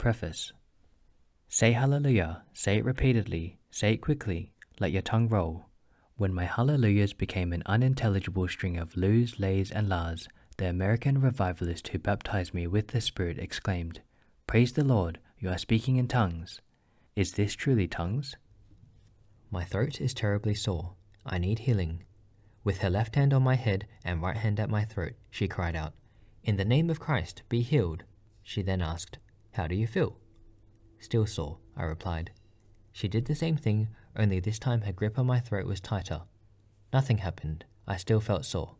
Preface Say hallelujah, say it repeatedly, say it quickly, let your tongue roll. When my hallelujahs became an unintelligible string of loos, lays, and lahs, the American revivalist who baptized me with the Spirit exclaimed, Praise the Lord, you are speaking in tongues. Is this truly tongues? My throat is terribly sore. I need healing. With her left hand on my head and right hand at my throat, she cried out, In the name of Christ, be healed. She then asked, How do you feel? Still sore, I replied. She did the same thing, only this time her grip on my throat was tighter. Nothing happened. I still felt sore.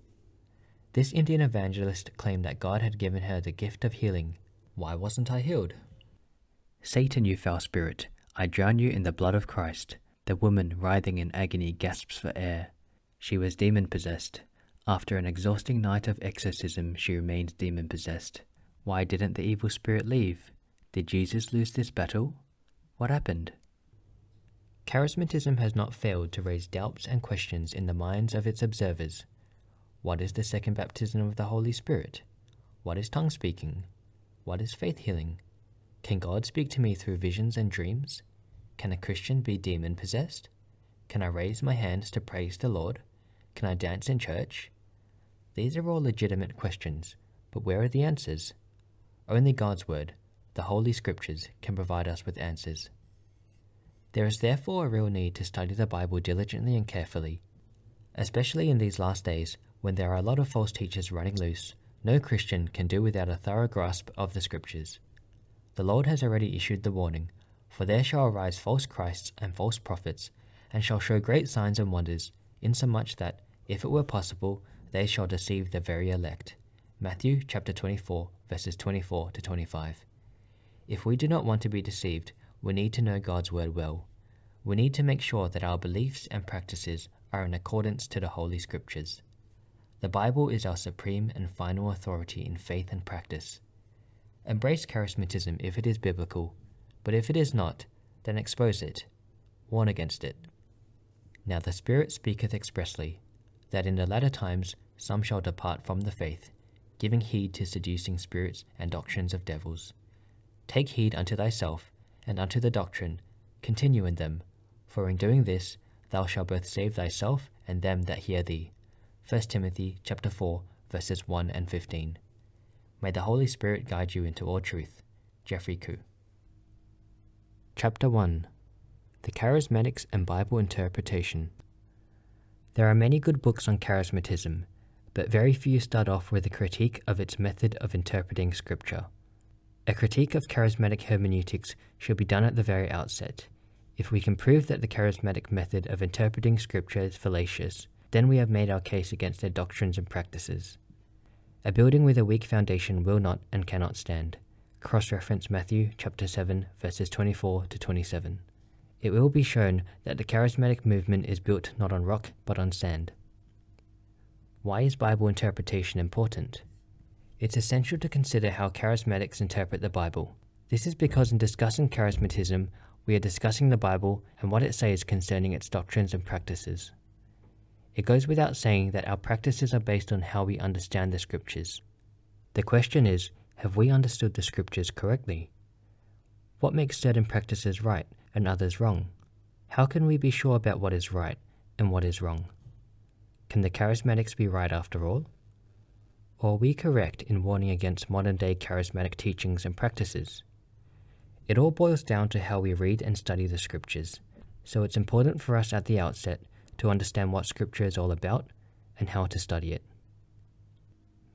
This Indian evangelist claimed that God had given her the gift of healing. Why wasn't I healed? Satan, you foul spirit, I drown you in the blood of Christ. The woman, writhing in agony, gasps for air. She was demon possessed. After an exhausting night of exorcism, she remained demon possessed. Why didn't the evil spirit leave? Did Jesus lose this battle? What happened? Charismatism has not failed to raise doubts and questions in the minds of its observers. What is the second baptism of the Holy Spirit? What is tongue speaking? What is faith healing? Can God speak to me through visions and dreams? Can a Christian be demon possessed? Can I raise my hands to praise the Lord? Can I dance in church? These are all legitimate questions, but where are the answers? Only God's Word, the Holy Scriptures, can provide us with answers. There is therefore a real need to study the Bible diligently and carefully, especially in these last days when there are a lot of false teachers running loose. No Christian can do without a thorough grasp of the Scriptures. The Lord has already issued the warning For there shall arise false Christs and false prophets, and shall show great signs and wonders, insomuch that, if it were possible, they shall deceive the very elect. Matthew chapter 24, verses 24 to 25. If we do not want to be deceived, we need to know God's Word well. We need to make sure that our beliefs and practices are in accordance to the Holy Scriptures. The Bible is our supreme and final authority in faith and practice. Embrace charismatism if it is biblical, but if it is not, then expose it. Warn against it. Now the Spirit speaketh expressly, that in the latter times some shall depart from the faith, giving heed to seducing spirits and doctrines of devils. Take heed unto thyself and unto the doctrine, continue in them, for in doing this thou shalt both save thyself and them that hear thee. 1 Timothy chapter 4 verses 1 and 15. May the Holy Spirit guide you into all truth. Jeffrey Khoo. Chapter 1 The Charismatics and Bible Interpretation. There are many good books on charismatism, but very few start off with a critique of its method of interpreting Scripture. A critique of charismatic hermeneutics should be done at the very outset. If we can prove that the charismatic method of interpreting Scripture is fallacious, then we have made our case against their doctrines and practices. A building with a weak foundation will not and cannot stand. Cross reference Matthew chapter 7 verses 24 to 27. It will be shown that the charismatic movement is built not on rock but on sand. Why is Bible interpretation important? It's essential to consider how charismatics interpret the Bible. This is because in discussing charismatism, we are discussing the Bible and what it says concerning its doctrines and practices. It goes without saying that our practices are based on how we understand the Scriptures. The question is have we understood the Scriptures correctly? What makes certain practices right and others wrong? How can we be sure about what is right and what is wrong? Can the charismatics be right after all? Or are we correct in warning against modern day charismatic teachings and practices? It all boils down to how we read and study the Scriptures, so it's important for us at the outset to understand what Scripture is all about and how to study it.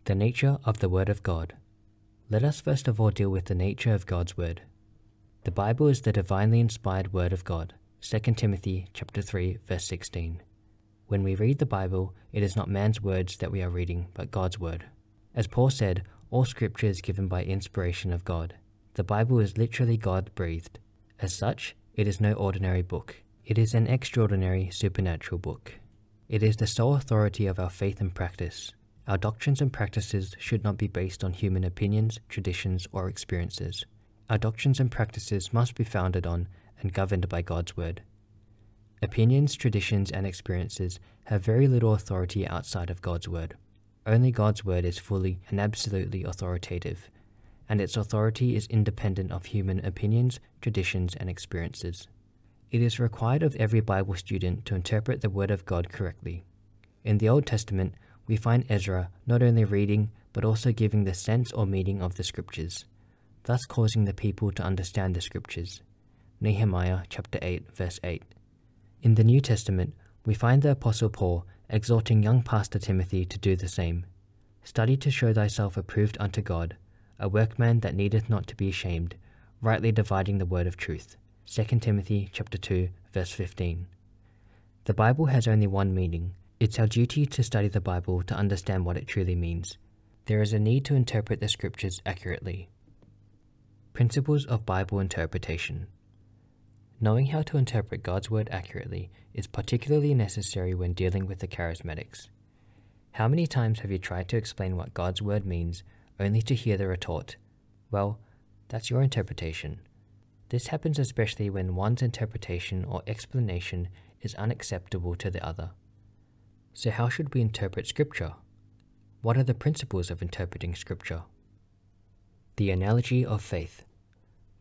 The nature of the Word of God. Let us first of all deal with the nature of God's Word. The Bible is the divinely inspired Word of God. 2 Timothy chapter 3 verse 16. When we read the Bible, it is not man's words that we are reading, but God's word. As Paul said, all scripture is given by inspiration of God. The Bible is literally God breathed. As such, it is no ordinary book. It is an extraordinary supernatural book. It is the sole authority of our faith and practice. Our doctrines and practices should not be based on human opinions, traditions, or experiences. Our doctrines and practices must be founded on and governed by God's Word. Opinions, traditions, and experiences have very little authority outside of God's Word. Only God's Word is fully and absolutely authoritative, and its authority is independent of human opinions, traditions, and experiences. It is required of every Bible student to interpret the Word of God correctly. In the Old Testament, we find Ezra not only reading but also giving the sense or meaning of the Scriptures, thus causing the people to understand the Scriptures. Nehemiah chapter 8 verse 8. In the New Testament, we find the apostle Paul exhorting young pastor Timothy to do the same. Study to show thyself approved unto God, a workman that needeth not to be ashamed, rightly dividing the word of truth. 2 Timothy chapter 2 verse 15. The Bible has only one meaning. It's our duty to study the Bible to understand what it truly means. There is a need to interpret the scriptures accurately. Principles of Bible interpretation. Knowing how to interpret God's word accurately is particularly necessary when dealing with the charismatics. How many times have you tried to explain what God's word means only to hear the retort, Well, that's your interpretation? This happens especially when one's interpretation or explanation is unacceptable to the other. So, how should we interpret Scripture? What are the principles of interpreting Scripture? The analogy of faith.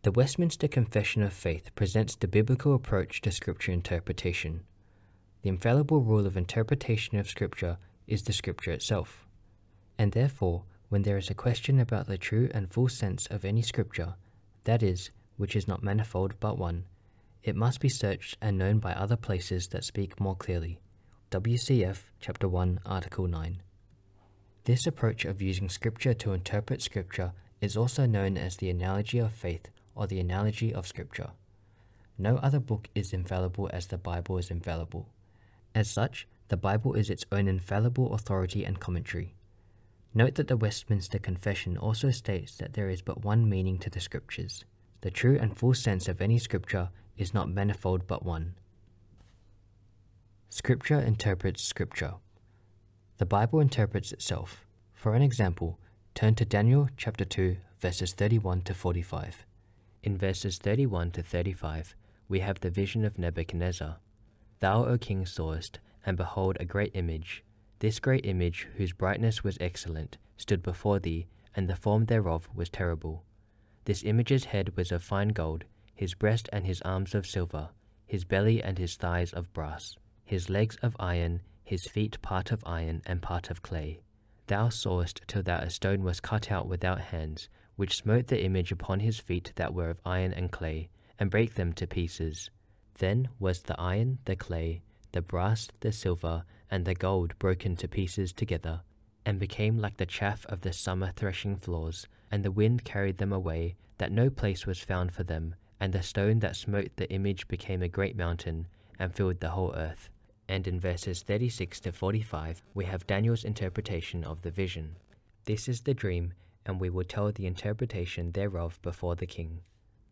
The Westminster Confession of Faith presents the biblical approach to Scripture interpretation. The infallible rule of interpretation of Scripture is the Scripture itself. And therefore, when there is a question about the true and full sense of any Scripture, that is, which is not manifold but one, it must be searched and known by other places that speak more clearly. WCF chapter 1 article 9. This approach of using scripture to interpret scripture is also known as the analogy of faith or the analogy of Scripture. No other book is infallible as the Bible is infallible. As such, the Bible is its own infallible authority and commentary. Note that the Westminster Confession also states that there is but one meaning to the Scriptures. The true and full sense of any Scripture is not manifold but one. Scripture interprets Scripture. The Bible interprets itself. For an example, turn to Daniel chapter 2, verses 31 to 45. In verses 31 to 35, we have the vision of Nebuchadnezzar. Thou, O king, sawest, and behold, a great image. This great image, whose brightness was excellent, stood before thee, and the form thereof was terrible. This image's head was of fine gold, his breast and his arms of silver, his belly and his thighs of brass, his legs of iron, his feet part of iron and part of clay. Thou sawest till that a stone was cut out without hands, which smote the image upon his feet that were of iron and clay, and brake them to pieces. Then was the iron, the clay, the brass, the silver, and the gold broken to pieces together, and became like the chaff of the summer threshing floors, and the wind carried them away, that no place was found for them, and the stone that smote the image became a great mountain, and filled the whole earth. And in verses 36 to 45, we have Daniel's interpretation of the vision. This is the dream, and we will tell the interpretation thereof before the king.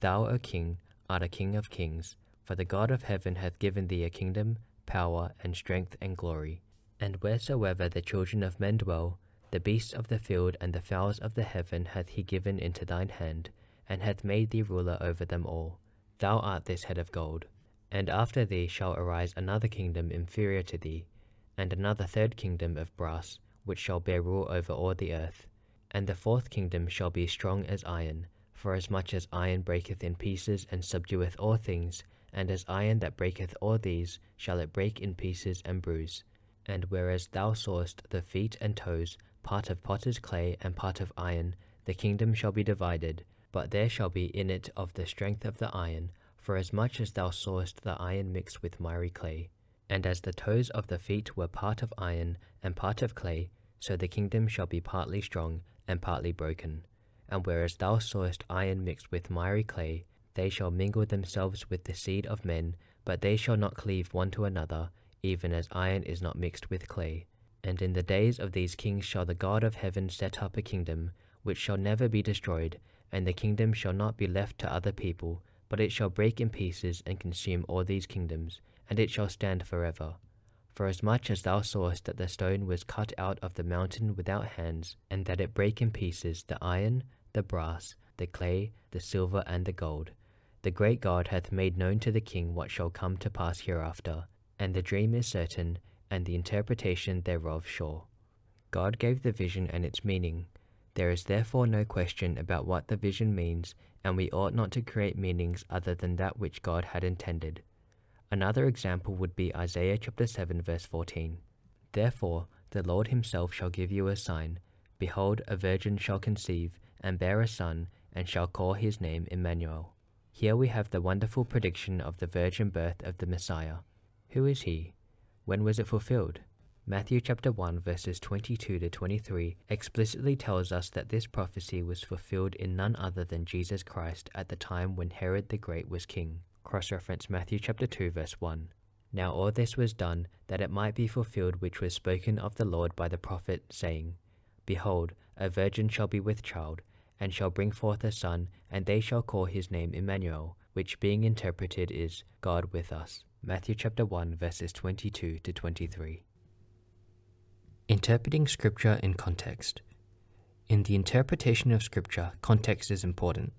Thou, O king, art a king of kings, for the God of heaven hath given thee a kingdom, power, and strength, and glory. And wheresoever the children of men dwell, the beasts of the field and the fowls of the heaven hath he given into thine hand, and hath made thee ruler over them all. Thou art this head of gold. And after thee shall arise another kingdom inferior to thee, and another third kingdom of brass, which shall bear rule over all the earth. And the fourth kingdom shall be strong as iron, for as much as iron breaketh in pieces and subdueth all things, and as iron that breaketh all these, shall it break in pieces and bruise. And whereas thou sawest the feet and toes, part of potter's clay and part of iron, the kingdom shall be divided, but there shall be in it of the strength of the iron, for as much as thou sawest the iron mixed with miry clay. And as the toes of the feet were part of iron and part of clay, so the kingdom shall be partly strong and partly broken. And whereas thou sawest iron mixed with miry clay, they shall mingle themselves with the seed of men, but they shall not cleave one to another, even as iron is not mixed with clay. And in the days of these kings shall the God of heaven set up a kingdom, which shall never be destroyed, and the kingdom shall not be left to other people, but it shall break in pieces and consume all these kingdoms, and it shall stand forever. For as much as thou sawest that the stone was cut out of the mountain without hands, and that it brake in pieces the iron, the brass, the clay, the silver, and the gold, the great God hath made known to the king what shall come to pass hereafter, and the dream is certain, and the interpretation thereof sure. God gave the vision and its meaning. There is therefore no question about what the vision means, and we ought not to create meanings other than that which God had intended. Another example would be Isaiah chapter 7 verse 14. Therefore the Lord himself shall give you a sign. Behold, a virgin shall conceive and bear a son, and shall call his name Emmanuel. Here we have the wonderful prediction of the virgin birth of the Messiah. Who is he? When was it fulfilled? Matthew chapter 1 verses 22 to 23 explicitly tells us that this prophecy was fulfilled in none other than Jesus Christ at the time when Herod the Great was king. Cross reference Matthew chapter 2 verse 1. Now all this was done that it might be fulfilled which was spoken of the Lord by the prophet, saying, Behold, a virgin shall be with child, and shall bring forth a son, and they shall call his name Emmanuel, which being interpreted is God with us. Matthew chapter 1 verses 22 to 23. Interpreting Scripture in context. In the interpretation of Scripture, context is important.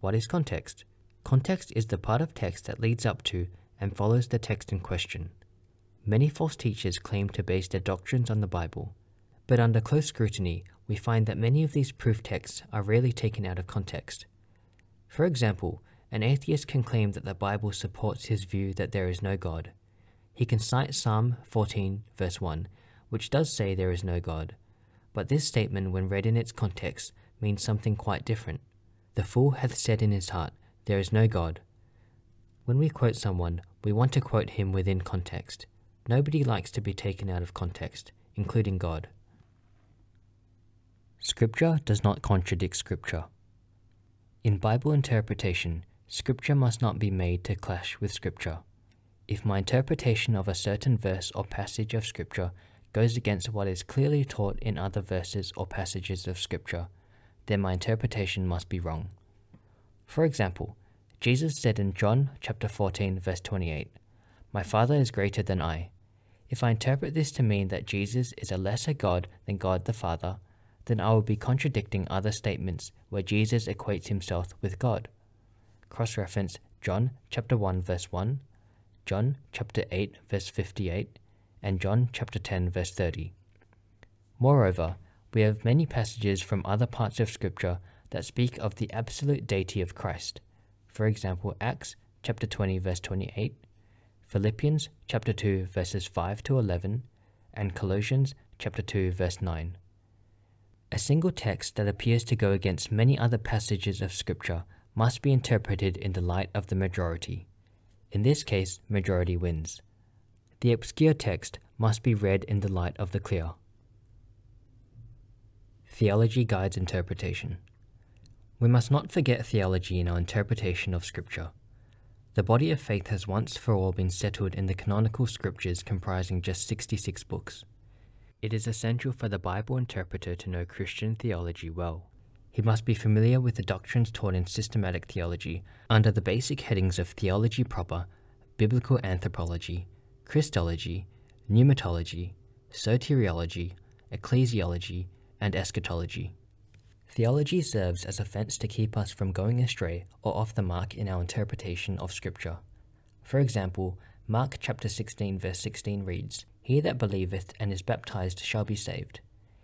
What is context? Context is the part of text that leads up to and follows the text in question. Many false teachers claim to base their doctrines on the Bible, but under close scrutiny, we find that many of these proof texts are rarely taken out of context. For example, an atheist can claim that the Bible supports his view that there is no God. He can cite Psalm 14, verse 1, which does say there is no God, but this statement, when read in its context, means something quite different. The fool hath said in his heart, There is no God. When we quote someone, we want to quote him within context. Nobody likes to be taken out of context, including God. Scripture does not contradict Scripture. In Bible interpretation, Scripture must not be made to clash with Scripture. If my interpretation of a certain verse or passage of Scripture goes against what is clearly taught in other verses or passages of Scripture, then my interpretation must be wrong. For example, Jesus said in John chapter 14 verse 28, "My Father is greater than I." If I interpret this to mean that Jesus is a lesser God than God the Father, then I will be contradicting other statements where Jesus equates himself with God. Cross reference John chapter 1 verse 1, John chapter 8 verse 58, and John chapter 10 verse 30. Moreover, we have many passages from other parts of scripture that speak of the absolute deity of Christ. For example, Acts chapter 20 verse 28, Philippians chapter 2 verses 5 to 11, and Colossians chapter 2 verse 9. A single text that appears to go against many other passages of scripture must be interpreted in the light of the majority. In this case, majority wins. The obscure text must be read in the light of the clear. Theology guides interpretation. We must not forget theology in our interpretation of Scripture. The body of faith has once for all been settled in the canonical scriptures comprising just 66 books. It is essential for the Bible interpreter to know Christian theology well. He must be familiar with the doctrines taught in systematic theology under the basic headings of theology proper, biblical anthropology, Christology, pneumatology, soteriology, ecclesiology, and eschatology. Theology serves as a fence to keep us from going astray or off the mark in our interpretation of Scripture. For example, Mark chapter 16 verse 16 reads, He that believeth and is baptized shall be saved.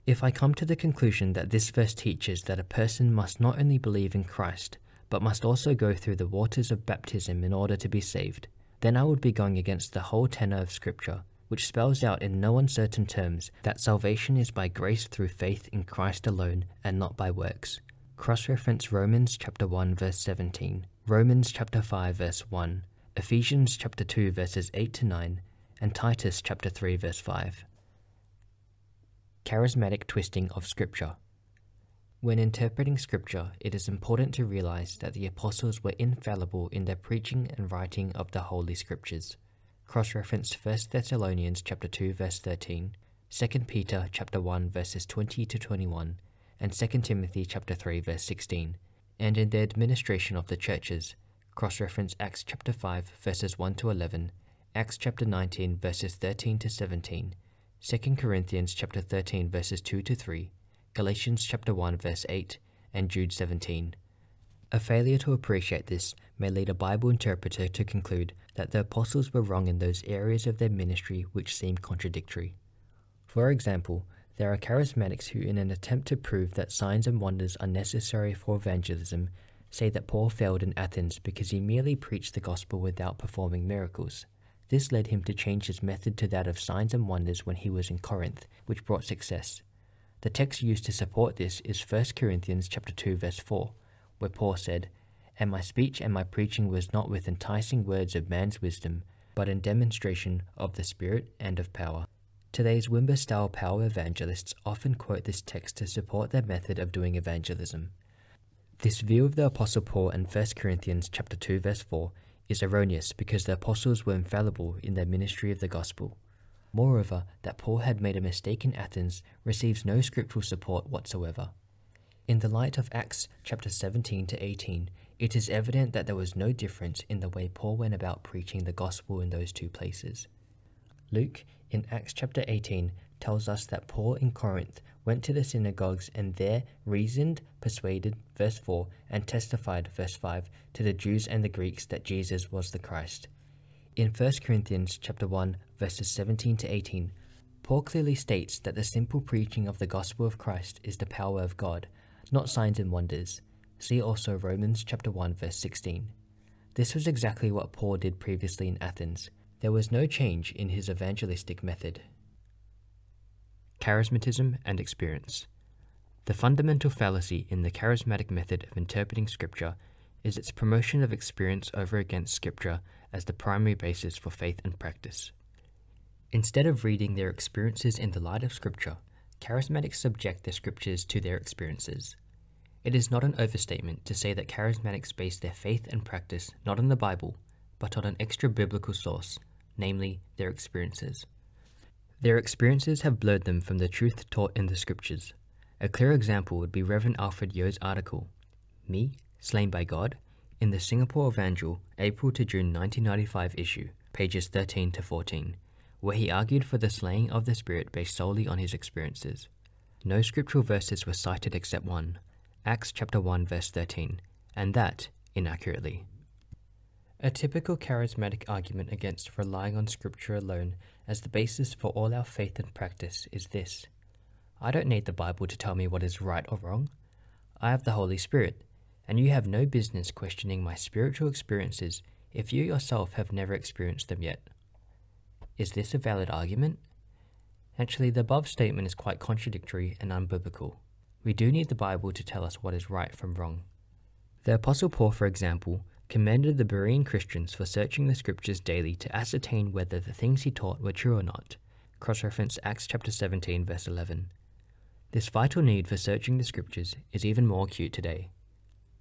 If I come to the conclusion that this verse teaches that a person must not only believe in Christ, but must also go through the waters of baptism in order to be saved, then I would be going against the whole tenor of Scripture, which spells out in no uncertain terms that salvation is by grace through faith in Christ alone and not by works. Cross reference Romans chapter 1 verse 17, Romans chapter 5 verse 1, Ephesians chapter 2 verses 8 to 9, and Titus chapter 3 verse 5 charismatic twisting of Scripture. When interpreting Scripture, it is important to realize that the apostles were infallible in their preaching and writing of the Holy Scriptures. Cross-reference 1 Thessalonians chapter 2 verse 13, 2 Peter chapter 1 verses 20 to 21, and 2 Timothy chapter 3 verse 16, and in their administration of the churches. Cross-reference Acts chapter 5 verses 1 to 11, Acts chapter 19 verses 13 to 17, 2 Corinthians chapter 13 verses 2 to 3, Galatians chapter 1 verse 8, and Jude 17. A failure to appreciate this may lead a Bible interpreter to conclude that the apostles were wrong in those areas of their ministry which seem contradictory. For example, There are charismatics who, in an attempt to prove that signs and wonders are necessary for evangelism, say that Paul failed in Athens because he merely preached the gospel without performing miracles. This led him to change his method to that of signs and wonders when he was in Corinth, which brought success. The text used to support this is 1 Corinthians chapter 2 verse 4, where Paul said, "And my speech and my preaching was not with enticing words of man's wisdom, but in demonstration of the Spirit and of power." Today's Wimber style power evangelists often quote this text to support their method of doing evangelism. This view of the apostle Paul in 1 Corinthians chapter 2 verse 4 is erroneous because the apostles were infallible in their ministry of the gospel. Moreover, that Paul had made a mistake in Athens receives no scriptural support whatsoever. In the light of Acts chapter 17 to 18, it is evident that there was no difference in the way Paul went about preaching the gospel in those two places. Luke, in Acts chapter 18, tells us that Paul in Corinth went to the synagogues and there reasoned, persuaded, verse 4, and testified, verse 5, to the Jews and the Greeks that Jesus was the Christ. In 1 Corinthians chapter 1, verses 17 to 18, Paul clearly states that the simple preaching of the gospel of Christ is the power of God, not signs and wonders. See also Romans chapter 1, verse 16. This was exactly what Paul did previously in Athens. There was no change in his evangelistic method. Charismatism and experience. The fundamental fallacy in the charismatic method of interpreting Scripture is its promotion of experience over against Scripture as the primary basis for faith and practice. Instead of reading their experiences in the light of Scripture, charismatics subject their Scriptures to their experiences. It is not an overstatement to say that charismatics base their faith and practice not on the Bible, but on an extra biblical source, namely their experiences. Their experiences have blurred them from the truth taught in the Scriptures. A clear example would be Reverend Alfred Yeo's article, Me, Slain by God, in the Singapore Evangel, April to June 1995 issue, pages 13 to 14, where he argued for the slaying of the Spirit based solely on his experiences. No scriptural verses were cited except one, Acts chapter 1 verse 13, and that inaccurately. A typical charismatic argument against relying on scripture alone as the basis for all our faith and practice is this. I don't need the Bible to tell me what is right or wrong. I have the Holy Spirit, and you have no business questioning my spiritual experiences if you yourself have never experienced them yet. Is this a valid argument? Actually, the above statement is quite contradictory and unbiblical. We do need the Bible to tell us what is right from wrong. The Apostle Paul, for example, commended the Berean Christians for searching the scriptures daily to ascertain whether the things he taught were true or not. Cross reference Acts chapter 17, verse 11. This vital need for searching the scriptures is even more acute today.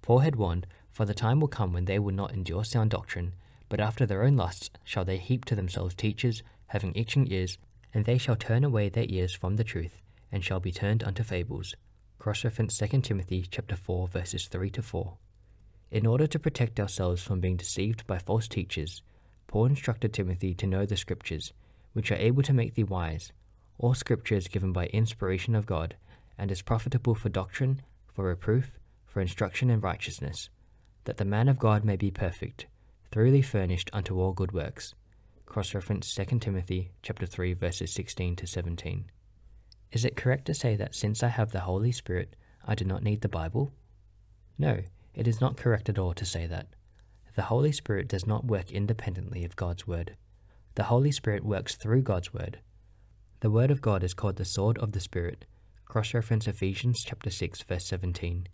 Paul had warned, For the time will come when they will not endure sound doctrine, but after their own lusts shall they heap to themselves teachers, having itching ears, and they shall turn away their ears from the truth, and shall be turned unto fables. Cross reference 2 Timothy chapter 4 verses 3 to 4. In order to protect ourselves from being deceived by false teachers, Paul instructed Timothy to know the Scriptures, which are able to make thee wise. All Scripture is given by inspiration of God, and is profitable for doctrine, for reproof, for instruction in righteousness, that the man of God may be perfect, thoroughly furnished unto all good works. Cross reference 2 Timothy chapter 3 verses 16 to 17. Is it correct to say that since I have the Holy Spirit, I do not need the Bible? No, it is not correct at all to say that. The Holy Spirit does not work independently of God's Word. The Holy Spirit works through God's Word. The Word of God is called the sword of the Spirit. Cross reference Ephesians chapter 6 verse 17.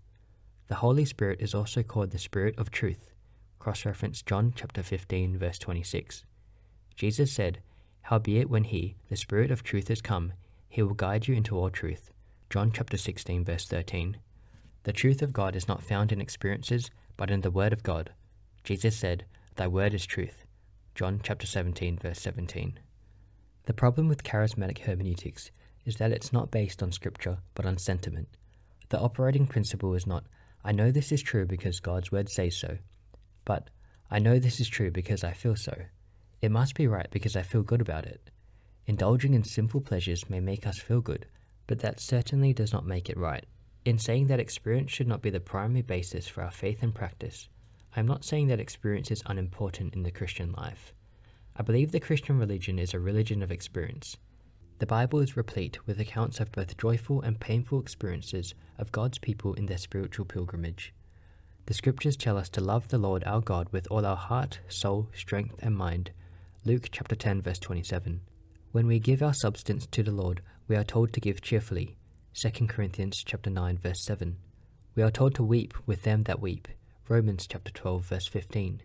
The Holy Spirit is also called the Spirit of truth. Cross reference John chapter 15 verse 26. Jesus said, Howbeit when he, the Spirit of truth is come, he will guide you into all truth. John chapter 16 verse 13. The truth of God is not found in experiences, but in the Word of God. Jesus said, Thy word is truth. John chapter 17, verse 17. The problem with charismatic hermeneutics is that it's not based on scripture, but on sentiment. The operating principle is not, I know this is true because God's word says so, but I know this is true because I feel so. It must be right because I feel good about it. Indulging in simple pleasures may make us feel good, but that certainly does not make it right. In saying that experience should not be the primary basis for our faith and practice, I am not saying that experience is unimportant in the Christian life. I believe the Christian religion is a religion of experience. The Bible is replete with accounts of both joyful and painful experiences of God's people in their spiritual pilgrimage. The scriptures tell us to love the Lord our God with all our heart, soul, strength, and mind. Luke chapter 10 verse 27. When we give our substance to the Lord, we are told to give cheerfully. 2 Corinthians chapter 9 verse 7. We are told to weep with them that weep. Romans chapter 12 verse 15.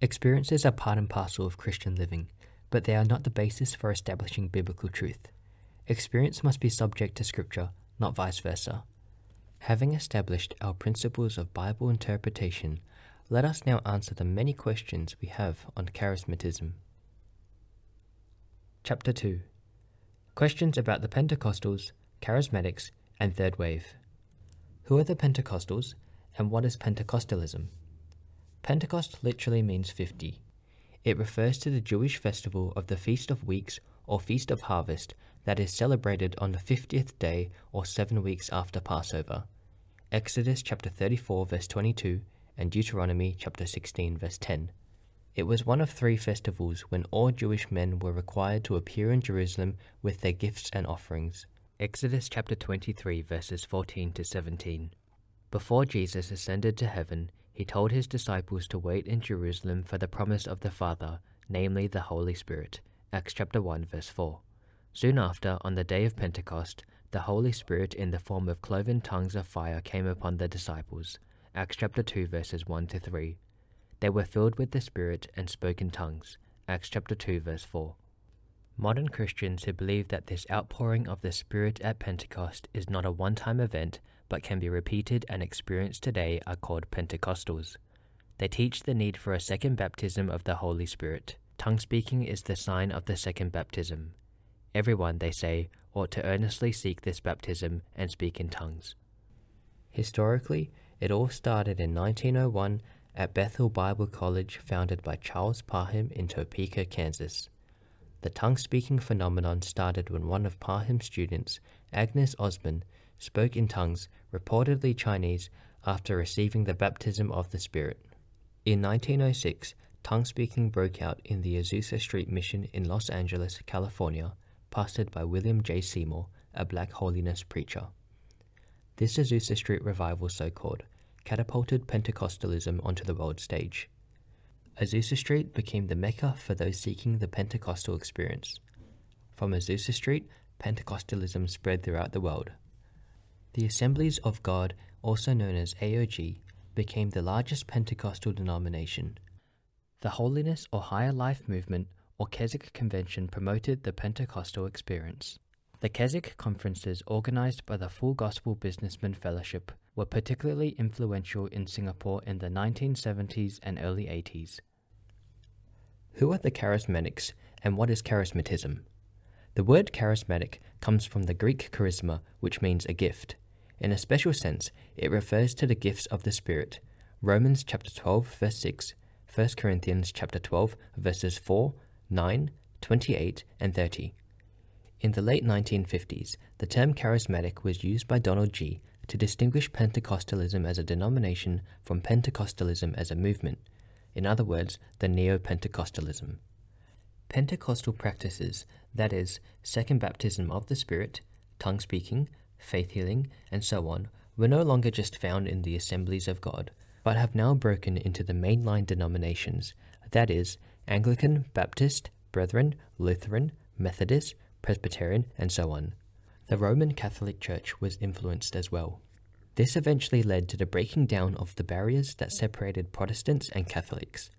Experiences are part and parcel of Christian living, but they are not the basis for establishing biblical truth. Experience must be subject to scripture, not vice versa. Having established our principles of Bible interpretation, let us now answer the many questions we have on charismatism. Chapter 2 Questions about the Pentecostals, Charismatics, and Third Wave. Who are the Pentecostals, and what is Pentecostalism? Pentecost literally means 50. It refers to the Jewish festival of the Feast of Weeks or Feast of Harvest that is celebrated on the 50th day or seven weeks after Passover. Exodus chapter 34 verse 22 and Deuteronomy chapter 16 verse 10. It was one of three festivals when all Jewish men were required to appear in Jerusalem with their gifts and offerings. Exodus chapter 23, verses 14 to 17. Before Jesus ascended to heaven, he told his disciples to wait in Jerusalem for the promise of the Father, namely the Holy Spirit. Acts chapter 1, verse 4. Soon after, on the day of Pentecost, the Holy Spirit in the form of cloven tongues of fire came upon the disciples. Acts chapter 2, verses 1 to 3. They were filled with the Spirit and spoke in tongues. Acts chapter 2 verse 4. Modern Christians who believe that this outpouring of the Spirit at Pentecost is not a one-time event but can be repeated and experienced today are called Pentecostals. They teach the need for a second baptism of the Holy Spirit. Tongue speaking is the sign of the second baptism. Everyone, they say, ought to earnestly seek this baptism and speak in tongues. Historically, it all started in 1901 at Bethel Bible College, founded by Charles Parham in Topeka, Kansas. The tongue speaking phenomenon started when one of Parham's students, Agnes Ozman, spoke in tongues, reportedly Chinese, after receiving the baptism of the Spirit. In 1906, tongue speaking broke out in the Azusa Street Mission in Los Angeles, California, pastored by William J. Seymour, a black holiness preacher. This Azusa Street revival, so called, catapulted Pentecostalism onto the world stage. Azusa Street became the mecca for those seeking the Pentecostal experience. From Azusa Street, Pentecostalism spread throughout the world. The Assemblies of God, also known as AOG, became the largest Pentecostal denomination. The Holiness or Higher Life movement or Keswick Convention promoted the Pentecostal experience. The Keswick conferences organized by the Full Gospel Businessmen Fellowship were particularly influential in Singapore in the 1970s and early 80s. Who are the charismatics and what is charismatism? The word charismatic comes from the Greek charisma, which means a gift. In a special sense, it refers to the gifts of the Spirit. Romans chapter 12 verse 6, 1 Corinthians chapter 12 verses 4, 9, 28 and 30. In the late 1950s, the term charismatic was used by Donald Gee to distinguish Pentecostalism as a denomination from Pentecostalism as a movement, in other words, the Neo Pentecostalism. Pentecostal practices, that is, second baptism of the Spirit, tongue speaking, faith healing, and so on, were no longer just found in the assemblies of God, but have now broken into the mainline denominations, that is, Anglican, Baptist, Brethren, Lutheran, Methodist, Presbyterian, and so on. The Roman Catholic Church was influenced as well. This eventually led to the breaking down of the barriers that separated Protestants and Catholics.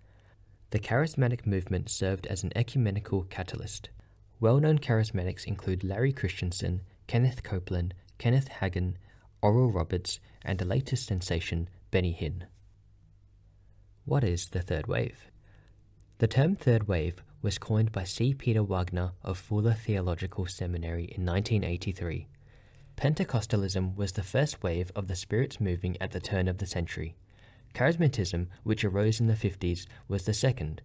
The charismatic movement served as an ecumenical catalyst. Well known charismatics include Larry Christenson, Kenneth Copeland, Kenneth Hagin, Oral Roberts, and the latest sensation, Benny Hinn. What is the third wave? The term third wave was coined by C. Peter Wagner of Fuller Theological Seminary in 1983. Pentecostalism was the first wave of the spirits moving at the turn of the century. Charismatism, which arose in the 50s, was the second.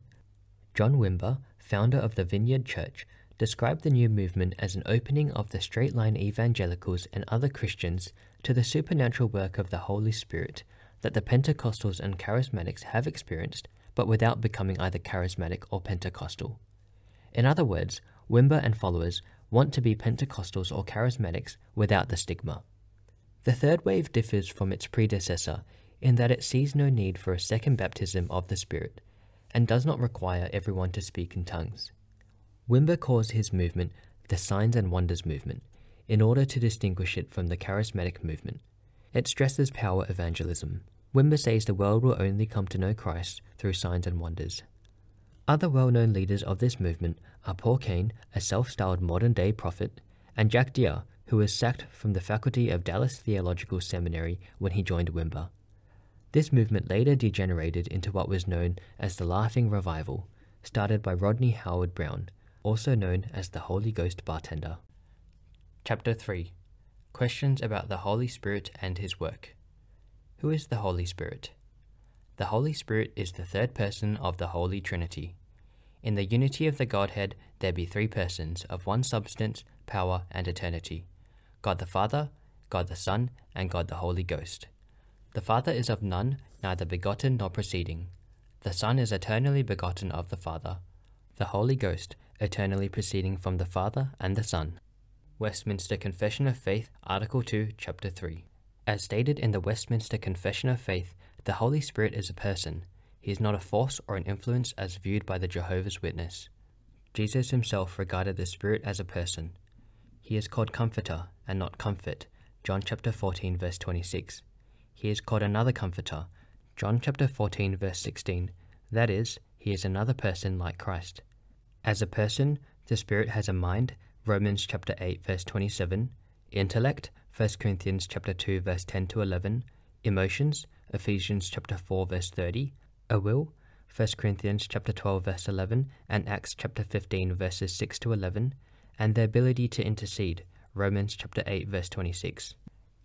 John Wimber, founder of the Vineyard Church, described the new movement as an opening of the straight line evangelicals and other Christians to the supernatural work of the Holy Spirit that the Pentecostals and Charismatics have experienced but without becoming either charismatic or Pentecostal. In other words, Wimber and followers want to be Pentecostals or charismatics without the stigma. The third wave differs from its predecessor in that it sees no need for a second baptism of the Spirit and does not require everyone to speak in tongues. Wimber calls his movement the Signs and Wonders movement in order to distinguish it from the charismatic movement. It stresses power evangelism. Wimber says the world will only come to know Christ through signs and wonders. Other well known leaders of this movement are Paul Cain, a self styled modern day prophet, and Jack Deere, who was sacked from the faculty of Dallas Theological Seminary when he joined Wimber. This movement later degenerated into what was known as the Laughing Revival, started by Rodney Howard Browne, also known as the Holy Ghost Bartender. Chapter 3 Questions about the Holy Spirit and His Work. Who is the Holy Spirit? The Holy Spirit is the third person of the Holy Trinity. In the unity of the Godhead, there be three persons of one substance, power, and eternity God the Father, God the Son, and God the Holy Ghost. The Father is of none, neither begotten nor proceeding. The Son is eternally begotten of the Father. The Holy Ghost, eternally proceeding from the Father and the Son. Westminster Confession of Faith, Article 2, Chapter 3. As stated in the Westminster Confession of Faith, the Holy Spirit is a person. He is not a force or an influence as viewed by the Jehovah's Witness. Jesus himself regarded the Spirit as a person. He is called Comforter and not Comfort. John chapter 14 verse 26. He is called another Comforter. John chapter 14 verse 16. That is, he is another person like Christ. As a person, the Spirit has a mind. Romans chapter 8 verse 27. Intellect. 1 Corinthians chapter 2 verse 10 to 11, emotions, Ephesians chapter 4 verse 30, a will, 1 Corinthians chapter 12 verse 11 and Acts chapter 15 verses 6 to 11, and the ability to intercede, Romans chapter 8 verse 26.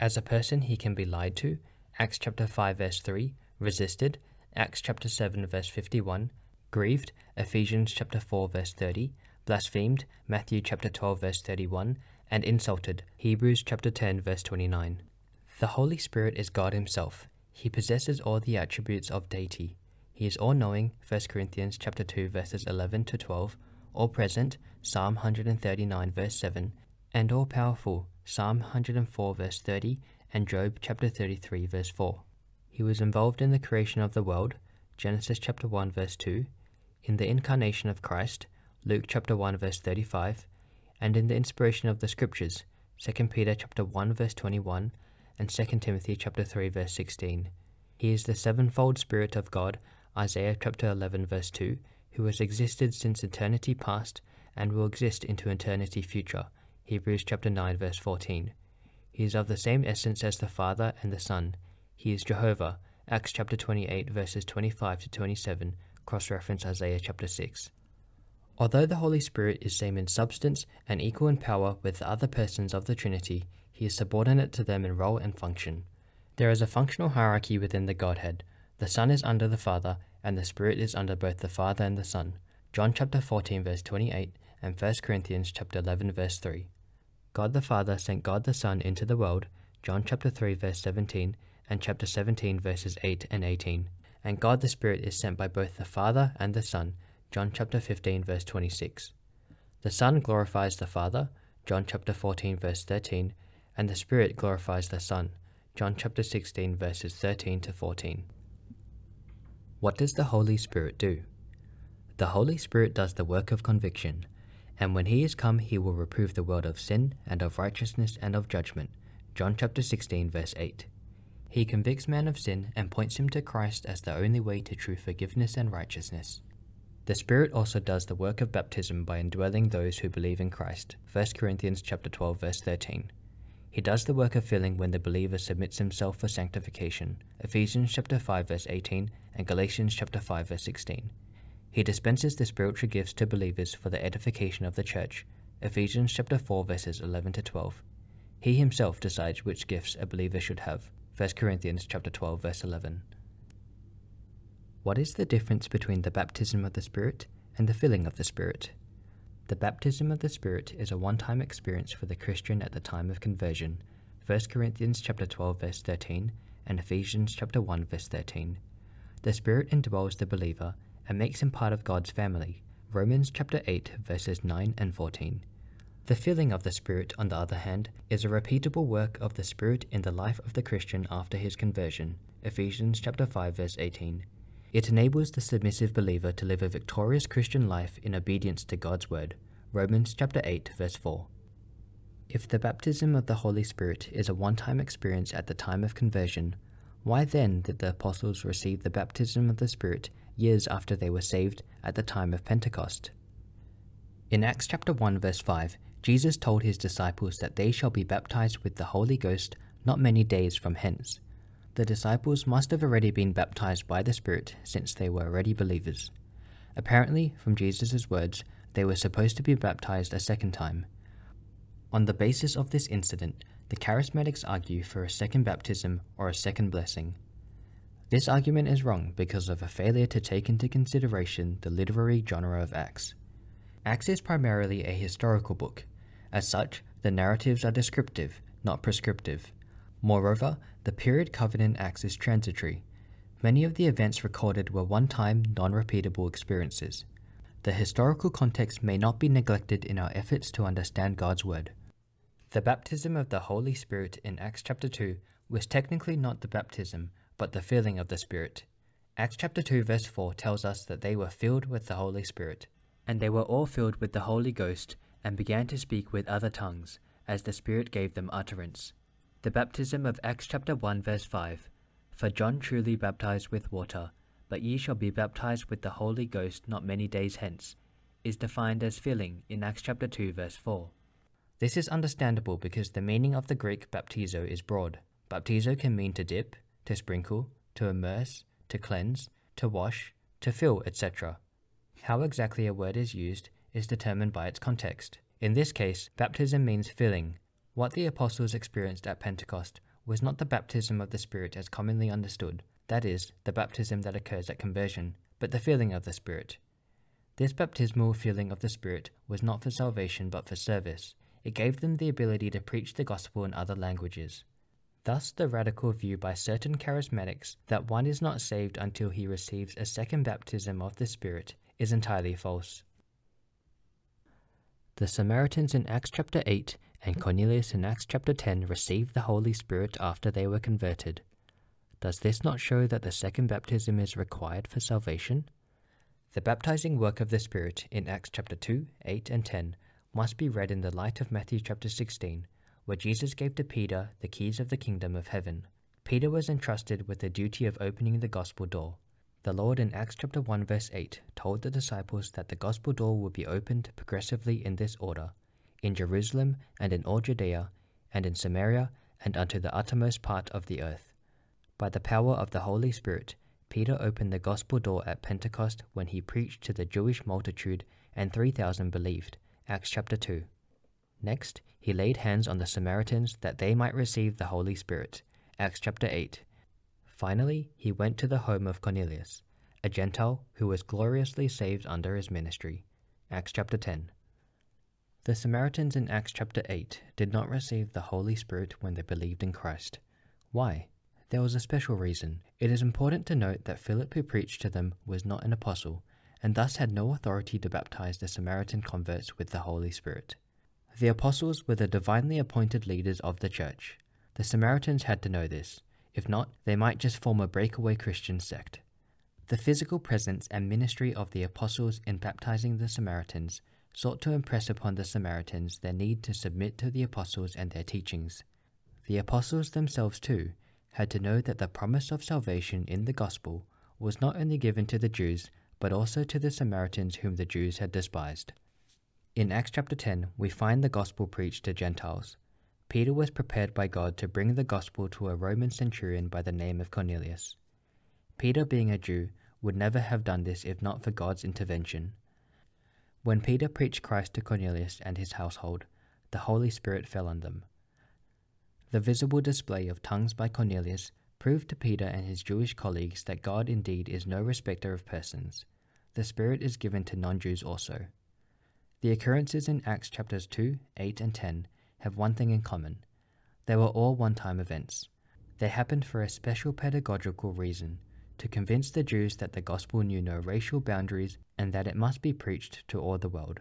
As a person he can be lied to, Acts chapter 5 verse 3, resisted, Acts chapter 7 verse 51, grieved, Ephesians chapter 4 verse 30, blasphemed, Matthew chapter 12 verse 31, and insulted. Hebrews chapter 10 verse 29. The Holy Spirit is God himself. He possesses all the attributes of deity. He is all-knowing, 1 Corinthians chapter 2 verses 11 to 12, all-present, Psalm 139 verse 7, and all-powerful, Psalm 104 verse 30 and Job chapter 33 verse 4. He was involved in the creation of the world, Genesis chapter 1 verse 2, in the incarnation of Christ, Luke chapter 1 verse 35, and in the inspiration of the scriptures 2 peter chapter 1 verse 21 and 2 timothy chapter 3 verse 16 he is the sevenfold spirit of god isaiah chapter 11 verse 2 who has existed since eternity past and will exist into eternity future. Hebrews chapter 9 verse 14 he is of the same essence as the father and the son. He is jehovah. Acts chapter 28 verses 25 to 27 cross reference isaiah chapter 6 Although the Holy Spirit is same in substance and equal in power with the other persons of the Trinity, he is subordinate to them in role and function. There is a functional hierarchy within the Godhead. The Son is under the Father, and the Spirit is under both the Father and the Son. John chapter 14 verse 28 and 1 Corinthians chapter 11 verse 3. God the Father sent God the Son into the world, John chapter 3 verse 17 and chapter 17 verses 8 and 18. And God the Spirit is sent by both the Father and the Son, John chapter 15 verse 26. The Son glorifies the Father, John chapter 14 verse 13, and the Spirit glorifies the Son, John chapter 16 verses 13 to 14. What does the Holy Spirit do? The Holy Spirit does the work of conviction, and when he is come he will reprove the world of sin and of righteousness and of judgment. John chapter 16 verse 8. He convicts man of sin and points him to Christ as the only way to true forgiveness and righteousness. The Spirit also does the work of baptism by indwelling those who believe in Christ. 1 Corinthians chapter 12 verse 13. He does the work of filling when the believer submits himself for sanctification. Ephesians chapter 5 verse 18 and Galatians chapter 5 verse 16. He dispenses the spiritual gifts to believers for the edification of the church. Ephesians chapter 4 verses 11 to 12. He himself decides which gifts a believer should have. 1 Corinthians chapter 12 verse 11. What is the difference between the baptism of the Spirit and the filling of the Spirit? The baptism of the Spirit is a one-time experience for the Christian at the time of conversion. 1 Corinthians chapter 12 verse 13 and Ephesians chapter 1 verse 13. The Spirit indwells the believer and makes him part of God's family. Romans chapter 8 verses 9 and 14. The filling of the Spirit, on the other hand, is a repeatable work of the Spirit in the life of the Christian after his conversion. Ephesians chapter 5 verse 18. It enables the submissive believer to live a victorious Christian life in obedience to God's word. Romans chapter 8 verse 4. If the baptism of the Holy Spirit is a one-time experience at the time of conversion, why then did the apostles receive the baptism of the Spirit years after they were saved at the time of Pentecost? In Acts chapter 1 verse 5, Jesus told his disciples that they shall be baptized with the Holy Ghost not many days from hence. The disciples must have already been baptized by the Spirit since they were already believers. Apparently, from Jesus' words, they were supposed to be baptized a second time. On the basis of this incident, the charismatics argue for a second baptism or a second blessing. This argument is wrong because of a failure to take into consideration the literary genre of Acts. Acts is primarily a historical book, as such, the narratives are descriptive, not prescriptive. Moreover, the period in Acts is transitory. Many of the events recorded were one time, non repeatable experiences. The historical context may not be neglected in our efforts to understand God's Word. The baptism of the Holy Spirit in Acts chapter 2 was technically not the baptism, but the filling of the Spirit. Acts chapter 2 verse 4 tells us that they were filled with the Holy Spirit. And they were all filled with the Holy Ghost and began to speak with other tongues, as the Spirit gave them utterance. The baptism of Acts chapter 1 verse 5 For John truly baptized with water, but ye shall be baptized with the Holy Ghost not many days hence, is defined as filling in Acts chapter 2 verse 4. This is understandable because the meaning of the Greek baptizo is broad. Baptizo can mean to dip, to sprinkle, to immerse, to cleanse, to wash, to fill, etc. How exactly a word is used is determined by its context. In this case, baptism means filling. What the apostles experienced at Pentecost was not the baptism of the Spirit as commonly understood, that is, the baptism that occurs at conversion, but the filling of the Spirit. This baptismal filling of the Spirit was not for salvation but for service. It gave them the ability to preach the gospel in other languages. Thus, the radical view by certain charismatics that one is not saved until he receives a second baptism of the Spirit is entirely false. The Samaritans in Acts chapter 8 and Cornelius in Acts chapter 10 received the Holy Spirit after they were converted. Does this not show that the second baptism is required for salvation? The baptizing work of the Spirit in Acts chapter 2, 8, and 10 must be read in the light of Matthew chapter 16, where Jesus gave to Peter the keys of the kingdom of heaven. Peter was entrusted with the duty of opening the gospel door. The Lord in Acts chapter 1 verse 8 told the disciples that the gospel door would be opened progressively in this order in Jerusalem and in all Judea and in Samaria and unto the uttermost part of the earth. By the power of the Holy Spirit, Peter opened the gospel door at Pentecost when he preached to the Jewish multitude and 3,000 believed. Acts chapter 2. Next, he laid hands on the Samaritans that they might receive the Holy Spirit. Acts chapter 8 Finally, he went to the home of Cornelius, a Gentile who was gloriously saved under his ministry. Acts chapter 10. The Samaritans in Acts chapter 8 did not receive the Holy Spirit when they believed in Christ. Why? There was a special reason. It is important to note that Philip, who preached to them, was not an apostle, and thus had no authority to baptize the Samaritan converts with the Holy Spirit. The apostles were the divinely appointed leaders of the church. The Samaritans had to know this, if not, they might just form a breakaway Christian sect. The physical presence and ministry of the apostles in baptizing the Samaritans sought to impress upon the Samaritans their need to submit to the apostles and their teachings. The apostles themselves, too, had to know that the promise of salvation in the gospel was not only given to the Jews, but also to the Samaritans whom the Jews had despised. In Acts chapter 10, we find the gospel preached to Gentiles. Peter was prepared by God to bring the gospel to a Roman centurion by the name of Cornelius. Peter, being a Jew, would never have done this if not for God's intervention. When Peter preached Christ to Cornelius and his household, the Holy Spirit fell on them. The visible display of tongues by Cornelius proved to Peter and his Jewish colleagues that God indeed is no respecter of persons. The Spirit is given to non Jews also. The occurrences in Acts chapters 2, 8, and 10 have one thing in common they were all one time events. They happened for a special pedagogical reason to convince the Jews that the gospel knew no racial boundaries and that it must be preached to all the world.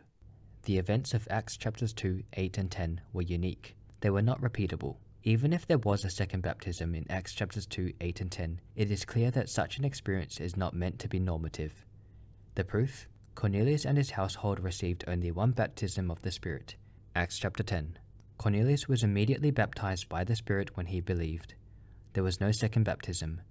The events of Acts chapters 2, 8, and 10 were unique. They were not repeatable. Even if there was a second baptism in Acts chapters 2, 8, and 10, it is clear that such an experience is not meant to be normative. The proof? Cornelius and his household received only one baptism of the Spirit. Acts chapter 10. Cornelius was immediately baptized by the Spirit when he believed. There was no second baptism.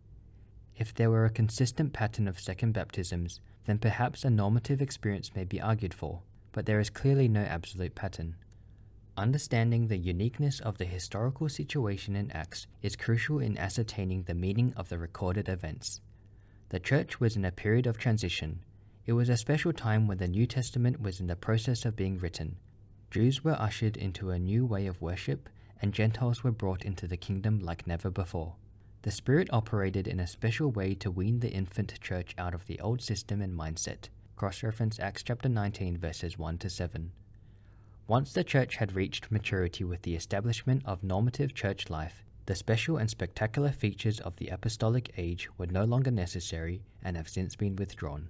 If there were a consistent pattern of second baptisms, then perhaps a normative experience may be argued for, but there is clearly no absolute pattern. Understanding the uniqueness of the historical situation in Acts is crucial in ascertaining the meaning of the recorded events. The church was in a period of transition. It was a special time when the New Testament was in the process of being written. Jews were ushered into a new way of worship, and Gentiles were brought into the kingdom like never before. The Spirit operated in a special way to wean the infant church out of the old system and mindset. Cross reference Acts chapter 19, verses 1 to 7. Once the church had reached maturity with the establishment of normative church life, the special and spectacular features of the apostolic age were no longer necessary and have since been withdrawn.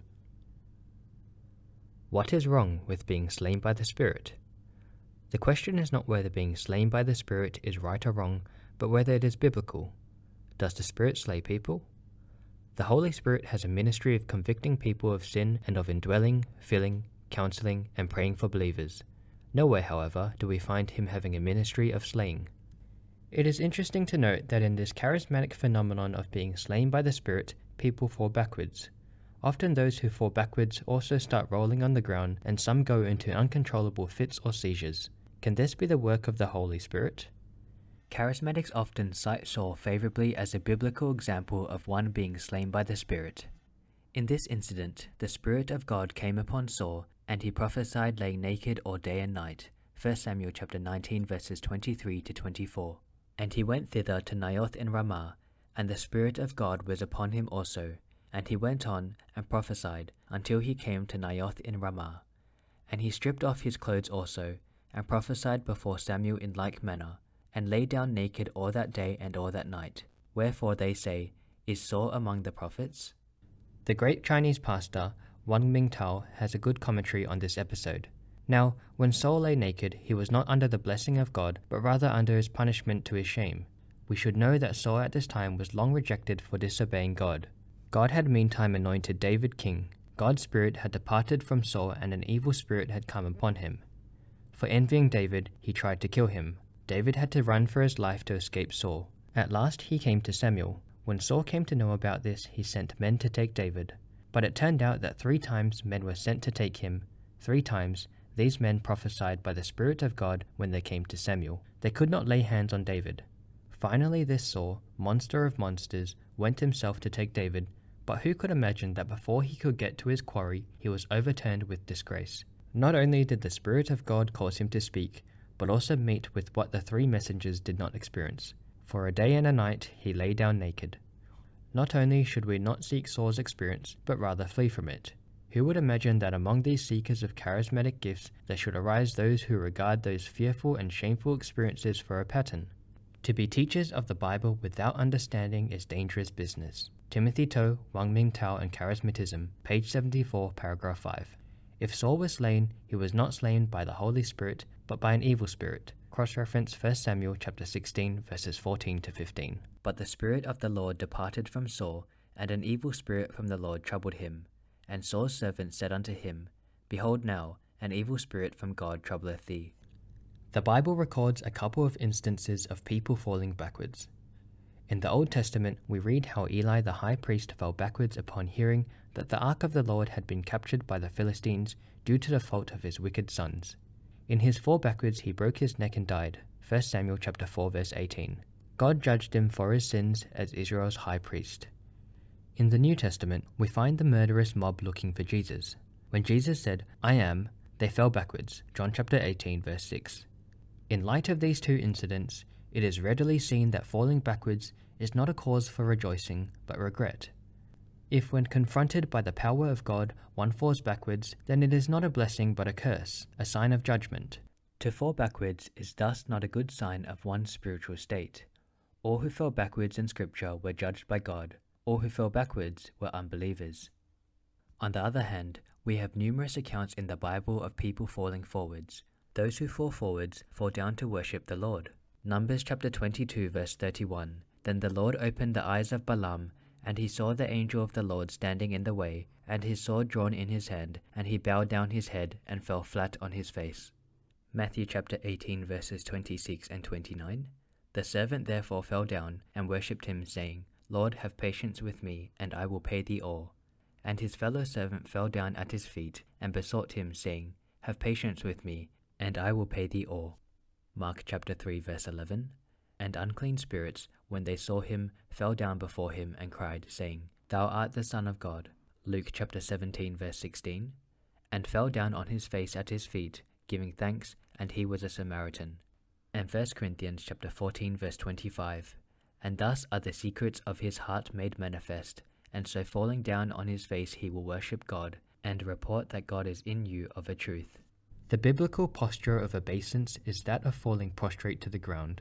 What is wrong with being slain by the Spirit? The question is not whether being slain by the Spirit is right or wrong, but whether it is biblical. Does the Spirit slay people? The Holy Spirit has a ministry of convicting people of sin and of indwelling, filling, counseling, and praying for believers. Nowhere, however, do we find him having a ministry of slaying. It is interesting to note that in this charismatic phenomenon of being slain by the Spirit, people fall backwards. Often those who fall backwards also start rolling on the ground, and some go into uncontrollable fits or seizures. Can this be the work of the Holy Spirit? Charismatics often cite Saul favorably as a biblical example of one being slain by the Spirit. In this incident, the Spirit of God came upon Saul, and he prophesied laying naked all day and night. 1 Samuel chapter 19 verses 23 to 24. And he went thither to Naioth in Ramah, and the Spirit of God was upon him also. And he went on and prophesied until he came to Naioth in Ramah. And he stripped off his clothes also, and prophesied before Samuel in like manner, and lay down naked all that day and all that night. Wherefore they say, Is Saul among the prophets? The great Chinese pastor Wang Mingtao has a good commentary on this episode. Now, when Saul lay naked, he was not under the blessing of God, but rather under his punishment to his shame. We should know that Saul at this time was long rejected for disobeying God. God had meantime anointed David king. God's spirit had departed from Saul, and an evil spirit had come upon him. For envying David, he tried to kill him. David had to run for his life to escape Saul. At last he came to Samuel. When Saul came to know about this, he sent men to take David. But it turned out that three times men were sent to take him. Three times these men prophesied by the Spirit of God when they came to Samuel. They could not lay hands on David. Finally, this Saul, monster of monsters, went himself to take David, but who could imagine that before he could get to his quarry, he was overturned with disgrace? Not only did the Spirit of God cause him to speak, but also meet with what the three messengers did not experience. For a day and a night he lay down naked. Not only should we not seek Saul's experience, but rather flee from it. Who would imagine that among these seekers of charismatic gifts there should arise those who regard those fearful and shameful experiences for a pattern? To be teachers of the Bible without understanding is dangerous business. Timothy Tow, Wang Ming Tao, and Charismatism, page 74, paragraph 5. If Saul was slain, he was not slain by the Holy Spirit, but by an evil spirit. Cross reference 1 Samuel chapter 16, verses 14 to 15. But the Spirit of the Lord departed from Saul, and an evil spirit from the Lord troubled him. And Saul's servant said unto him, Behold now, an evil spirit from God troubleth thee. The Bible records a couple of instances of people falling backwards. In the Old Testament, we read how Eli the high priest fell backwards upon hearing that the ark of the Lord had been captured by the Philistines due to the fault of his wicked sons. In his fall backwards he broke his neck and died. 1 Samuel chapter 4 verse 18. God judged him for his sins as Israel's high priest. In the New Testament, we find the murderous mob looking for Jesus. When Jesus said, I am, they fell backwards. John chapter 18 verse 6. In light of these two incidents, it is readily seen that falling backwards is not a cause for rejoicing, but regret. If, when confronted by the power of God, one falls backwards, then it is not a blessing but a curse, a sign of judgment. To fall backwards is thus not a good sign of one's spiritual state. All who fell backwards in Scripture were judged by God, all who fell backwards were unbelievers. On the other hand, We have numerous accounts in the Bible of people falling forwards. Those who fall forwards fall down to worship the Lord. Numbers chapter 22, verse 31. Then the Lord opened the eyes of Balaam, and he saw the angel of the Lord standing in the way, and his sword drawn in his hand, and he bowed down his head and fell flat on his face. Matthew chapter 18, verses 26 and 29. The servant therefore fell down and worshipped him, saying, Lord, have patience with me, and I will pay thee all. And his fellow servant fell down at his feet and besought him, saying, Have patience with me, and I will pay thee all. Mark chapter 3, verse 11. And unclean spirits, when they saw him, fell down before him and cried, saying, Thou art the Son of God. Luke chapter 17, verse 16. And fell down on his face at his feet, giving thanks, and he was a Samaritan. And 1 Corinthians chapter 14, verse 25. And thus are the secrets of his heart made manifest, and so falling down on his face he will worship God, and report that God is in you of a truth. The biblical posture of obeisance is that of falling prostrate to the ground.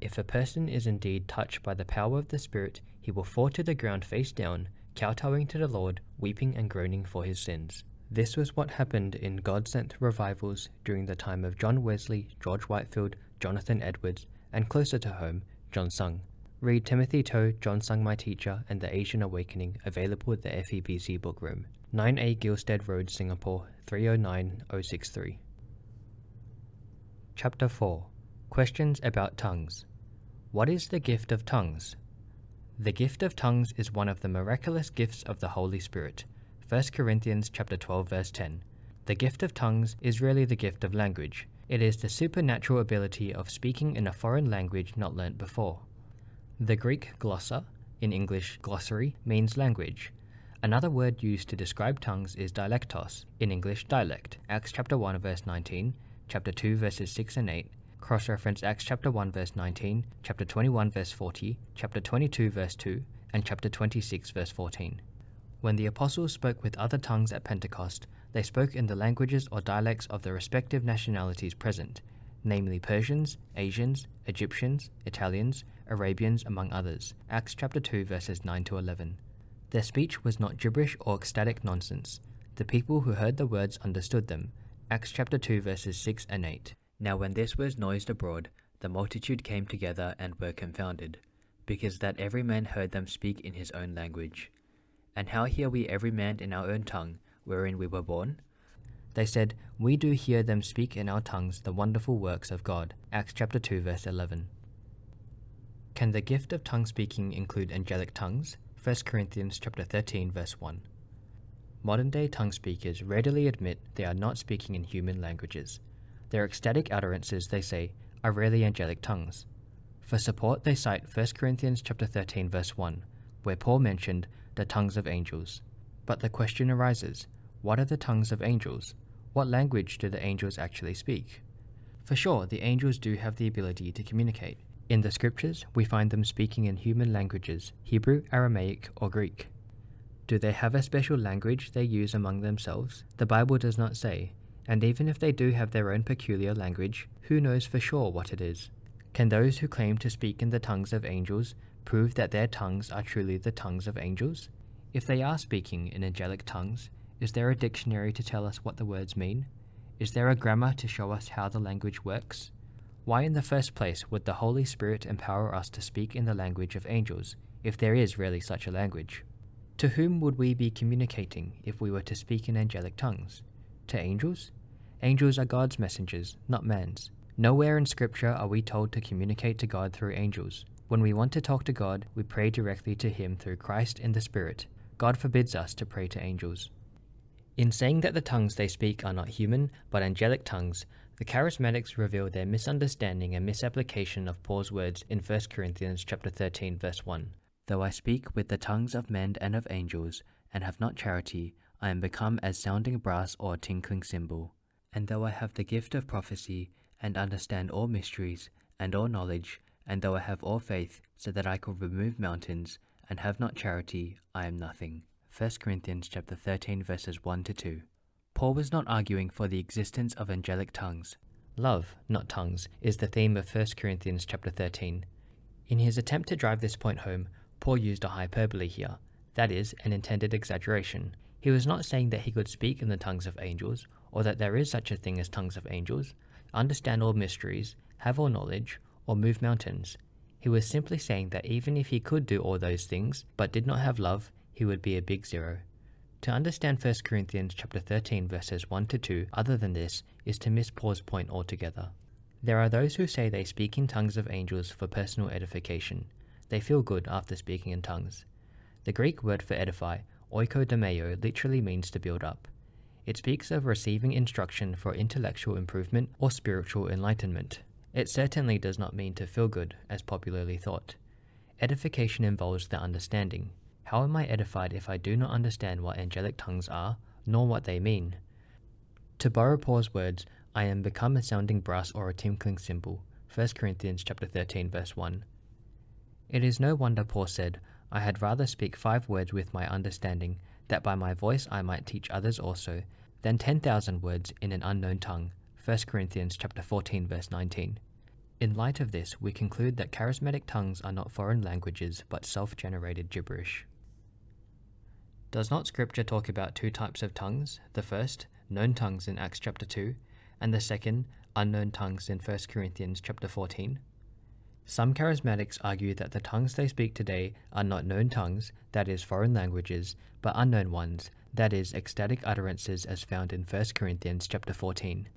If a person is indeed touched by the power of the Spirit, he will fall to the ground face down, kowtowing to the Lord, weeping and groaning for his sins. This was what happened in God sent revivals during the time of John Wesley, George Whitefield, Jonathan Edwards, and closer to home, John Sung. Read Timothy Tow, John Sung My Teacher, and The Asian Awakening, available at the FEBC Book Room, 9A Gilstead Road, Singapore, 309063. Chapter 4 Questions about Tongues. What is the gift of tongues? The gift of tongues is one of the miraculous gifts of the Holy Spirit. 1 Corinthians chapter 12 verse 10. The gift of tongues is really the gift of language. It is the supernatural ability of speaking in a foreign language not learnt before. The Greek glossa, in English glossary, means language. Another word used to describe tongues is dialectos, in English dialect. Acts chapter 1 verse 19, chapter 2 verses 6 and 8, Cross reference Acts chapter 1 verse 19, chapter 21 verse 40, chapter 22 verse 2, and chapter 26 verse 14. When the apostles spoke with other tongues at Pentecost, they spoke in the languages or dialects of the respective nationalities present, namely Persians, Asians, Egyptians, Italians, Arabians, among others. Acts chapter 2 verses 9 to 11. Their speech was not gibberish or ecstatic nonsense. The people who heard the words understood them. Acts chapter 2 verses 6 and 8. Now when this was noised abroad, the multitude came together and were confounded, because that every man heard them speak in his own language. And how hear we every man in our own tongue, wherein we were born? They said, We do hear them speak in our tongues the wonderful works of God. Acts chapter 2 verse 11. Can the gift of tongue speaking include angelic tongues? 1 Corinthians chapter 13 verse 1. Modern day tongue speakers readily admit they are not speaking in human languages. Their ecstatic utterances, they say, are really angelic tongues. For support, they cite 1 Corinthians chapter 13 verse 1, where Paul mentioned the tongues of angels. But the question arises, what are the tongues of angels? What language do the angels actually speak? For sure, the angels do have the ability to communicate. In the scriptures, we find them speaking in human languages, Hebrew, Aramaic, or Greek. Do they have a special language they use among themselves? The Bible does not say, and even if they do have their own peculiar language, who knows for sure what it is? Can those who claim to speak in the tongues of angels prove that their tongues are truly the tongues of angels? If they are speaking in angelic tongues, is there a dictionary to tell us what the words mean? Is there a grammar to show us how the language works? Why, in the first place, would the Holy Spirit empower us to speak in the language of angels, if there is really such a language? To whom would we be communicating if we were to speak in angelic tongues? To angels? Angels are God's messengers, not man's. Nowhere in Scripture are we told to communicate to God through angels. When we want to talk to God, we pray directly to Him through Christ in the Spirit. God forbids us to pray to angels. In saying that the tongues they speak are not human, but angelic tongues, the charismatics reveal their misunderstanding and misapplication of Paul's words in 1 Corinthians chapter 13 verse 1. Though I speak with the tongues of men and of angels, and have not charity, I am become as sounding brass or a tinkling cymbal. And though I have the gift of prophecy, and understand all mysteries, and all knowledge, and though I have all faith, so that I could remove mountains, and have not charity, I am nothing. 1 Corinthians chapter 13 verses 1 to 2. Paul was not arguing for the existence of angelic tongues. Love, not tongues, is the theme of 1 Corinthians chapter 13. In his attempt to drive this point home, Paul used a hyperbole here, that is, an intended exaggeration. He was not saying that he could speak in the tongues of angels, or that there is such a thing as tongues of angels, understand all mysteries, have all knowledge, or move mountains. He was simply saying that even if he could do all those things, but did not have love, he would be a big zero. To understand 1 Corinthians chapter 13 verses 1 to 2 other than this is to miss Paul's point altogether. There are those who say they speak in tongues of angels for personal edification. They feel good after speaking in tongues. The Greek word for edify, oikodomeo, literally means to build up. It speaks of receiving instruction for intellectual improvement or spiritual enlightenment. It certainly does not mean to feel good, as popularly thought. Edification involves the understanding. How am I edified if I do not understand what angelic tongues are, nor what they mean? To borrow Paul's words, I am become a sounding brass or a tinkling cymbal. 1 Corinthians chapter 13 verse 1. It is no wonder Paul said, I had rather speak five words with my understanding, that by my voice I might teach others also, than ten thousand words in an unknown tongue. 1 Corinthians chapter 14 verse 19. In light of this, we conclude that charismatic tongues are not foreign languages but self-generated gibberish. Does not scripture talk about two types of tongues? The first, known tongues in Acts chapter 2, and the second, unknown tongues in 1 Corinthians chapter 14? Some charismatics argue that the tongues they speak today are not known tongues, that is, foreign languages, but unknown ones, that is, ecstatic utterances as found in 1 Corinthians chapter 14.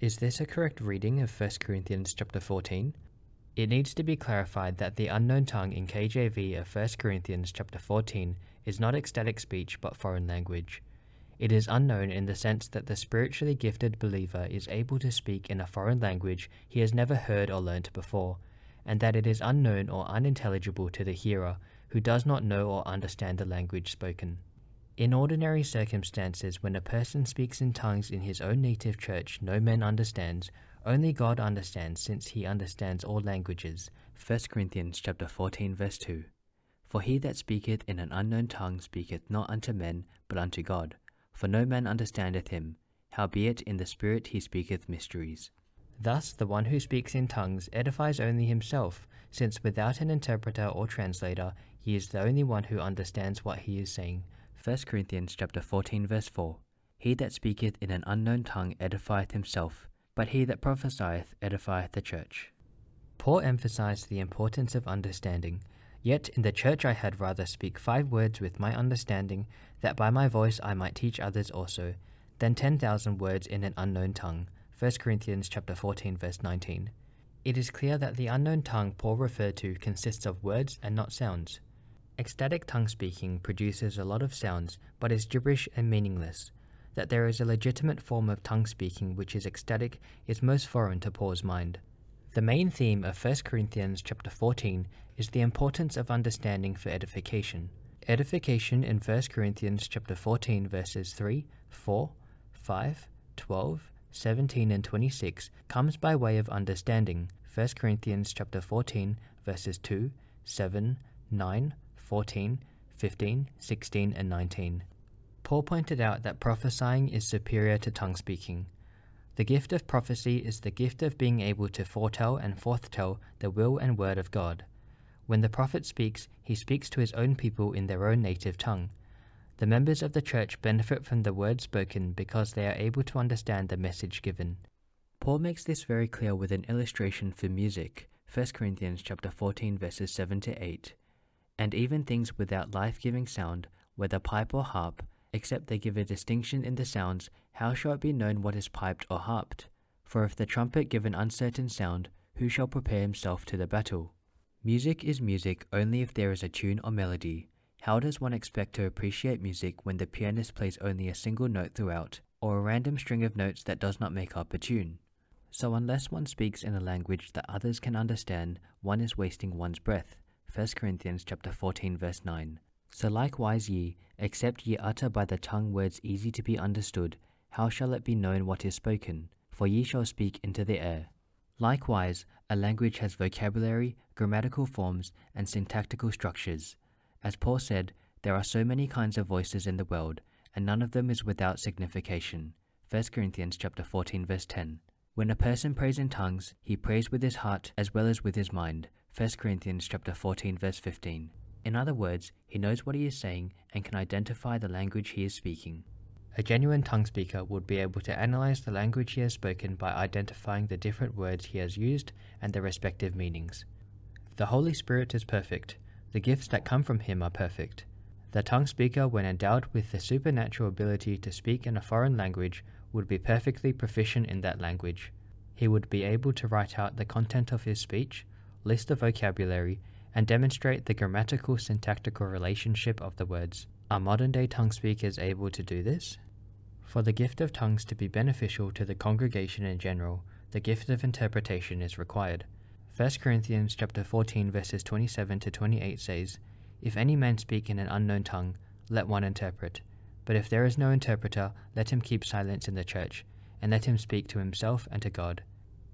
Is this a correct reading of 1 Corinthians chapter 14? It needs to be clarified that the unknown tongue in KJV of 1 Corinthians chapter 14 is not ecstatic speech but foreign language. It is unknown in the sense that the spiritually gifted believer is able to speak in a foreign language he has never heard or learnt before and that it is unknown or unintelligible to the hearer who does not know or understand the language spoken. In ordinary circumstances, when a person speaks in tongues in his own native church, no man understands, only God understands, since he understands all languages. 1 Corinthians chapter 14 verse 2. For he that speaketh in an unknown tongue speaketh not unto men, but unto God. For no man understandeth him, howbeit in the Spirit he speaketh mysteries. Thus, the one who speaks in tongues edifies only himself, since without an interpreter or translator, he is the only one who understands what he is saying. 1 Corinthians chapter 14 verse 4. He that speaketh in an unknown tongue edifieth himself, but he that prophesieth edifieth the church. Paul emphasized the importance of understanding. Yet in the church I had rather speak five words with my understanding, that by my voice I might teach others also, than ten thousand words in an unknown tongue. 1 Corinthians chapter 14 verse 19. It is clear that the unknown tongue Paul referred to consists of words and not sounds. Ecstatic tongue speaking produces a lot of sounds but is gibberish and meaningless. That there is a legitimate form of tongue speaking which is ecstatic is most foreign to Paul's mind. The main theme of 1 Corinthians chapter 14 is the importance of understanding for edification. Edification in 1 Corinthians chapter 14 verses 3, 4, 5, 12, 17 and 26 comes by way of understanding 1 Corinthians chapter 14 verses 2, 7, 9, 14, 15, 16 and 19. Paul pointed out that prophesying is superior to tongue speaking. The gift of prophecy is the gift of being able to foretell and forthtell the will and word of God. When the prophet speaks, he speaks to his own people in their own native tongue. The members of the church benefit from the word spoken because they are able to understand the message given. Paul makes this very clear with an illustration for music, 1 Corinthians chapter 14 verses 7 to 8. And even things without life-giving sound, whether pipe or harp, except they give a distinction in the sounds, how shall it be known what is piped or harped? For if the trumpet give an uncertain sound, who shall prepare himself to the battle? Music is music only if there is a tune or melody, how does one expect to appreciate music when the pianist plays only a single note throughout, or a random string of notes that does not make up a tune? So unless one speaks in a language that others can understand, one is wasting one's breath. 1 Corinthians chapter 14 verse 9. So likewise ye, except ye utter by the tongue words easy to be understood, how shall it be known what is spoken? For ye shall speak into the air. Likewise, a language has vocabulary, grammatical forms, and syntactical structures. As Paul said, there are so many kinds of voices in the world, and none of them is without signification. 1 Corinthians chapter 14 verse 10. When a person prays in tongues, he prays with his heart as well as with his mind. 1 Corinthians chapter 14 verse 15. In other words, he knows what he is saying and can identify the language he is speaking. A genuine tongue speaker would be able to analyze the language he has spoken by identifying the different words he has used and their respective meanings. The Holy Spirit is perfect. The gifts that come from him are perfect. The tongue speaker, when endowed with the supernatural ability to speak in a foreign language, would be perfectly proficient in that language. He would be able to write out the content of his speech, list the vocabulary, and demonstrate the grammatical syntactical relationship of the words. Are modern day tongue speakers able to do this? For the gift of tongues to be beneficial to the congregation in general, the gift of interpretation is required. 1 Corinthians chapter 14 verses 27 to 28 says, If any man speak in an unknown tongue, let one interpret. But if there is no interpreter, let him keep silence in the church, and let him speak to himself and to God.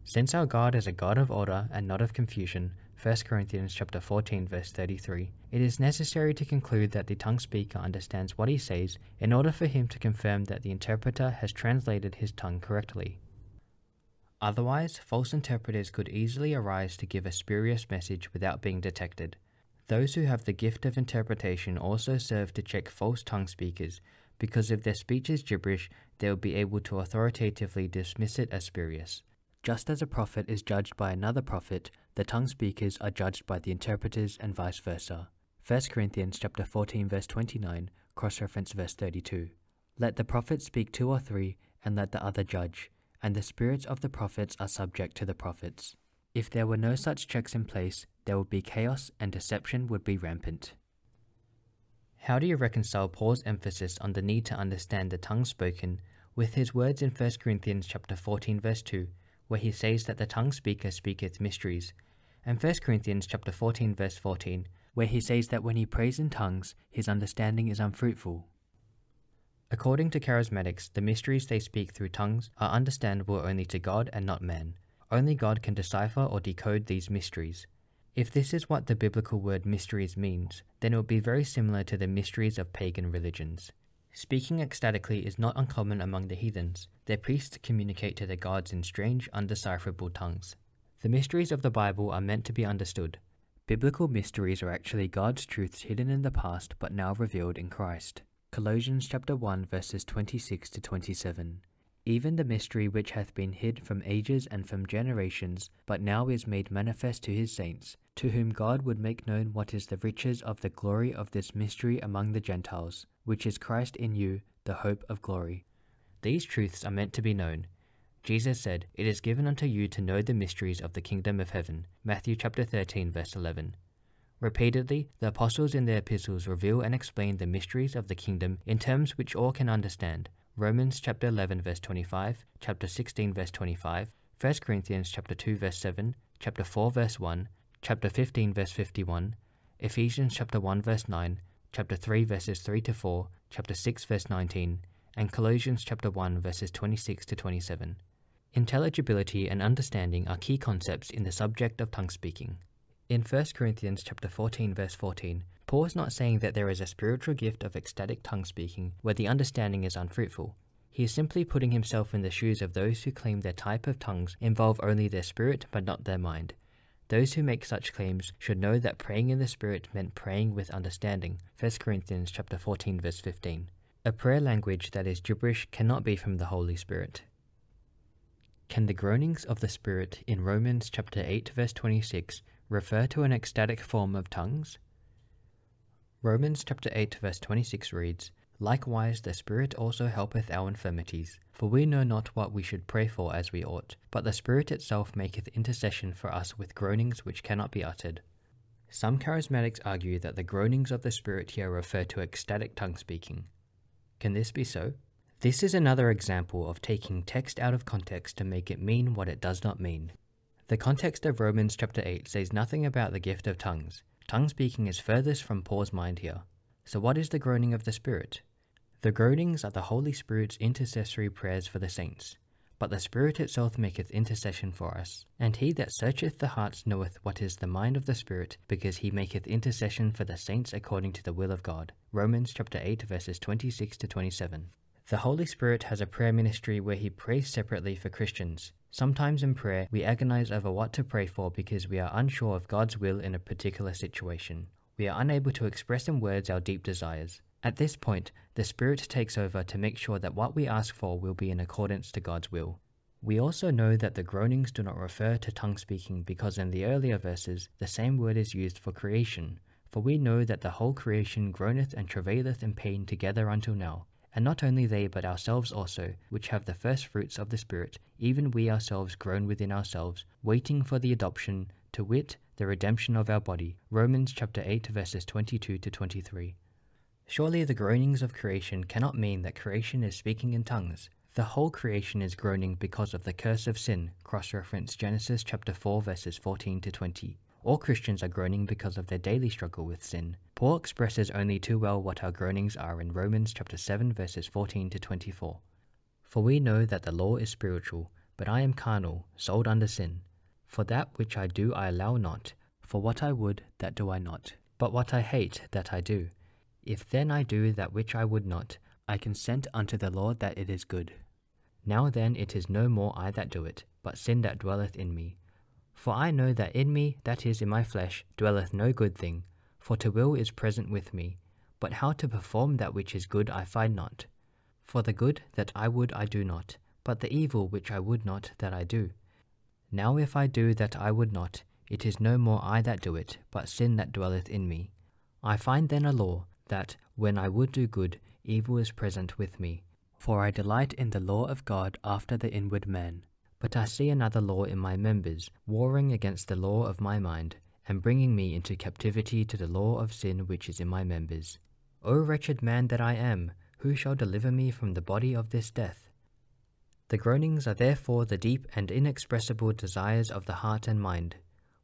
Since our God is a God of order and not of confusion, 1 Corinthians chapter 14 verse 33, it is necessary to conclude that the tongue speaker understands what he says in order for him to confirm that the interpreter has translated his tongue correctly. Otherwise, false interpreters could easily arise to give a spurious message without being detected. Those who have the gift of interpretation also serve to check false tongue speakers, because if their speech is gibberish, they will be able to authoritatively dismiss it as spurious. Just as a prophet is judged by another prophet, the tongue speakers are judged by the interpreters and vice versa. 1 Corinthians chapter 14 verse 29 cross-reference verse 32. Let the prophet speak two or three and let the other judge, and the spirits of the prophets are subject to the prophets. If there were no such checks in place, there would be chaos and deception would be rampant. How do you reconcile Paul's emphasis on the need to understand the tongue spoken with his words in 1 Corinthians chapter 14 verse 2 where he says that the tongue speaker speaketh mysteries, and 1 Corinthians chapter 14 verse 14, where he says that when he prays in tongues, his understanding is unfruitful. According to charismatics, the mysteries they speak through tongues are understandable only to God and not man. Only God can decipher or decode these mysteries. If this is what the biblical word mysteries means, then it would be very similar to the mysteries of pagan religions. Speaking ecstatically is not uncommon among the heathens. Their priests communicate to their gods in strange, undecipherable tongues. The mysteries of the Bible are meant to be understood. Biblical mysteries are actually God's truths hidden in the past but now revealed in Christ. Colossians chapter 1 verses 26 to 27. Even the mystery which hath been hid from ages and from generations, but now is made manifest to his saints, to whom God would make known what is the riches of the glory of this mystery among the Gentiles, which is Christ in you, the hope of glory. These truths are meant to be known. Jesus said, It is given unto you to know the mysteries of the kingdom of heaven. Matthew chapter 13, verse 11. Repeatedly, the apostles in their epistles reveal and explain the mysteries of the kingdom in terms which all can understand. Romans chapter 11 verse 25, chapter 16 verse 25, 1 Corinthians chapter 2 verse 7, chapter 4 verse 1, chapter 15 verse 51, Ephesians chapter 1 verse 9, chapter 3 verses 3 to 4, chapter 6 verse 19, and Colossians chapter 1 verses 26 to 27. Intelligibility and understanding are key concepts in the subject of tongue speaking. In 1 Corinthians chapter 14 verse 14, Paul is not saying that there is a spiritual gift of ecstatic tongue speaking where the understanding is unfruitful. He is simply putting himself in the shoes of those who claim their type of tongues involve only their spirit but not their mind. Those who make such claims should know that praying in the Spirit meant praying with understanding. 1 Corinthians chapter 14 verse 15. A prayer language that is gibberish cannot be from the Holy Spirit. Can the groanings of the Spirit in Romans chapter 8 verse 26 refer to an ecstatic form of tongues? Romans chapter 8 verse 26 reads, Likewise, the Spirit also helpeth our infirmities. For we know not what we should pray for as we ought, but the Spirit itself maketh intercession for us with groanings which cannot be uttered. Some charismatics argue that the groanings of the Spirit here refer to ecstatic tongue speaking. Can this be so? This is another example of taking text out of context to make it mean what it does not mean. The context of Romans chapter 8 says nothing about the gift of tongues. Tongue speaking is furthest from Paul's mind here. So, what is the groaning of the Spirit? The groanings are the Holy Spirit's intercessory prayers for the saints. But the Spirit itself maketh intercession for us. And he that searcheth the hearts knoweth what is the mind of the Spirit, because he maketh intercession for the saints according to the will of God. Romans chapter 8 verses 26 to 27. The Holy Spirit has a prayer ministry where he prays separately for Christians. Sometimes in prayer, we agonize over what to pray for because we are unsure of God's will in a particular situation. we are unable to express in words our deep desires. At this point, the Spirit takes over to make sure that what we ask for will be in accordance to God's will. We also know that the groanings do not refer to tongue speaking because in the earlier verses the same word is used for creation. For we know that the whole creation groaneth and travaileth in pain together until now. And not only they, but ourselves also, which have the first fruits of the Spirit, even we ourselves groan within ourselves, waiting for the adoption, to wit, the redemption of our body. Romans chapter 8, verses 22 to 23. Surely the groanings of creation cannot mean that creation is speaking in tongues. The whole creation is groaning because of the curse of sin. Cross reference Genesis chapter 4 verses 14 to 20. All Christians are groaning because of their daily struggle with sin. Paul expresses only too well what our groanings are in Romans chapter 7 verses 14 to 24. For we know that the law is spiritual, but I am carnal, sold under sin. For that which I do I allow not, for what I would that do I not, but what I hate that I do. If then I do that which I would not, I consent unto the law that it is good. Now then it is no more I that do it, but sin that dwelleth in me. For I know that in me, that is in my flesh, dwelleth no good thing. For to will is present with me, but how to perform that which is good I find not. For the good that I would I do not, but the evil which I would not that I do. Now if I do that I would not, it is no more I that do it, but sin that dwelleth in me. I find then a law, that, when I would do good, evil is present with me. For I delight in the law of God after the inward man. But I see another law in my members, warring against the law of my mind, and bringing me into captivity to the law of sin which is in my members. O wretched man that I am, who shall deliver me from the body of this death? The groanings are therefore the deep and inexpressible desires of the heart and mind.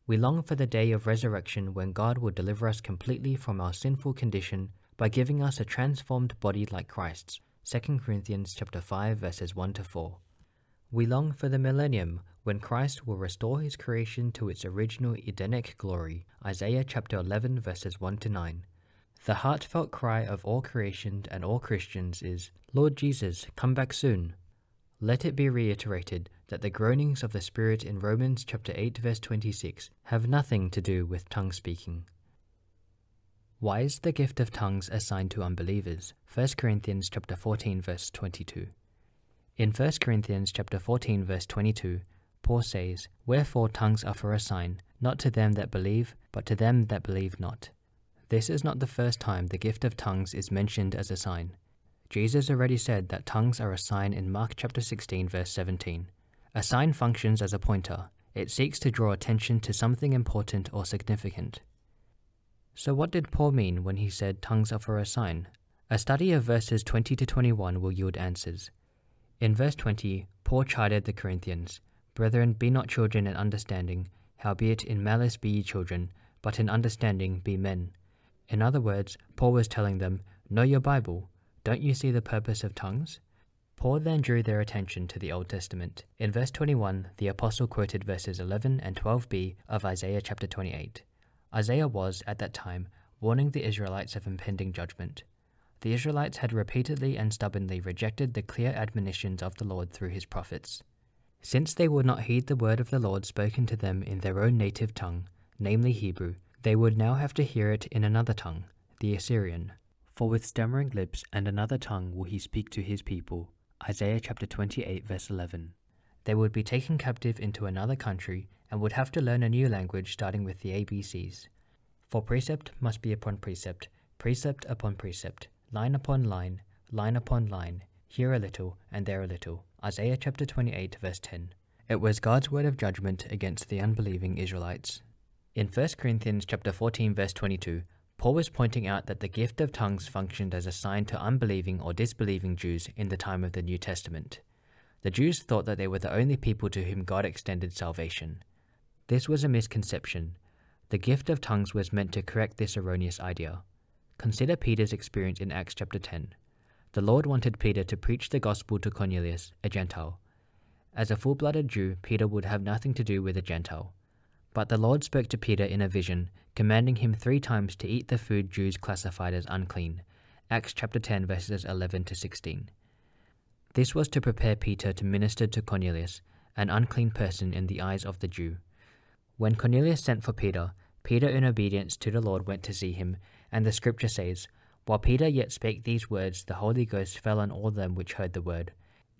We long for the day of resurrection when God will deliver us completely from our sinful condition by giving us a transformed body like Christ's. 2 Corinthians chapter 5 verses 1 to 4. We long for the millennium when Christ will restore his creation to its original Edenic glory. Isaiah chapter 11 verses 1 to 9. The heartfelt cry of all creation and all Christians is, Lord Jesus, come back soon. Let it be reiterated that the groanings of the Spirit in Romans chapter 8 verse 26 have nothing to do with tongue speaking. Why is the gift of tongues assigned to unbelievers? 1 Corinthians chapter 14 verse 22. In 1 Corinthians chapter 14 verse 22, Paul says, Wherefore tongues are for a sign, not to them that believe, but to them that believe not. This is not the first time the gift of tongues is mentioned as a sign. Jesus already said that tongues are a sign in Mark chapter 16 verse 17. A sign functions as a pointer. It seeks to draw attention to something important or significant. So what did Paul mean when he said tongues are for a sign? A study of verses 20 to 21 will yield answers. In verse 20, Paul chided the Corinthians Brethren, be not children in understanding, howbeit in malice be ye children, but in understanding be men. In other words, Paul was telling them, Know your Bible. Don't you see the purpose of tongues? Paul then drew their attention to the Old Testament. In verse 21, the apostle quoted verses 11 and 12b of Isaiah chapter 28. Isaiah was, at that time, warning the Israelites of impending judgment the Israelites had repeatedly and stubbornly rejected the clear admonitions of the Lord through his prophets. Since they would not heed the word of the Lord spoken to them in their own native tongue, namely Hebrew, they would now have to hear it in another tongue, the Assyrian. For with stammering lips and another tongue will he speak to his people. Isaiah chapter 28, verse 11. They would be taken captive into another country and would have to learn a new language starting with the ABCs. For precept must be upon precept, precept upon precept, line upon line, line upon line, here a little and there a little. Isaiah chapter 28, verse 10. It was God's word of judgment against the unbelieving Israelites. In 1 Corinthians chapter 14, verse 22, Paul was pointing out that the gift of tongues functioned as a sign to unbelieving or disbelieving Jews in the time of the New Testament. The Jews thought that they were the only people to whom God extended salvation. This was a misconception. The gift of tongues was meant to correct this erroneous idea. Consider Peter's experience in Acts chapter 10. The Lord wanted Peter to preach the gospel to Cornelius, a Gentile. As a full blooded Jew, Peter would have nothing to do with a Gentile. But the Lord spoke to Peter in a vision, commanding him three times to eat the food Jews classified as unclean. Acts chapter 10, verses 11 to 16. This was to prepare Peter to minister to Cornelius, an unclean person in the eyes of the Jew. When Cornelius sent for Peter, Peter, in obedience to the Lord, went to see him, and the scripture says, While Peter yet spake these words, the Holy Ghost fell on all them which heard the word.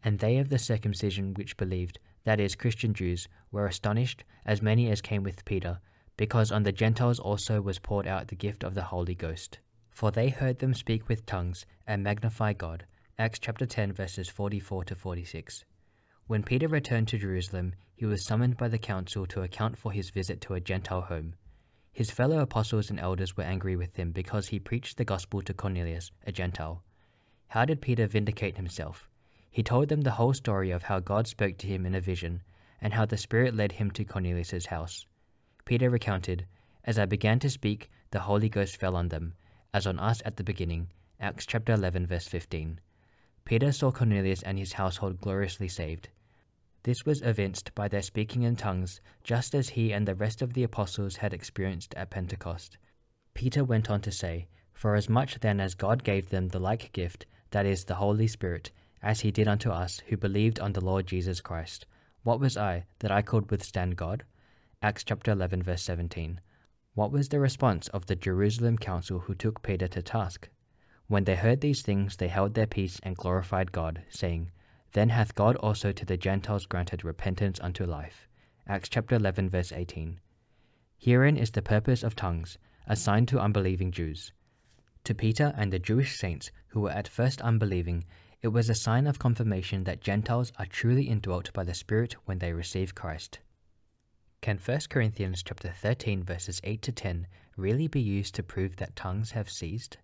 And they of the circumcision which believed, that is, Christian Jews, were astonished, as many as came with Peter, because on the Gentiles also was poured out the gift of the Holy Ghost. For they heard them speak with tongues and magnify God. Acts chapter 10, verses 44 to 46. When Peter returned to Jerusalem, he was summoned by the council to account for his visit to a Gentile home. His fellow apostles and elders were angry with him because he preached the gospel to Cornelius, a Gentile. How did Peter vindicate himself? He told them the whole story of how God spoke to him in a vision and how the Spirit led him to Cornelius's house. Peter recounted, As I began to speak, the Holy Ghost fell on them, as on us at the beginning. Acts chapter 11, verse 15. Peter saw Cornelius and his household gloriously saved. This was evinced by their speaking in tongues, just as he and the rest of the apostles had experienced at Pentecost. Peter went on to say, For as much then as God gave them the like gift, that is, the Holy Spirit, as he did unto us who believed on the Lord Jesus Christ, what was I that I could withstand God? Acts chapter 11, verse 17. What was the response of the Jerusalem council who took Peter to task? When they heard these things, they held their peace and glorified God, saying, then hath God also to the Gentiles granted repentance unto life. Acts chapter 11, verse 18. Herein is the purpose of tongues, assigned to unbelieving Jews. To Peter and the Jewish saints who were at first unbelieving, it was a sign of confirmation that Gentiles are truly indwelt by the Spirit when they receive Christ. Can 1 Corinthians chapter 13 verses 8 to 10 really be used to prove that tongues have ceased?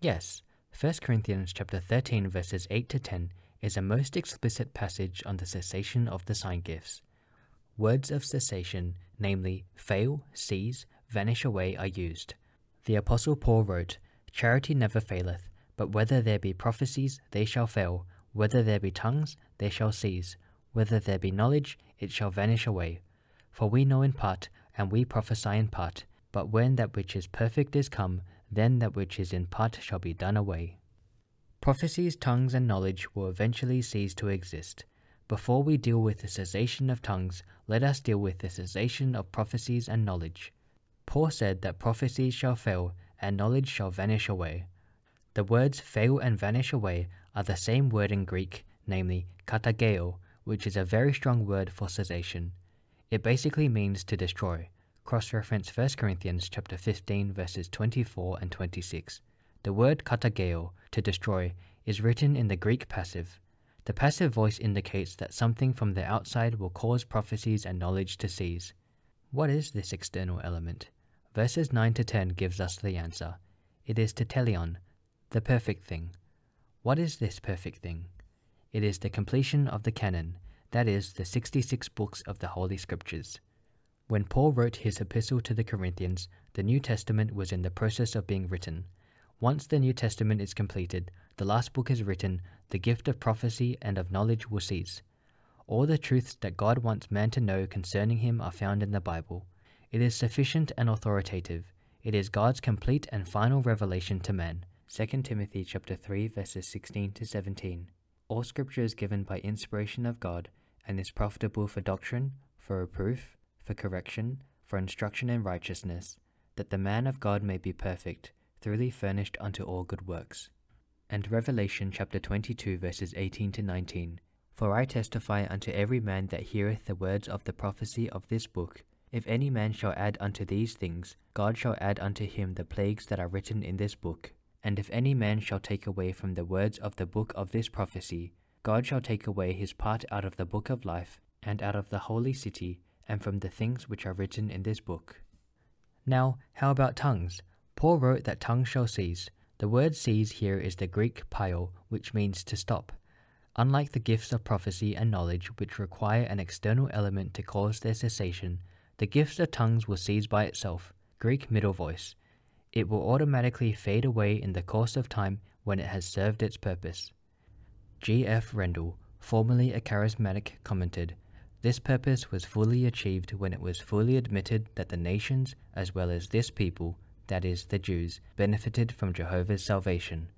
Yes, 1 Corinthians chapter 13 verses 8 to 10 is a most explicit passage on the cessation of the sign gifts. Words of cessation, namely fail, cease, vanish away, are used. The Apostle Paul wrote, Charity never faileth, but whether there be prophecies, they shall fail, whether there be tongues, they shall cease, whether there be knowledge, it shall vanish away. For we know in part, and we prophesy in part, but when that which is perfect is come, then that which is in part shall be done away. Prophecies, tongues, and knowledge will eventually cease to exist. Before we deal with the cessation of tongues, let us deal with the cessation of prophecies and knowledge. Paul said that prophecies shall fail and knowledge shall vanish away. The words fail and vanish away are the same word in Greek, namely katargeo, which is a very strong word for cessation. It basically means to destroy. Cross-reference 1 Corinthians chapter 15 verses 24 and 26. The word katargeo, to destroy, is written in the Greek passive. The passive voice indicates that something from the outside will cause prophecies and knowledge to cease. What is this external element? Verses 9 to 10 gives us the answer. It is teleion, the perfect thing. What is this perfect thing? It is the completion of the canon, that is, the 66 books of the Holy Scriptures. When Paul wrote his epistle to the Corinthians, the New Testament was in the process of being written. Once the New Testament is completed, the last book is written, the gift of prophecy and of knowledge will cease. All the truths that God wants man to know concerning him are found in the Bible. It is sufficient and authoritative. It is God's complete and final revelation to man. 2 Timothy chapter 3 verses 16 to 17. All scripture is given by inspiration of God and is profitable for doctrine, for reproof, for correction, for instruction in righteousness, that the man of God may be perfect, thoroughly furnished unto all good works. And Revelation chapter 22 verses 18 to 19. For I testify unto every man that heareth the words of the prophecy of this book, if any man shall add unto these things, God shall add unto him the plagues that are written in this book. And if any man shall take away from the words of the book of this prophecy, God shall take away his part out of the book of life, and out of the holy city, and from the things which are written in this book. Now, how about tongues? Paul wrote that tongues shall cease. The word cease here is the Greek pauo, which means to stop. Unlike the gifts of prophecy and knowledge, which require an external element to cause their cessation, the gifts of tongues will cease by itself. Greek middle voice. It will automatically fade away in the course of time when it has served its purpose. G. F. Rendell, formerly a charismatic, commented This purpose was fully achieved when it was fully admitted that the nations, as well as this people, that is, the Jews, benefited from Jehovah's salvation.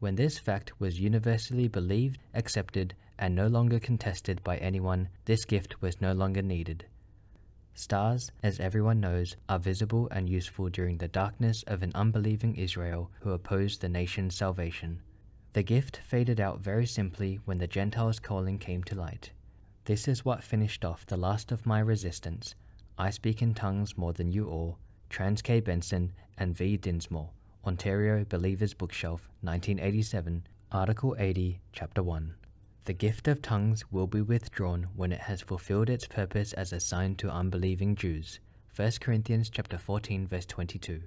When this fact was universally believed, accepted, and no longer contested by anyone, this gift was no longer needed. Stars, as everyone knows, are visible and useful during the darkness of an unbelieving Israel who opposed the nation's salvation. The gift faded out very simply when the Gentiles' calling came to light. This is what finished off the last of my resistance. I speak in tongues more than you all. Trans K. Benson and V. Dinsmore, Ontario Believers Bookshelf, 1987, Article 80, Chapter 1. The gift of tongues will be withdrawn when it has fulfilled its purpose as a sign to unbelieving Jews. 1 Corinthians chapter 14 verse 22.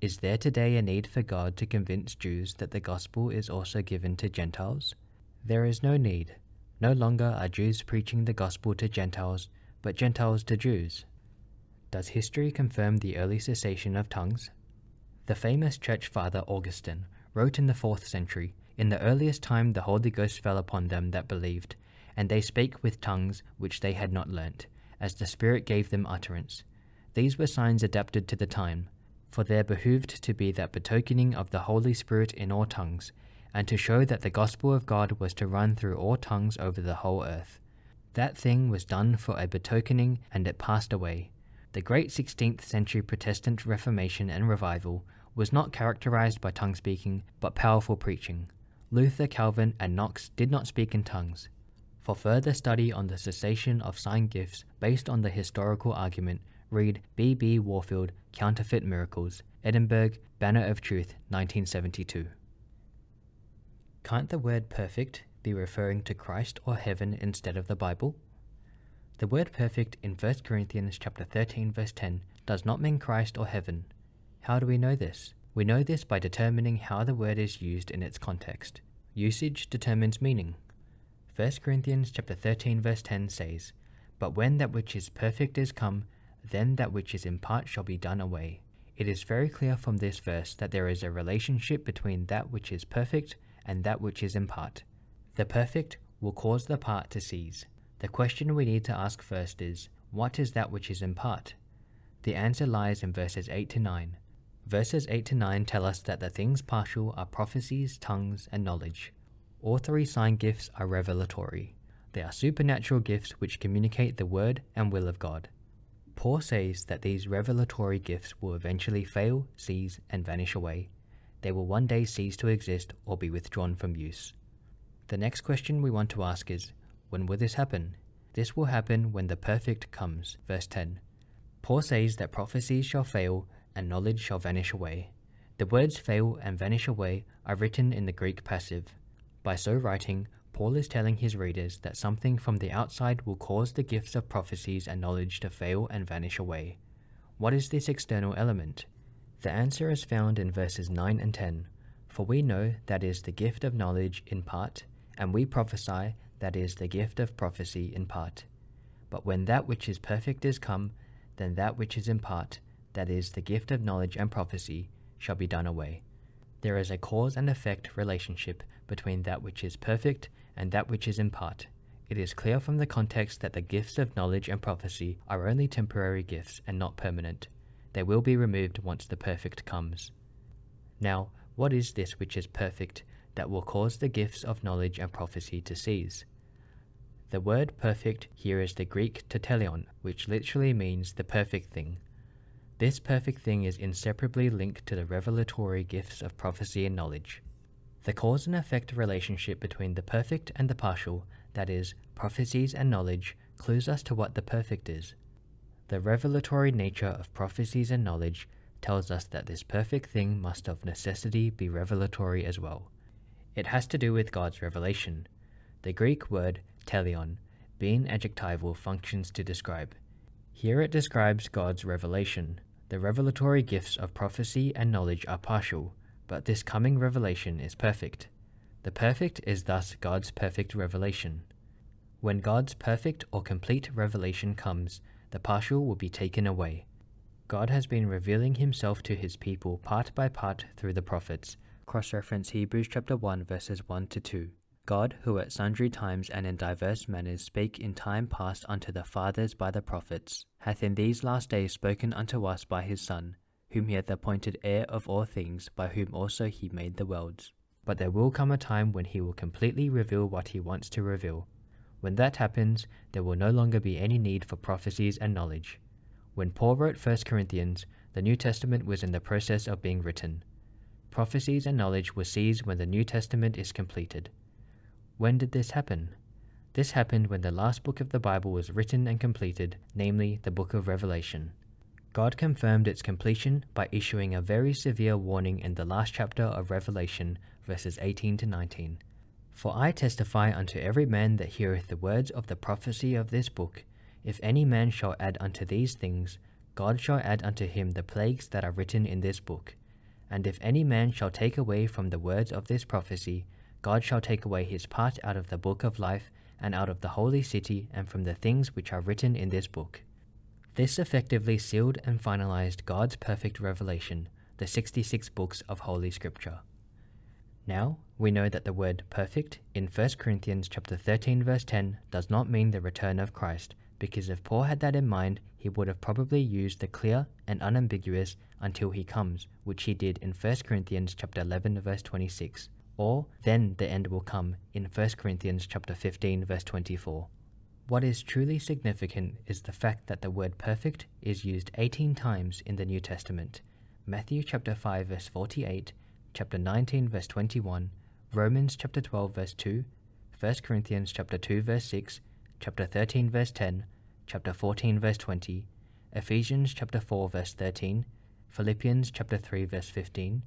Is there today a need for God to convince Jews that the gospel is also given to Gentiles? There is no need. No longer are Jews preaching the gospel to Gentiles, but Gentiles to Jews. Does history confirm the early cessation of tongues? The famous church father Augustine wrote in the 4th century In the earliest time the Holy Ghost fell upon them that believed, and they spake with tongues which they had not learnt, as the Spirit gave them utterance. These were signs adapted to the time for there behooved to be that betokening of the Holy Spirit in all tongues, and to show that the gospel of God was to run through all tongues over the whole earth. That thing was done for a betokening, and it passed away. The great 16th century Protestant Reformation and Revival was not characterized by tongue speaking, but powerful preaching. Luther, Calvin, and Knox did not speak in tongues. For further study on the cessation of sign gifts based on the historical argument, read B. B. Warfield, Counterfeit Miracles, Edinburgh, Banner of Truth, 1972. Can't the word perfect be referring to Christ or heaven instead of the Bible? The word perfect in 1 Corinthians chapter 13 verse 10 does not mean Christ or heaven. How do we know this? We know this by determining how the word is used in its context. Usage determines meaning. 1 Corinthians chapter 13 verse 10 says, But when that which is perfect is come, then that which is in part shall be done away. It is very clear from this verse that there is a relationship between that which is perfect and that which is in part. The perfect will cause the part to cease. The question we need to ask first is, what is that which is in part? The answer lies in verses 8 to 9. Verses 8 to 9 tell us that the things partial are prophecies, tongues, and knowledge. All three sign gifts are revelatory. They are supernatural gifts which communicate the word and will of God. Paul says that these revelatory gifts will eventually fail, cease, and vanish away. They will one day cease to exist or be withdrawn from use. The next question we want to ask is when will this happen? This will happen when the perfect comes. Verse 10. Paul says that prophecies shall fail and knowledge shall vanish away. The words fail and vanish away are written in the Greek passive. By so writing, Paul is telling his readers that something from the outside will cause the gifts of prophecies and knowledge to fail and vanish away. What is this external element? The answer is found in verses 9 and 10. For we know that is the gift of knowledge in part, and we prophesy that is the gift of prophecy in part. But when that which is perfect is come, then that which is in part, that is the gift of knowledge and prophecy, shall be done away. There is a cause and effect relationship between that which is perfect and that which is in part. It is clear from the context that the gifts of knowledge and prophecy are only temporary gifts and not permanent. They will be removed once the perfect comes. Now, what is this which is perfect that will cause the gifts of knowledge and prophecy to cease? The word perfect here is the Greek tetellion, which literally means the perfect thing. This perfect thing is inseparably linked to the revelatory gifts of prophecy and knowledge. The cause and effect relationship between the perfect and the partial, that is, prophecies and knowledge, clues us to what the perfect is. The revelatory nature of prophecies and knowledge tells us that this perfect thing must of necessity be revelatory as well. It has to do with God's revelation. The Greek word teleion, being adjectival, functions to describe. Here it describes God's revelation. The revelatory gifts of prophecy and knowledge are partial, but this coming revelation is perfect. The perfect is thus God's perfect revelation. When God's perfect or complete revelation comes, the partial will be taken away. God has been revealing himself to his people part by part through the prophets. Cross reference Hebrews chapter 1 verses 1 to 2. God, who at sundry times and in divers manners spake in time past unto the fathers by the prophets, hath in these last days spoken unto us by his Son, whom he hath appointed heir of all things, by whom also he made the worlds. But there will come a time when he will completely reveal what he wants to reveal. When that happens, there will no longer be any need for prophecies and knowledge. When Paul wrote 1 Corinthians, the New Testament was in the process of being written. Prophecies and knowledge will cease when the New Testament is completed. When did this happen? This happened when the last book of the Bible was written and completed, namely the book of Revelation. God confirmed its completion by issuing a very severe warning in the last chapter of Revelation, verses 18 to 19. For I testify unto every man that heareth the words of the prophecy of this book, if any man shall add unto these things, God shall add unto him the plagues that are written in this book. And if any man shall take away from the words of this prophecy, God shall take away his part out of the book of life, and out of the holy city, and from the things which are written in this book. This effectively sealed and finalized God's perfect revelation, the 66 books of Holy Scripture. Now, we know that the word perfect in 1 Corinthians chapter 13 verse 10 does not mean the return of Christ, because if Paul had that in mind, he would have probably used the clear and unambiguous until he comes, which he did in 1 Corinthians chapter 11 verse 26, or then the end will come in 1 Corinthians chapter 15 verse 24. What is truly significant is the fact that the word perfect is used 18 times in the New Testament. Matthew chapter 5 verse 48, chapter 19 verse 21, Romans chapter 12 verse 2, 1 Corinthians chapter 2 verse 6, chapter 13 verse 10, chapter 14 verse 20, Ephesians chapter 4 verse 13, Philippians chapter 3 verse 15,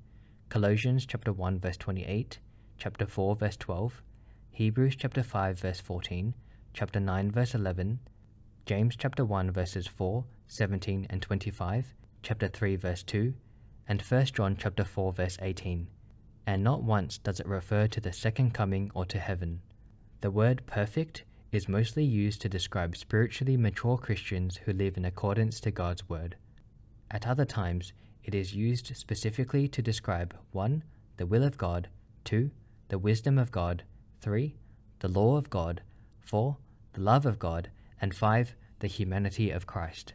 Colossians chapter 1 verse 28, chapter 4 verse 12, Hebrews chapter 5 verse 14, chapter 9 verse 11, James chapter 1 verses 4, 17 and 25, chapter 3 verse 2, and 1 John chapter 4 verse 18. And not once does it refer to the second coming or to heaven. The word perfect is mostly used to describe spiritually mature Christians who live in accordance to God's word. At other times, it is used specifically to describe 1. the will of God, 2. The wisdom of God, 3. the law of God, 4. the love of God, and 5. the humanity of Christ.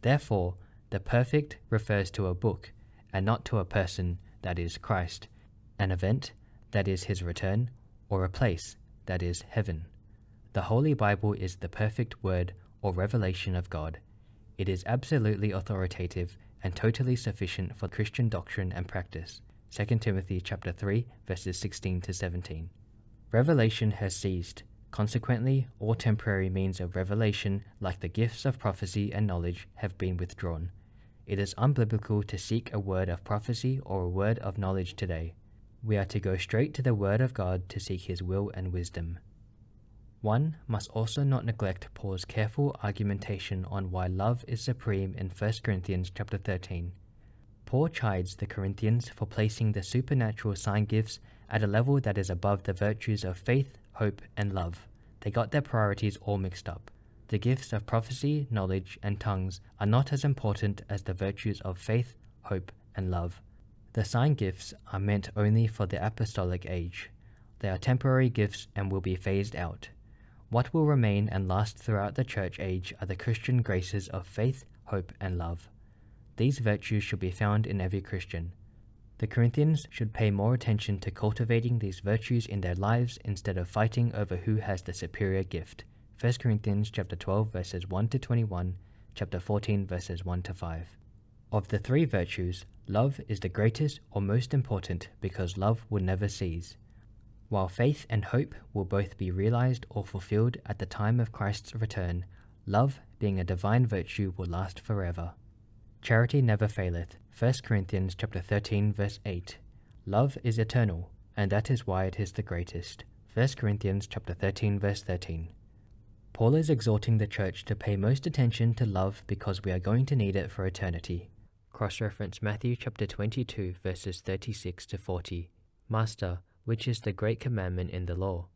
Therefore, the perfect refers to a book and not to a person, that is, Christ, an event, that is, his return, or a place, that is, heaven. The Holy Bible is the perfect word or revelation of God. It is absolutely authoritative and totally sufficient for Christian doctrine and practice. 2 Timothy chapter 3 verses 16 to 17. Revelation has ceased. Consequently, all temporary means of revelation, like the gifts of prophecy and knowledge, have been withdrawn. It is unbiblical to seek a word of prophecy or a word of knowledge today. We are to go straight to the Word of God to seek His will and wisdom. One must also not neglect Paul's careful argumentation on why love is supreme in 1 Corinthians chapter 13. Paul chides the Corinthians for placing the supernatural sign gifts at a level that is above the virtues of faith, hope, and love. They got their priorities all mixed up. The gifts of prophecy, knowledge, and tongues are not as important as the virtues of faith, hope, and love. The sign gifts are meant only for the apostolic age. They are temporary gifts and will be phased out. What will remain and last throughout the church age are the Christian graces of faith, hope, and love. These virtues should be found in every Christian. The Corinthians should pay more attention to cultivating these virtues in their lives instead of fighting over who has the superior gift. 1 Corinthians chapter 12 verses 1 to 21, chapter 14 verses 1 to 5. Of the three virtues, love is the greatest or most important because love will never cease while faith and hope will both be realized or fulfilled at the time of Christ's return, love, being a divine virtue, will last forever. Charity never faileth. 1 Corinthians chapter 13 verse 8. Love is eternal, and that is why it is the greatest. 1 Corinthians chapter 13 verse 13. Paul is exhorting the church to pay most attention to love because we are going to need it for eternity. Cross reference Matthew chapter 22 verses 36 to 40. Master, which is the great commandment in the law.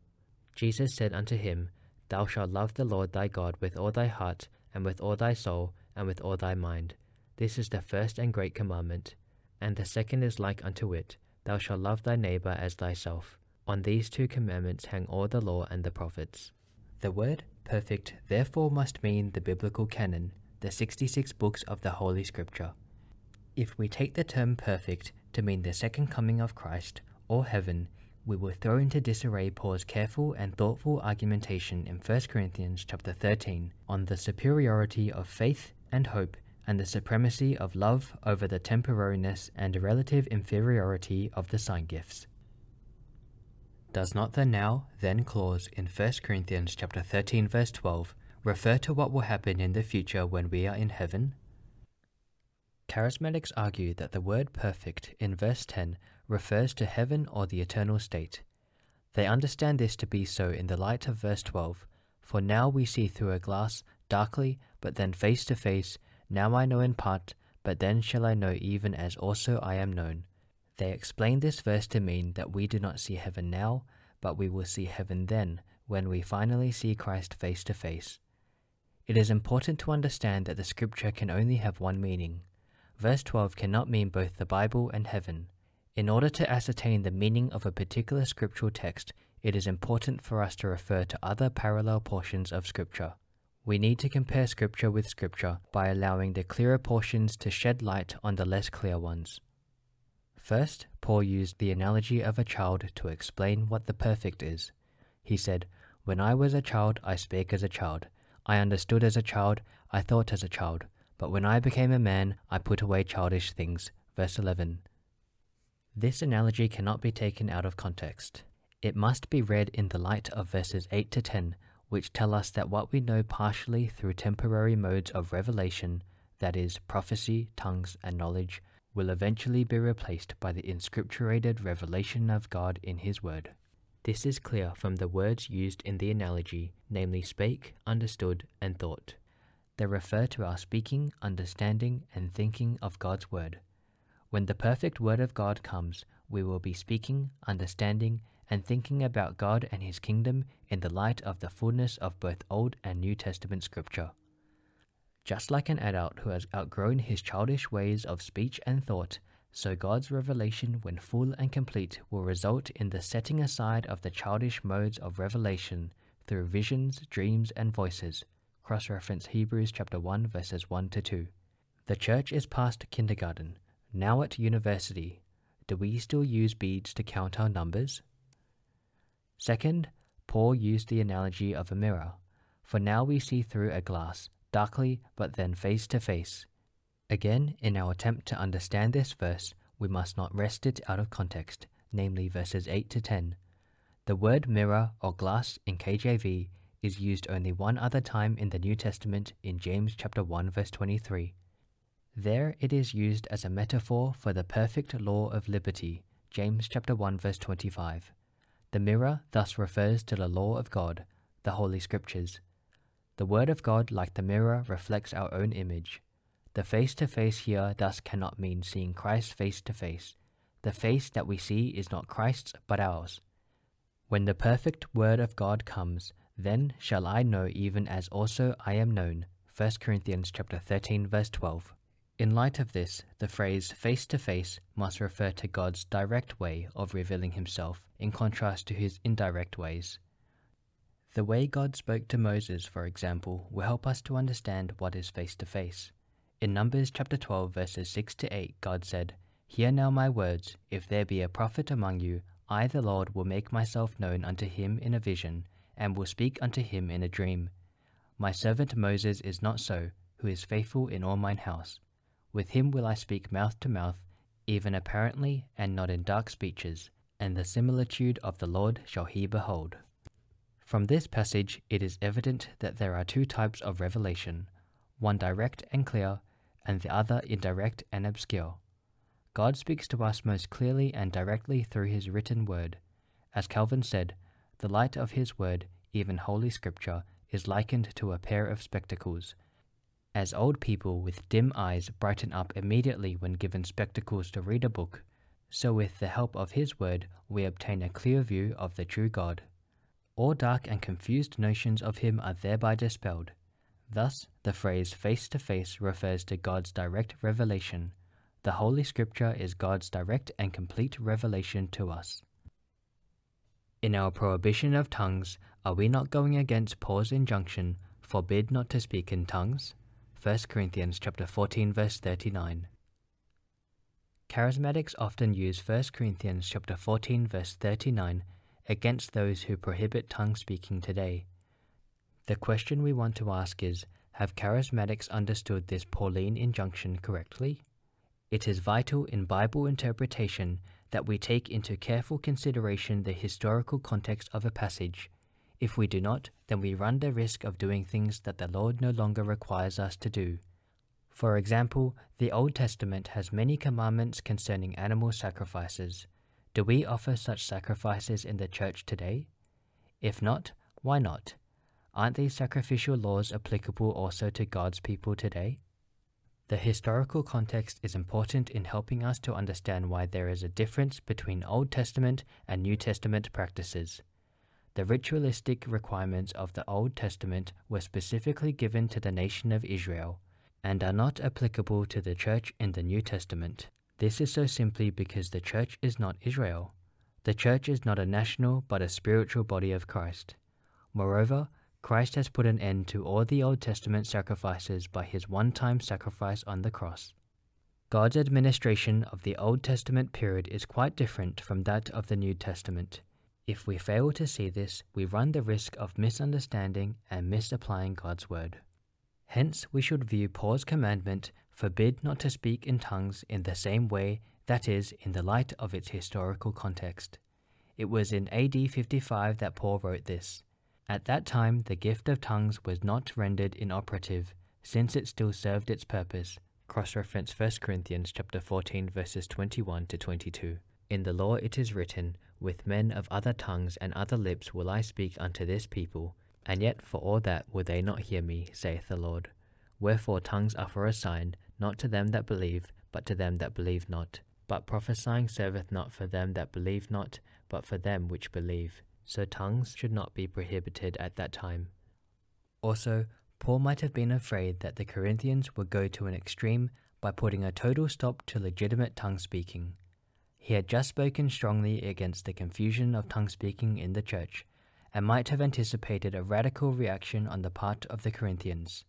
Jesus said unto him, Thou shalt love the Lord thy God with all thy heart, and with all thy soul, and with all thy mind. This is the first and great commandment. And the second is like unto it, Thou shalt love thy neighbour as thyself. On these two commandments hang all the law and the prophets. The word perfect therefore must mean the biblical canon, the 66 books of the Holy Scripture. If we take the term perfect to mean the second coming of Christ, or heaven, we will throw into disarray Paul's careful and thoughtful argumentation in 1 Corinthians chapter 13 on the superiority of faith and hope and the supremacy of love over the temporariness and relative inferiority of the sign gifts. Does not the now then clause in 1 Corinthians chapter 13 verse 12 refer to what will happen in the future when we are in heaven? Charismatics argue that the word perfect in verse 10 refers to heaven or the eternal state. They understand this to be so in the light of verse 12 For now we see through a glass, darkly, but then face to face. Now I know in part, but then shall I know even as also I am known. They explain this verse to mean that we do not see heaven now, but we will see heaven then, when we finally see Christ face to face. It is important to understand that the scripture can only have one meaning. Verse 12 cannot mean both the Bible and heaven. In order to ascertain the meaning of a particular scriptural text, it is important for us to refer to other parallel portions of Scripture. We need to compare Scripture with Scripture by allowing the clearer portions to shed light on the less clear ones. First, Paul used the analogy of a child to explain what the perfect is. He said, When I was a child, I spake as a child. I understood as a child, I thought as a child. But when I became a man, I put away childish things. Verse 11. This analogy cannot be taken out of context. It must be read in the light of verses 8 to 10, which tell us that what we know partially through temporary modes of revelation, that is, prophecy, tongues, and knowledge, will eventually be replaced by the inscripturated revelation of God in His Word. This is clear from the words used in the analogy, namely spake, understood, and thought. They refer to our speaking, understanding, and thinking of God's Word. When the perfect Word of God comes, we will be speaking, understanding, and thinking about God and His kingdom in the light of the fullness of both Old and New Testament Scripture. Just like an adult who has outgrown his childish ways of speech and thought, so God's revelation, when full and complete, will result in the setting aside of the childish modes of revelation through visions, dreams, and voices. Cross reference Hebrews chapter 1 verses 1 to 2. The church is past kindergarten, now at university, do we still use beads to count our numbers? Second, Paul used the analogy of a mirror, for now we see through a glass, darkly but then face to face. Again, in our attempt to understand this verse, we must not wrest it out of context, namely verses 8 to 10. The word mirror or glass in KJV is used only one other time in the New Testament in James chapter 1 verse 23. There it is used as a metaphor for the perfect law of liberty, James chapter 1 verse 25. The mirror thus refers to the law of God, the Holy Scriptures. The Word of God, like the mirror, reflects our own image. The face to face here thus cannot mean seeing Christ face to face. The face that we see is not Christ's but ours. When the perfect Word of God comes, then shall I know even as also I am known. 1 Corinthians chapter 13 verse 12. In light of this, the phrase face to face must refer to God's direct way of revealing himself in contrast to his indirect ways. The way God spoke to Moses, for example, will help us to understand what is face to face. In Numbers chapter 12 verses 6 to 8, God said, Hear now my words, if there be a prophet among you, I the Lord will make myself known unto him in a vision, and will speak unto him in a dream. My servant Moses is not so, who is faithful in all mine house. With him will I speak mouth to mouth, even apparently, and not in dark speeches, and the similitude of the Lord shall he behold. From this passage, it is evident that there are two types of revelation one direct and clear, and the other indirect and obscure. God speaks to us most clearly and directly through his written word. As Calvin said, the light of his word, even Holy Scripture, is likened to a pair of spectacles as old people with dim eyes brighten up immediately when given spectacles to read a book, so with the help of His Word we obtain a clear view of the true God. All dark and confused notions of Him are thereby dispelled. Thus, the phrase face to face refers to God's direct revelation. The Holy Scripture is God's direct and complete revelation to us. In our prohibition of tongues, are we not going against Paul's injunction, forbid not to speak in tongues? 1 Corinthians chapter 14 verse 39. Charismatics often use 1 Corinthians chapter 14 verse 39 against those who prohibit tongue speaking today. The question we want to ask is Have charismatics understood this Pauline injunction correctly? It is vital in Bible interpretation that we take into careful consideration the historical context of a passage. If we do not, then we run the risk of doing things that the Lord no longer requires us to do. For example, the Old Testament has many commandments concerning animal sacrifices. Do we offer such sacrifices in the church today? If not, why not? Aren't these sacrificial laws applicable also to God's people today? The historical context is important in helping us to understand why there is a difference between Old Testament and New Testament practices. The ritualistic requirements of the Old Testament were specifically given to the nation of Israel and are not applicable to the church in the New Testament. This is so simply because the church is not Israel. The church is not a national but a spiritual body of Christ. Moreover, Christ has put an end to all the Old Testament sacrifices by his one time sacrifice on the cross. God's administration of the Old Testament period is quite different from that of the New Testament. If we fail to see this, we run the risk of misunderstanding and misapplying God's word. Hence, we should view Paul's commandment forbid not to speak in tongues in the same way, that is, in the light of its historical context. It was in AD 55 that Paul wrote this. At that time, the gift of tongues was not rendered inoperative, since it still served its purpose. Cross-reference 1 Corinthians chapter 14 verses 21 to 22. In the law it is written, With men of other tongues and other lips will I speak unto this people, and yet for all that will they not hear me, saith the Lord. Wherefore tongues are for a sign, not to them that believe, but to them that believe not. But prophesying serveth not for them that believe not, but for them which believe. So tongues should not be prohibited at that time. Also, Paul might have been afraid that the Corinthians would go to an extreme by putting a total stop to legitimate tongue speaking. He had just spoken strongly against the confusion of tongue speaking in the church, and might have anticipated a radical reaction on the part of the Corinthians.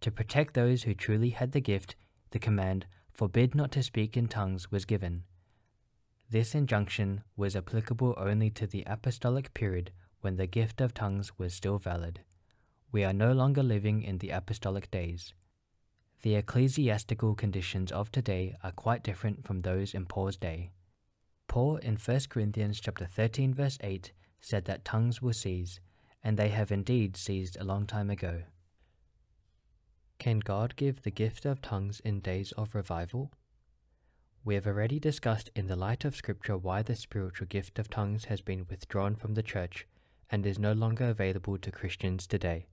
To protect those who truly had the gift, the command, forbid not to speak in tongues, was given. This injunction was applicable only to the apostolic period when the gift of tongues was still valid. We are no longer living in the apostolic days. The ecclesiastical conditions of today are quite different from those in Paul's day. Paul in 1 Corinthians chapter 13 verse 8 said that tongues will cease, and they have indeed ceased a long time ago. Can God give the gift of tongues in days of revival? We have already discussed in the light of Scripture why the spiritual gift of tongues has been withdrawn from the church and is no longer available to Christians today.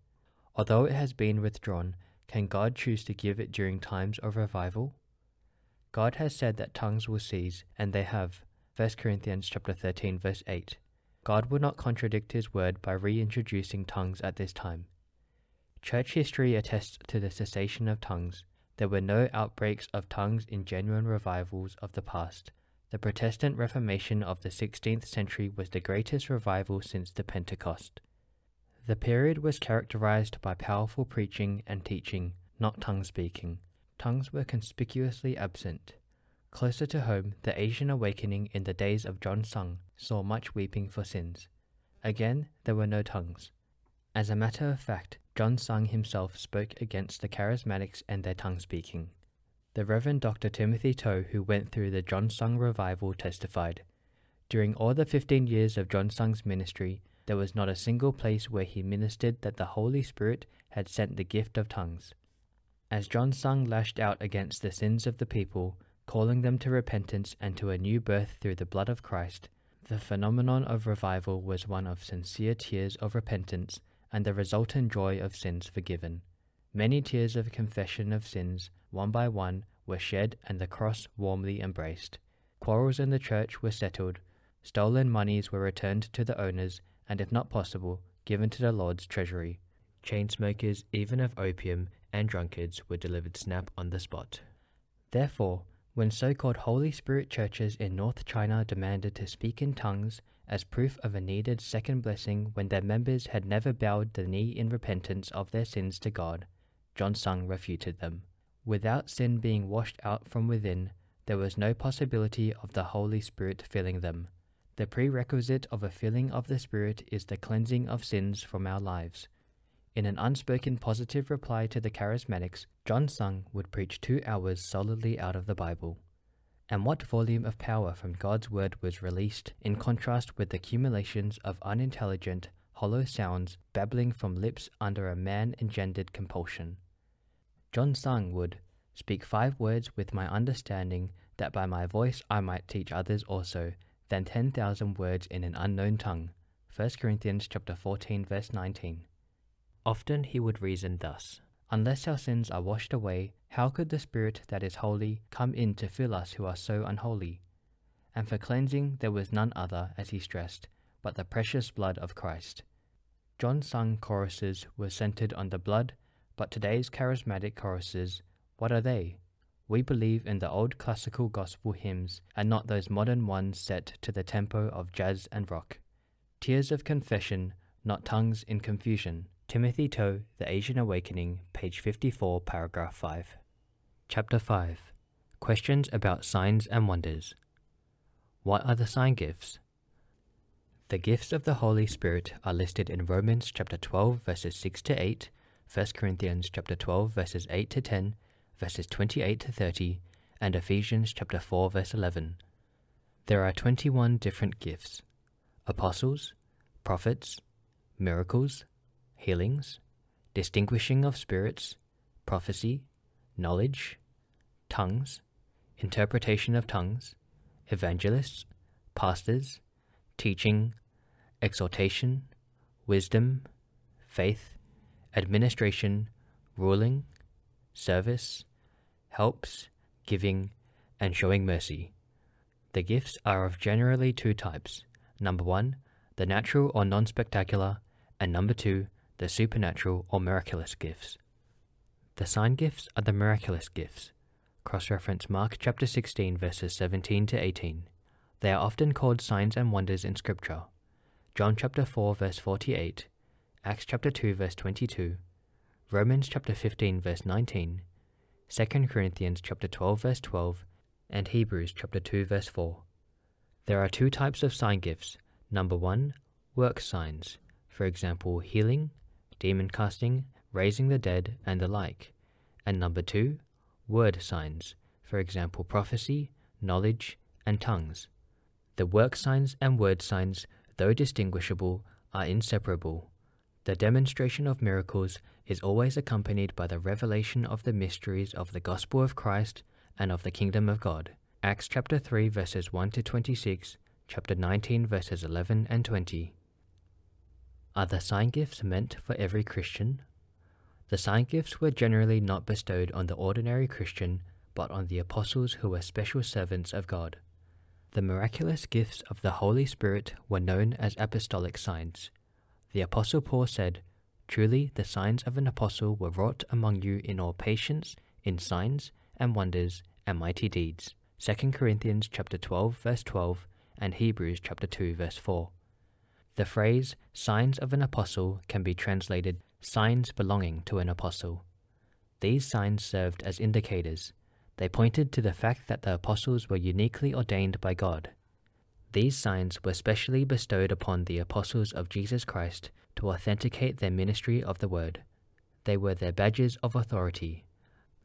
Although it has been withdrawn, can God choose to give it during times of revival? God has said that tongues will cease, and they have. 1 Corinthians chapter 13 verse 8. God would not contradict his word by reintroducing tongues at this time. Church history attests to the cessation of tongues. There were no outbreaks of tongues in genuine revivals of the past. The Protestant Reformation of the 16th century was the greatest revival since the Pentecost. The period was characterized by powerful preaching and teaching, not tongue speaking. Tongues were conspicuously absent. Closer to home, the Asian awakening in the days of John Sung saw much weeping for sins. Again, there were no tongues. As a matter of fact, John Sung himself spoke against the charismatics and their tongue speaking. The Reverend Dr. Timothy Tow, who went through the John Sung revival, testified During all the fifteen years of John Sung's ministry, there was not a single place where he ministered that the Holy Spirit had sent the gift of tongues. As John Sung lashed out against the sins of the people, calling them to repentance and to a new birth through the blood of Christ, the phenomenon of revival was one of sincere tears of repentance and the resultant joy of sins forgiven. Many tears of confession of sins, one by one, were shed and the cross warmly embraced. Quarrels in the church were settled, stolen monies were returned to the owners, and if not possible, given to the Lord's treasury. Chain smokers, even of opium, and drunkards were delivered snap on the spot. Therefore, when so called Holy Spirit churches in North China demanded to speak in tongues as proof of a needed second blessing when their members had never bowed the knee in repentance of their sins to God, John Sung refuted them. Without sin being washed out from within, there was no possibility of the Holy Spirit filling them. The prerequisite of a filling of the Spirit is the cleansing of sins from our lives. In an unspoken positive reply to the charismatics, John Sung would preach two hours solidly out of the Bible. And what volume of power from God's Word was released, in contrast with the accumulations of unintelligent, hollow sounds babbling from lips under a man engendered compulsion? John Sung would speak five words with my understanding, that by my voice I might teach others also, than ten thousand words in an unknown tongue. 1 Corinthians chapter 14 verse 19. Often he would reason thus Unless our sins are washed away, how could the Spirit that is holy come in to fill us who are so unholy? And for cleansing there was none other, as he stressed, but the precious blood of Christ. John Sung choruses were centered on the blood, but today's charismatic choruses, what are they? We believe in the old classical gospel hymns and not those modern ones set to the tempo of jazz and rock. Tears of confession, not tongues in confusion. Timothy Tow, The Asian Awakening, page 54, paragraph 5. Chapter 5 Questions about Signs and Wonders. What are the sign gifts? The gifts of the Holy Spirit are listed in Romans chapter 12 verses 6 to 8, 1 Corinthians chapter 12 verses 8 to 10, verses 28 to 30, and Ephesians chapter 4 verse 11. There are 21 different gifts: apostles, prophets, miracles, healings, distinguishing of spirits, prophecy, knowledge, tongues, interpretation of tongues, evangelists, pastors, teaching, exhortation, wisdom, faith, administration, ruling, service, helps, giving, and showing mercy. The gifts are of generally two types. Number one, the natural or non spectacular, and number two, the supernatural or miraculous gifts. The sign gifts are the miraculous gifts. Cross reference Mark chapter 16, verses 17 to 18. They are often called signs and wonders in Scripture. John chapter 4, verse 48, Acts chapter 2, verse 22, Romans chapter 15, verse 19, 2 Corinthians chapter 12, verse 12, and Hebrews chapter 2, verse 4. There are two types of sign gifts. Number one, work signs, for example, healing, demon casting, raising the dead, and the like. And number two, word signs, for example, prophecy, knowledge, and tongues. The work signs and word signs, though distinguishable, are inseparable. The demonstration of miracles is always accompanied by the revelation of the mysteries of the gospel of Christ and of the kingdom of God. Acts chapter 3 verses 1 to 26, chapter 19 verses 11 and 20. Are the sign gifts meant for every Christian? The sign gifts were generally not bestowed on the ordinary Christian, but on the apostles who were special servants of God. The miraculous gifts of the Holy Spirit were known as apostolic signs. The Apostle Paul said, Truly the signs of an apostle were wrought among you in all patience, in signs and wonders and mighty deeds. 2 Corinthians chapter 12 verse 12 and Hebrews chapter 2 verse 4. The phrase signs of an apostle can be translated signs belonging to an apostle. These signs served as indicators. They pointed to the fact that the apostles were uniquely ordained by God. These signs were specially bestowed upon the apostles of Jesus Christ to authenticate their ministry of the word. They were their badges of authority.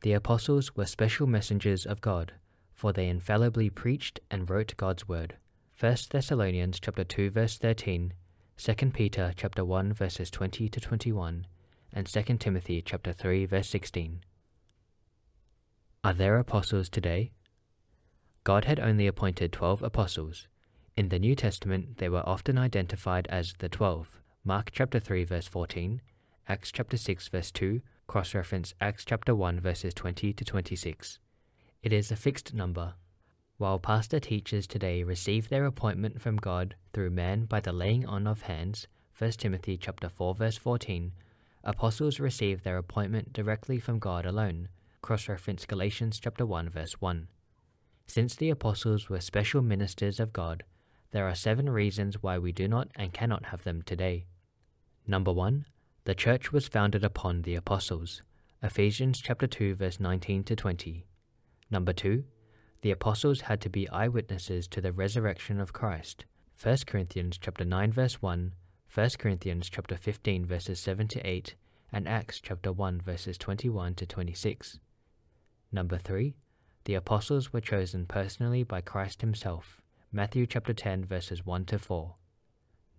The apostles were special messengers of God, for they infallibly preached and wrote God's word. 1 Thessalonians chapter 2 verse 13 2 Peter chapter 1 verses 20 to 21 and 2 Timothy chapter 3 verse 16. Are there apostles today? God had only appointed 12 apostles. In the New Testament, they were often identified as the 12. Mark chapter 3 verse 14, Acts chapter 6 verse 2, cross-reference Acts chapter 1 verses 20 to 26. It is a fixed number, while pastor teachers today receive their appointment from God through man by the laying on of hands, 1 Timothy chapter 4 verse 14, apostles receive their appointment directly from God alone. Cross-reference Galatians chapter 1 verse 1. Since the apostles were special ministers of God, there are seven reasons why we do not and cannot have them today. Number 1. The church was founded upon the apostles. Ephesians chapter 2 verse 19 to 20. Number 2 The apostles had to be eyewitnesses to the resurrection of Christ. 1 Corinthians chapter 9 verse 1, 1 Corinthians chapter 15 verses 7 to 8, and Acts chapter 1 verses 21 to 26. Number 3. The apostles were chosen personally by Christ himself. Matthew chapter 10 verses 1 to 4.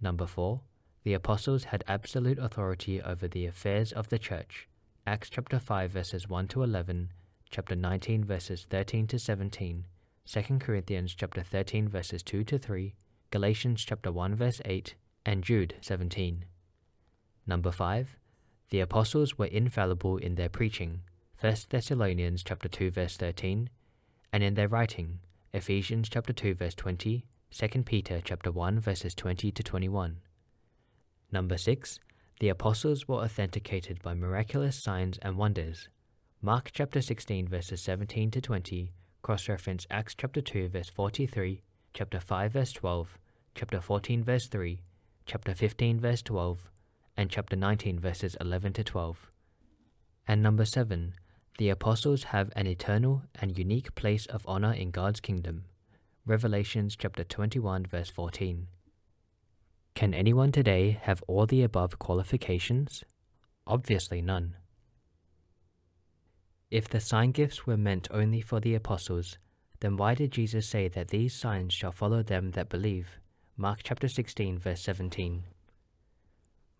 Number 4. The apostles had absolute authority over the affairs of the church. Acts chapter 5 verses 1 to 11, chapter 19 verses 13 to 17, 2 Corinthians chapter 13 verses 2 to 3, Galatians chapter 1 verse 8, and Jude 17. Number 5. The apostles were infallible in their preaching. 1 Thessalonians chapter 2 verse 13, and in their writing. Ephesians chapter 2 verse 20, 2 Peter chapter 1 verses 20 to 21. Number 6. The apostles were authenticated by miraculous signs and wonders. Mark chapter 16 verses 17 to 20, cross-reference Acts chapter 2 verse 43, chapter 5 verse 12, chapter 14 verse 3, chapter 15 verse 12, and chapter 19 verses 11 to 12. And number 7. The apostles have an eternal and unique place of honor in God's kingdom. Revelations chapter 21 verse 14. Can anyone today have all the above qualifications? Obviously none. If the sign gifts were meant only for the apostles, then why did Jesus say that these signs shall follow them that believe? Mark chapter 16 verse 17.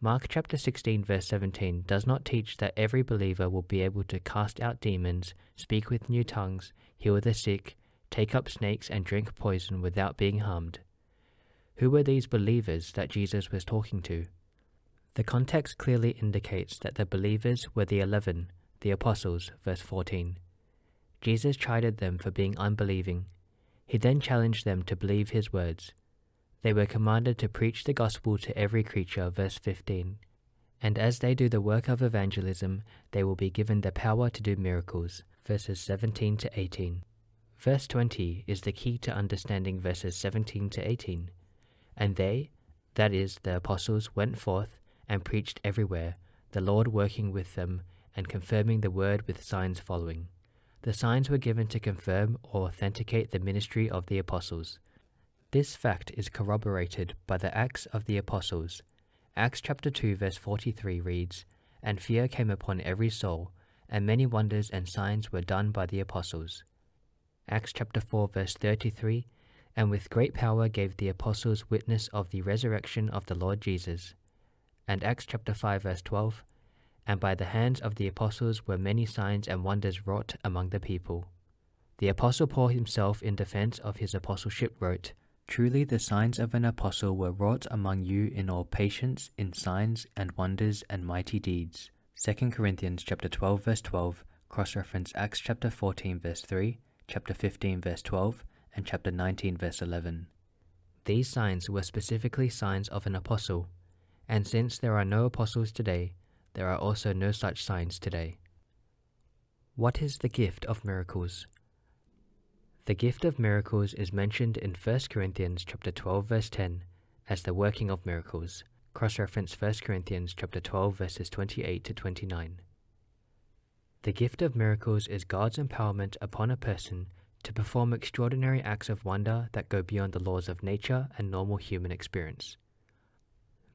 Mark chapter 16 verse 17 does not teach that every believer will be able to cast out demons, speak with new tongues, heal the sick, take up snakes and drink poison without being harmed. Who were these believers that Jesus was talking to? The context clearly indicates that the believers were the eleven, the apostles, verse 14. Jesus chided them for being unbelieving. He then challenged them to believe his words. They were commanded to preach the gospel to every creature, verse 15. And as they do the work of evangelism, they will be given the power to do miracles, verses 17 to 18. Verse 20 is the key to understanding verses 17 to 18. And they, that is, the apostles, went forth and preached everywhere, the Lord working with them and confirming the word with signs following. The signs were given to confirm or authenticate the ministry of the apostles. This fact is corroborated by the Acts of the Apostles. Acts chapter 2 verse 43 reads, And fear came upon every soul, and many wonders and signs were done by the apostles. Acts chapter 4 verse 33 and with great power gave the apostles witness of the resurrection of the Lord Jesus. And Acts chapter 5 verse 12, and by the hands of the apostles were many signs and wonders wrought among the people. The apostle Paul himself in defense of his apostleship wrote, Truly the signs of an apostle were wrought among you in all patience, in signs and wonders and mighty deeds. 2 Corinthians chapter 12 verse 12, cross-reference Acts chapter 14 verse 3, chapter 15 verse 12, and chapter 19, verse 11. These signs were specifically signs of an apostle, and since there are no apostles today, there are also no such signs today. What is the gift of miracles? The gift of miracles is mentioned in 1 Corinthians chapter 12 verse 10 as the working of miracles. Cross-reference 1 Corinthians chapter 12 verses 28 to 29. The gift of miracles is God's empowerment upon a person to perform extraordinary acts of wonder that go beyond the laws of nature and normal human experience.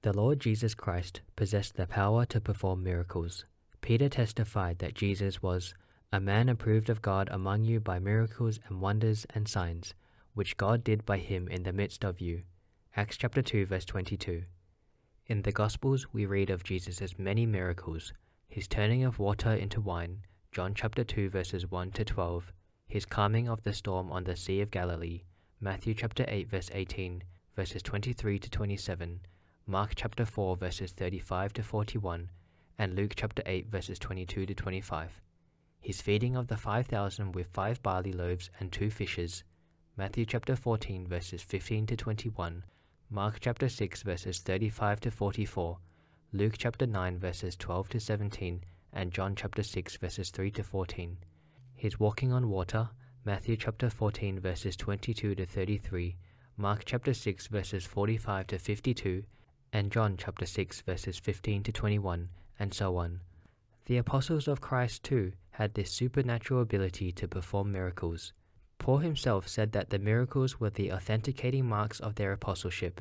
The Lord Jesus Christ possessed the power to perform miracles. Peter testified that Jesus was a man approved of God among you by miracles and wonders and signs, which God did by him in the midst of you. Acts chapter 2 verse 22. In the Gospels we read of Jesus' many miracles, his turning of water into wine, John chapter 2 verses 1 to 12, his calming of the storm on the Sea of Galilee, Matthew chapter 8 verse 18, verses 23 to 27, Mark chapter 4 verses 35 to 41, and Luke chapter 8 verses 22 to 25. His feeding of the 5,000 with five barley loaves and two fishes, Matthew chapter 14 verses 15 to 21, Mark chapter 6 verses 35 to 44, Luke chapter 9 verses 12 to 17, and John chapter 6 verses 3 to 14 his walking on water, Matthew chapter 14 verses 22 to 33, Mark chapter 6 verses 45 to 52, and John chapter 6 verses 15 to 21, and so on. The apostles of Christ too had this supernatural ability to perform miracles. Paul himself said that the miracles were the authenticating marks of their apostleship.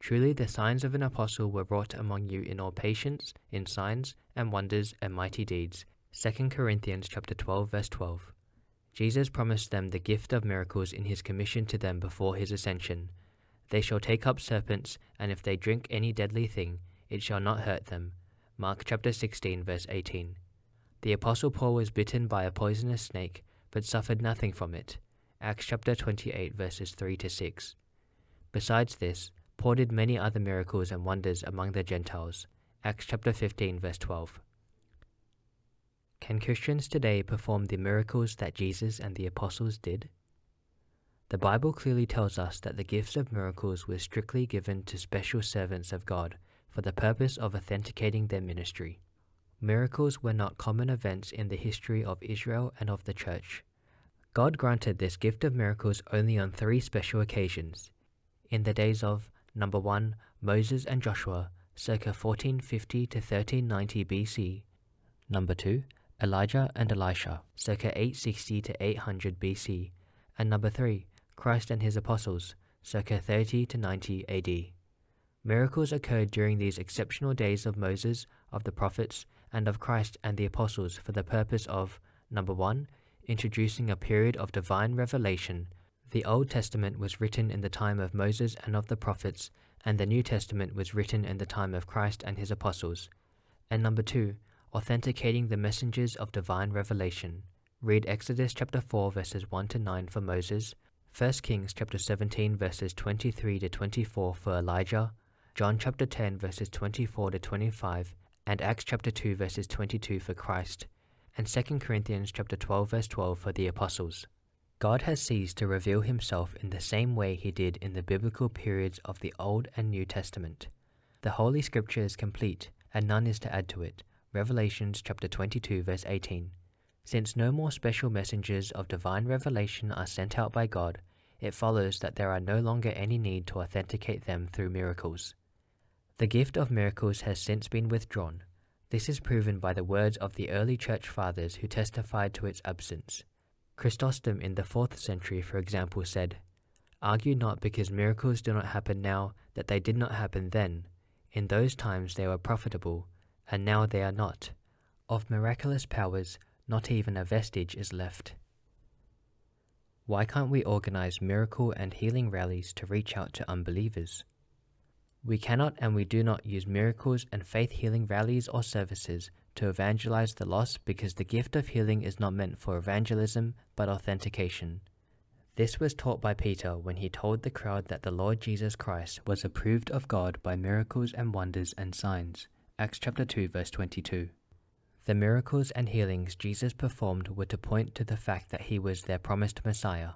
Truly, the signs of an apostle were wrought among you in all patience, in signs and wonders and mighty deeds. 2 Corinthians chapter 12 verse 12. Jesus promised them the gift of miracles in his commission to them before his ascension. They shall take up serpents, and if they drink any deadly thing, it shall not hurt them. Mark chapter 16 verse 18. The apostle Paul was bitten by a poisonous snake, but suffered nothing from it. Acts chapter 28 verses 3 to 6. Besides this, Paul did many other miracles and wonders among the Gentiles. Acts chapter 15, verse 12. Can Christians today perform the miracles that Jesus and the apostles did? The Bible clearly tells us that the gifts of miracles were strictly given to special servants of God for the purpose of authenticating their ministry. Miracles were not common events in the history of Israel and of the Church. God granted this gift of miracles only on three special occasions in the days of Number 1. Moses and Joshua, circa 1450 to 1390 BC. Number 2. Elijah and Elisha, circa 860 to 800 BC. And number 3. Christ and his apostles, circa 30 to 90 AD. Miracles occurred during these exceptional days of Moses, of the prophets, and of Christ and the apostles for the purpose of number 1. Introducing a period of divine revelation the Old Testament was written in the time of Moses and of the prophets, and the New Testament was written in the time of Christ and his apostles. And number two, authenticating the messengers of divine revelation. Read Exodus chapter 4 verses 1 to 9 for Moses, 1 Kings chapter 17 verses 23 to 24 for Elijah, John chapter 10 verses 24 to 25, and Acts chapter 2 verses 22 for Christ, and 2 Corinthians chapter 12 verse 12 for the apostles. God has ceased to reveal himself in the same way he did in the biblical periods of the Old and New Testament. The Holy Scripture is complete, and none is to add to it. Revelations chapter 22 verse 18. Since no more special messengers of divine revelation are sent out by God, it follows that there are no longer any need to authenticate them through miracles. The gift of miracles has since been withdrawn. This is proven by the words of the early church fathers who testified to its absence. Chrysostom in the 4th century, for example, said, Argue not because miracles do not happen now that they did not happen then. In those times they were profitable, and now they are not. Of miraculous powers, not even a vestige is left. Why can't we organize miracle and healing rallies to reach out to unbelievers? We cannot and we do not use miracles and faith healing rallies or services to evangelize the lost because the gift of healing is not meant for evangelism but authentication. This was taught by Peter when he told the crowd that the Lord Jesus Christ was approved of God by miracles and wonders and signs. Acts chapter 2 verse 22. The miracles and healings Jesus performed were to point to the fact that he was their promised Messiah.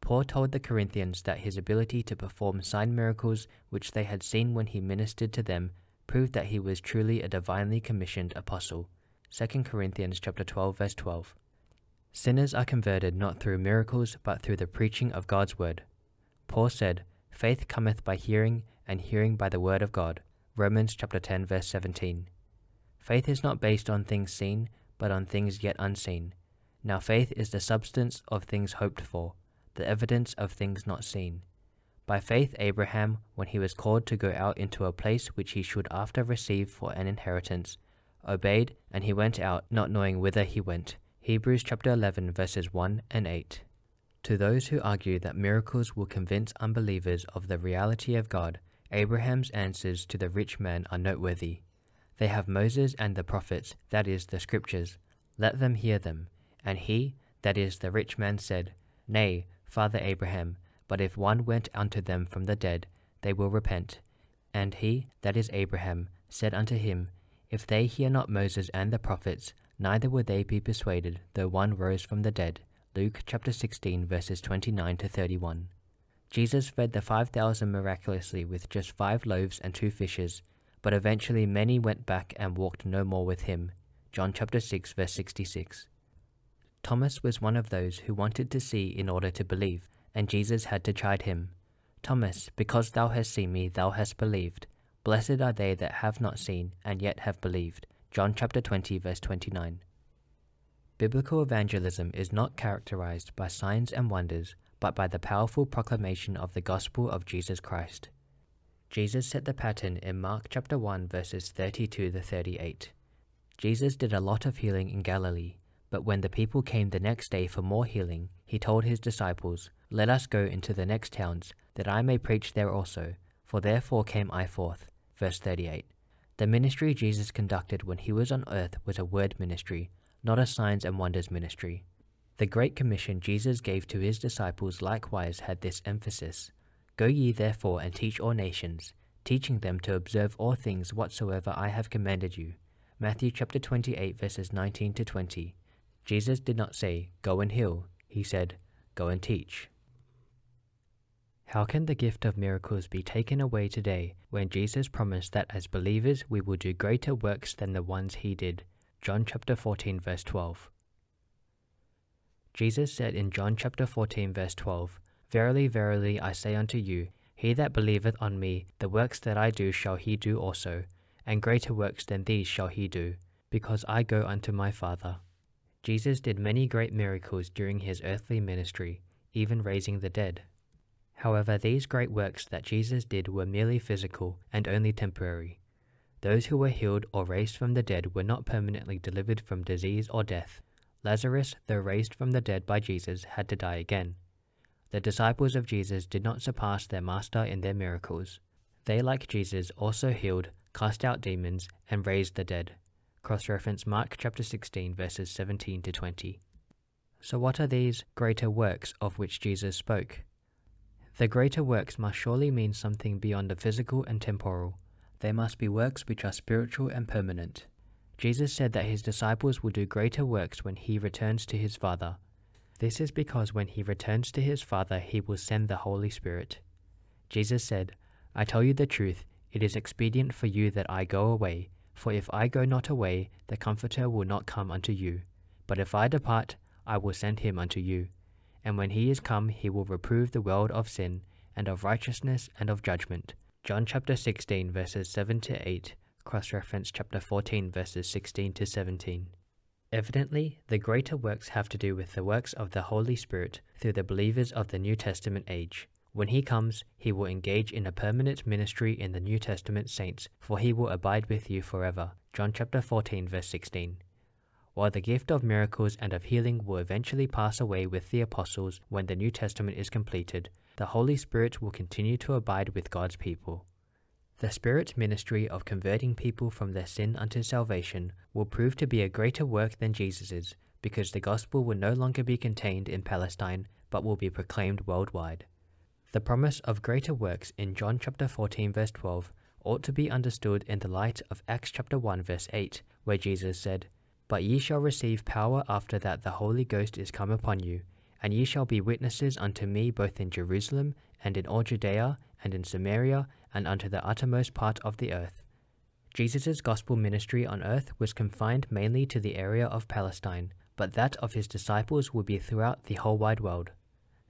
Paul told the Corinthians that his ability to perform sign miracles which they had seen when he ministered to them proved that he was truly a divinely commissioned apostle. 2 Corinthians chapter 12 verse 12. Sinners are converted not through miracles but through the preaching of God's word. Paul said, Faith cometh by hearing, and hearing by the word of God. Romans chapter 10 verse 17. Faith is not based on things seen, but on things yet unseen. Now faith is the substance of things hoped for, the evidence of things not seen. By faith, Abraham, when he was called to go out into a place which he should after receive for an inheritance, obeyed, and he went out, not knowing whither he went. Hebrews chapter 11, verses 1 and 8. To those who argue that miracles will convince unbelievers of the reality of God, Abraham's answers to the rich man are noteworthy. They have Moses and the prophets, that is, the scriptures. Let them hear them. And he, that is, the rich man, said, Nay, Father Abraham, but if one went unto them from the dead, they will repent. And he, that is Abraham, said unto him, If they hear not Moses and the prophets, neither will they be persuaded, though one rose from the dead. Luke chapter 16, verses 29 to 31. Jesus fed the five thousand miraculously with just five loaves and two fishes, but eventually many went back and walked no more with him. John chapter 6, verse 66. Thomas was one of those who wanted to see in order to believe, and Jesus had to chide him. Thomas, because thou hast seen me, thou hast believed. Blessed are they that have not seen, and yet have believed. John chapter 20, verse 29. Biblical evangelism is not characterized by signs and wonders, but by the powerful proclamation of the gospel of Jesus Christ. Jesus set the pattern in Mark chapter 1 verses 32 to 38. Jesus did a lot of healing in Galilee, but when the people came the next day for more healing, he told his disciples, Let us go into the next towns, that I may preach there also, for therefore came I forth. Verse 38. The ministry Jesus conducted when he was on earth was a word ministry, not a signs and wonders ministry. The Great Commission Jesus gave to his disciples likewise had this emphasis Go ye therefore and teach all nations, teaching them to observe all things whatsoever I have commanded you. Matthew chapter 28 verses 19 to 20. Jesus did not say, Go and heal. He said, Go and teach. How can the gift of miracles be taken away today when Jesus promised that as believers we will do greater works than the ones he did? John chapter 14 verse 12. Jesus said in John chapter 14 verse 12, Verily, verily, I say unto you, he that believeth on me, the works that I do shall he do also, and greater works than these shall he do, because I go unto my Father. Jesus did many great miracles during his earthly ministry, even raising the dead. However, these great works that Jesus did were merely physical and only temporary. Those who were healed or raised from the dead were not permanently delivered from disease or death. Lazarus, though raised from the dead by Jesus, had to die again. The disciples of Jesus did not surpass their master in their miracles. They, like Jesus, also healed, cast out demons, and raised the dead. Cross reference Mark chapter 16, verses 17 to 20. So, what are these greater works of which Jesus spoke? The greater works must surely mean something beyond the physical and temporal. They must be works which are spiritual and permanent. Jesus said that his disciples will do greater works when he returns to his Father. This is because when he returns to his Father, he will send the Holy Spirit. Jesus said, I tell you the truth, it is expedient for you that I go away, for if I go not away, the Comforter will not come unto you. But if I depart, I will send him unto you. And when he is come, he will reprove the world of sin, and of righteousness, and of judgment. John chapter 16, verses 7 to 8, cross reference chapter 14, verses 16 to 17. Evidently, the greater works have to do with the works of the Holy Spirit through the believers of the New Testament age. When he comes, he will engage in a permanent ministry in the New Testament saints, for he will abide with you forever. John chapter 14 verse 16. While the gift of miracles and of healing will eventually pass away with the apostles when the New Testament is completed, the Holy Spirit will continue to abide with God's people. The Spirit's ministry of converting people from their sin unto salvation will prove to be a greater work than Jesus's, because the gospel will no longer be contained in Palestine, but will be proclaimed worldwide. The promise of greater works in John chapter 14 verse 12 ought to be understood in the light of Acts chapter 1 verse 8, where Jesus said, But ye shall receive power after that the Holy Ghost is come upon you, and ye shall be witnesses unto me both in Jerusalem, and in all Judea, and in Samaria, and unto the uttermost part of the earth. Jesus' gospel ministry on earth was confined mainly to the area of Palestine, but that of his disciples would be throughout the whole wide world.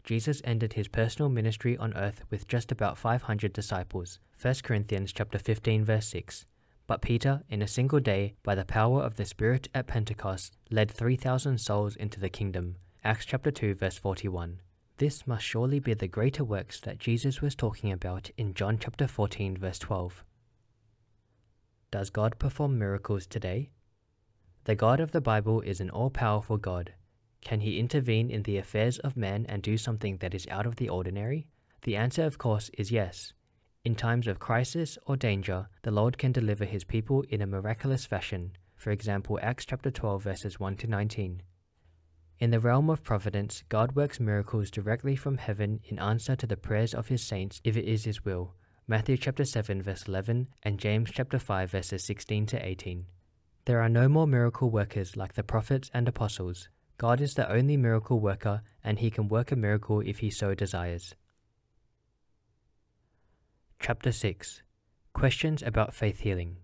Jesus ended his personal ministry on earth with just about 500 disciples. 1 Corinthians chapter 15 verse 6. But Peter, in a single day, by the power of the Spirit at Pentecost, led 3,000 souls into the kingdom, Acts chapter 2 verse 41. This must surely be the greater works that Jesus was talking about in John chapter 14 verse 12. Does God perform miracles today? The God of the Bible is an all-powerful God. Can he intervene in the affairs of men and do something that is out of the ordinary? The answer, of course, is yes. In times of crisis or danger, the Lord can deliver his people in a miraculous fashion. For example, Acts chapter 12 verses 1 to 19. In the realm of providence, God works miracles directly from heaven in answer to the prayers of his saints if it is his will. Matthew chapter 7 verse 11 and James chapter 5 verses 16 to 18. There are no more miracle workers like the prophets and apostles. God is the only miracle worker and he can work a miracle if he so desires. Chapter 6 Questions about faith healing.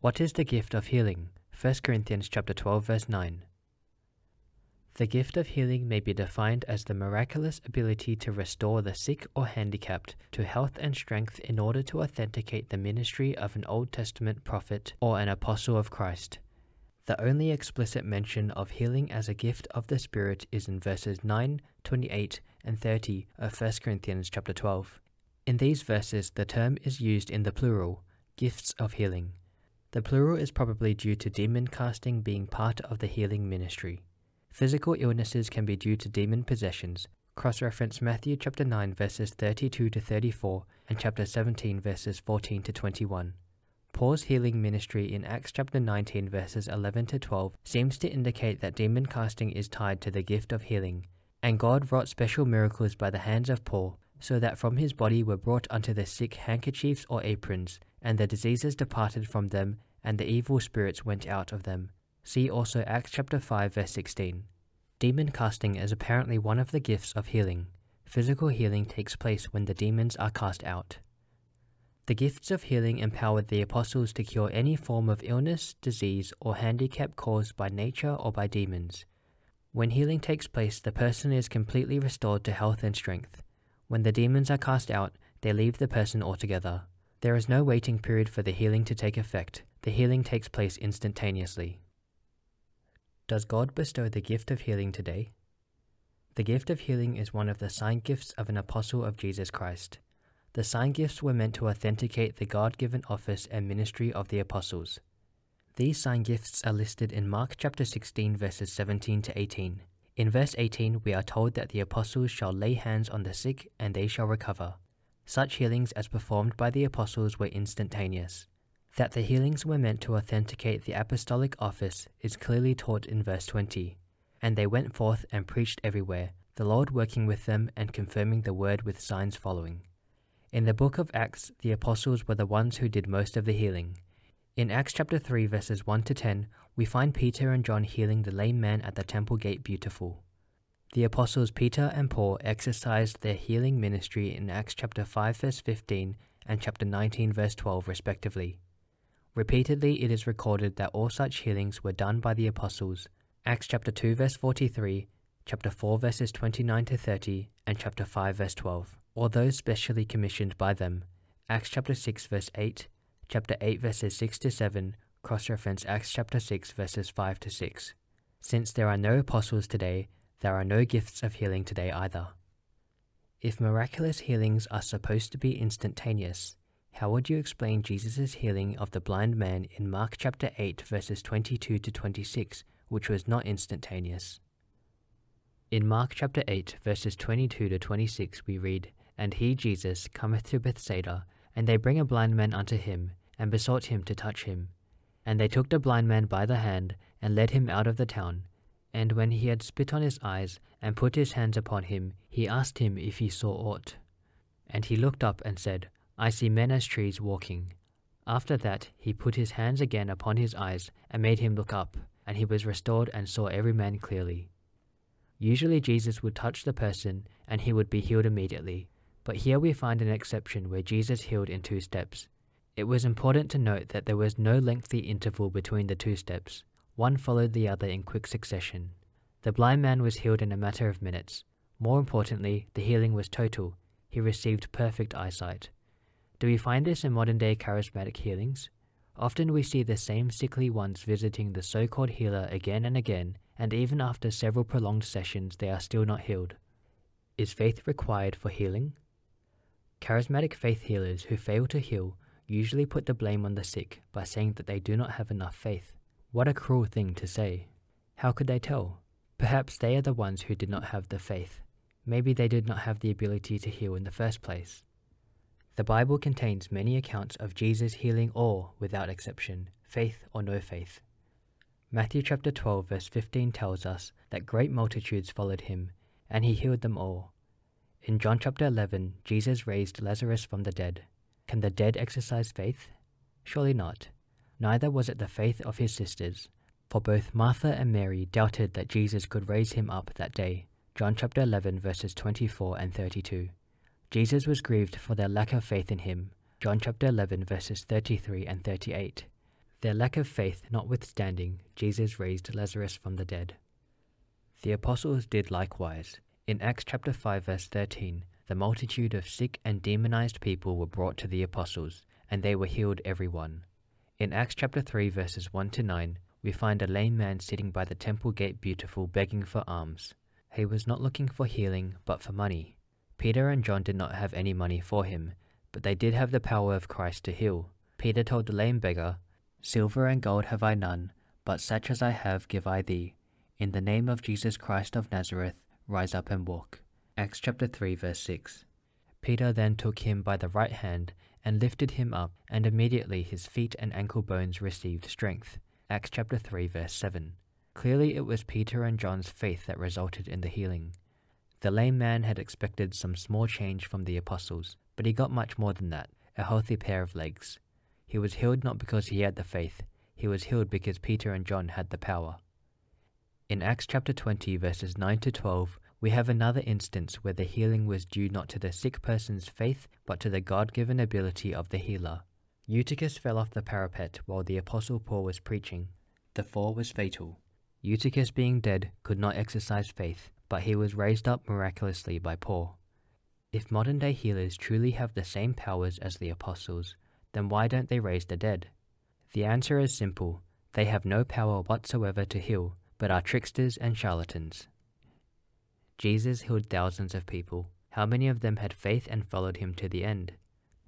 What is the gift of healing? 1 Corinthians chapter 12 verse 9. The gift of healing may be defined as the miraculous ability to restore the sick or handicapped to health and strength in order to authenticate the ministry of an Old Testament prophet or an apostle of Christ. The only explicit mention of healing as a gift of the Spirit is in verses 9, 28, and 30 of 1 Corinthians chapter 12. In these verses, the term is used in the plural, gifts of healing. The plural is probably due to demon casting being part of the healing ministry. Physical illnesses can be due to demon possessions. Cross reference Matthew chapter 9 verses 32 to 34 and chapter 17 verses 14 to 21. Paul's healing ministry in Acts chapter 19 verses 11 to 12 seems to indicate that demon casting is tied to the gift of healing, and God wrought special miracles by the hands of Paul, so that from his body were brought unto the sick handkerchiefs or aprons, and the diseases departed from them, and the evil spirits went out of them. See also Acts chapter 5 verse 16. Demon casting is apparently one of the gifts of healing. Physical healing takes place when the demons are cast out. The gifts of healing empowered the apostles to cure any form of illness, disease, or handicap caused by nature or by demons. When healing takes place, the person is completely restored to health and strength. When the demons are cast out, they leave the person altogether. There is no waiting period for the healing to take effect. The healing takes place instantaneously. Does God bestow the gift of healing today? The gift of healing is one of the sign gifts of an apostle of Jesus Christ. The sign gifts were meant to authenticate the God given office and ministry of the apostles. These sign gifts are listed in Mark chapter 16, verses 17 to 18. In verse 18, we are told that the apostles shall lay hands on the sick and they shall recover. Such healings as performed by the apostles were instantaneous. That the healings were meant to authenticate the apostolic office is clearly taught in verse 20. And they went forth and preached everywhere, the Lord working with them and confirming the word with signs following. In the book of Acts, the apostles were the ones who did most of the healing. In Acts chapter 3, verses 1 to 10, we find Peter and John healing the lame man at the temple gate beautiful. The apostles Peter and Paul exercised their healing ministry in Acts chapter 5, verse 15 and chapter 19, verse 12, respectively. Repeatedly, it is recorded that all such healings were done by the apostles. Acts chapter 2, verse 43, chapter 4, verses 29 to 30, and chapter 5, verse 12 or those specially commissioned by them. Acts chapter 6 verse 8, chapter 8 verses 6 to 7, cross-reference Acts chapter 6 verses 5 to 6. Since there are no apostles today, there are no gifts of healing today either. If miraculous healings are supposed to be instantaneous, how would you explain Jesus' healing of the blind man in Mark chapter 8 verses 22 to 26, which was not instantaneous? In Mark chapter 8 verses 22 to 26 we read, and he, Jesus, cometh to Bethsaida, and they bring a blind man unto him, and besought him to touch him. And they took the blind man by the hand, and led him out of the town. And when he had spit on his eyes, and put his hands upon him, he asked him if he saw aught. And he looked up and said, I see men as trees walking. After that he put his hands again upon his eyes, and made him look up, and he was restored and saw every man clearly. Usually Jesus would touch the person, and he would be healed immediately. But here we find an exception where Jesus healed in two steps. It was important to note that there was no lengthy interval between the two steps. One followed the other in quick succession. The blind man was healed in a matter of minutes. More importantly, the healing was total. He received perfect eyesight. Do we find this in modern day charismatic healings? Often we see the same sickly ones visiting the so called healer again and again, and even after several prolonged sessions, they are still not healed. Is faith required for healing? Charismatic faith healers who fail to heal usually put the blame on the sick by saying that they do not have enough faith. What a cruel thing to say. How could they tell? Perhaps they are the ones who did not have the faith. Maybe they did not have the ability to heal in the first place. The Bible contains many accounts of Jesus healing all without exception, faith or no faith. Matthew chapter 12 verse 15 tells us that great multitudes followed him, and he healed them all. In John chapter 11, Jesus raised Lazarus from the dead. Can the dead exercise faith? Surely not. Neither was it the faith of his sisters, for both Martha and Mary doubted that Jesus could raise him up that day. John chapter 11, verses 24 and 32. Jesus was grieved for their lack of faith in him. John chapter 11, verses 33 and 38. Their lack of faith notwithstanding, Jesus raised Lazarus from the dead. The apostles did likewise. In Acts chapter 5 verse 13, the multitude of sick and demonized people were brought to the apostles, and they were healed every one. In Acts chapter 3 verses 1 to 9, we find a lame man sitting by the temple gate beautiful begging for alms. He was not looking for healing, but for money. Peter and John did not have any money for him, but they did have the power of Christ to heal. Peter told the lame beggar, Silver and gold have I none, but such as I have give I thee. In the name of Jesus Christ of Nazareth, rise up and walk. Acts chapter 3 verse 6. Peter then took him by the right hand and lifted him up, and immediately his feet and ankle bones received strength. Acts chapter 3 verse 7. Clearly it was Peter and John's faith that resulted in the healing. The lame man had expected some small change from the apostles, but he got much more than that, a healthy pair of legs. He was healed not because he had the faith, he was healed because Peter and John had the power. In Acts chapter 20, verses 9 to 12, we have another instance where the healing was due not to the sick person's faith, but to the God given ability of the healer. Eutychus fell off the parapet while the Apostle Paul was preaching. The fall was fatal. Eutychus, being dead, could not exercise faith, but he was raised up miraculously by Paul. If modern day healers truly have the same powers as the apostles, then why don't they raise the dead? The answer is simple they have no power whatsoever to heal, but are tricksters and charlatans. Jesus healed thousands of people. How many of them had faith and followed him to the end?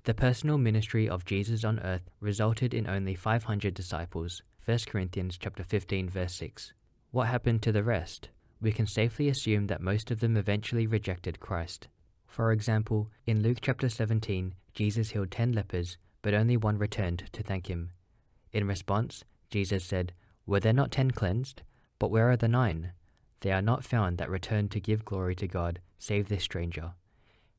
The personal ministry of Jesus on earth resulted in only 500 disciples. 1 Corinthians chapter 15 verse 6. What happened to the rest? We can safely assume that most of them eventually rejected Christ. For example, in Luke chapter 17, Jesus healed 10 lepers, but only one returned to thank him. In response, Jesus said, Were there not 10 cleansed? But where are the nine? They are not found that return to give glory to God, save this stranger.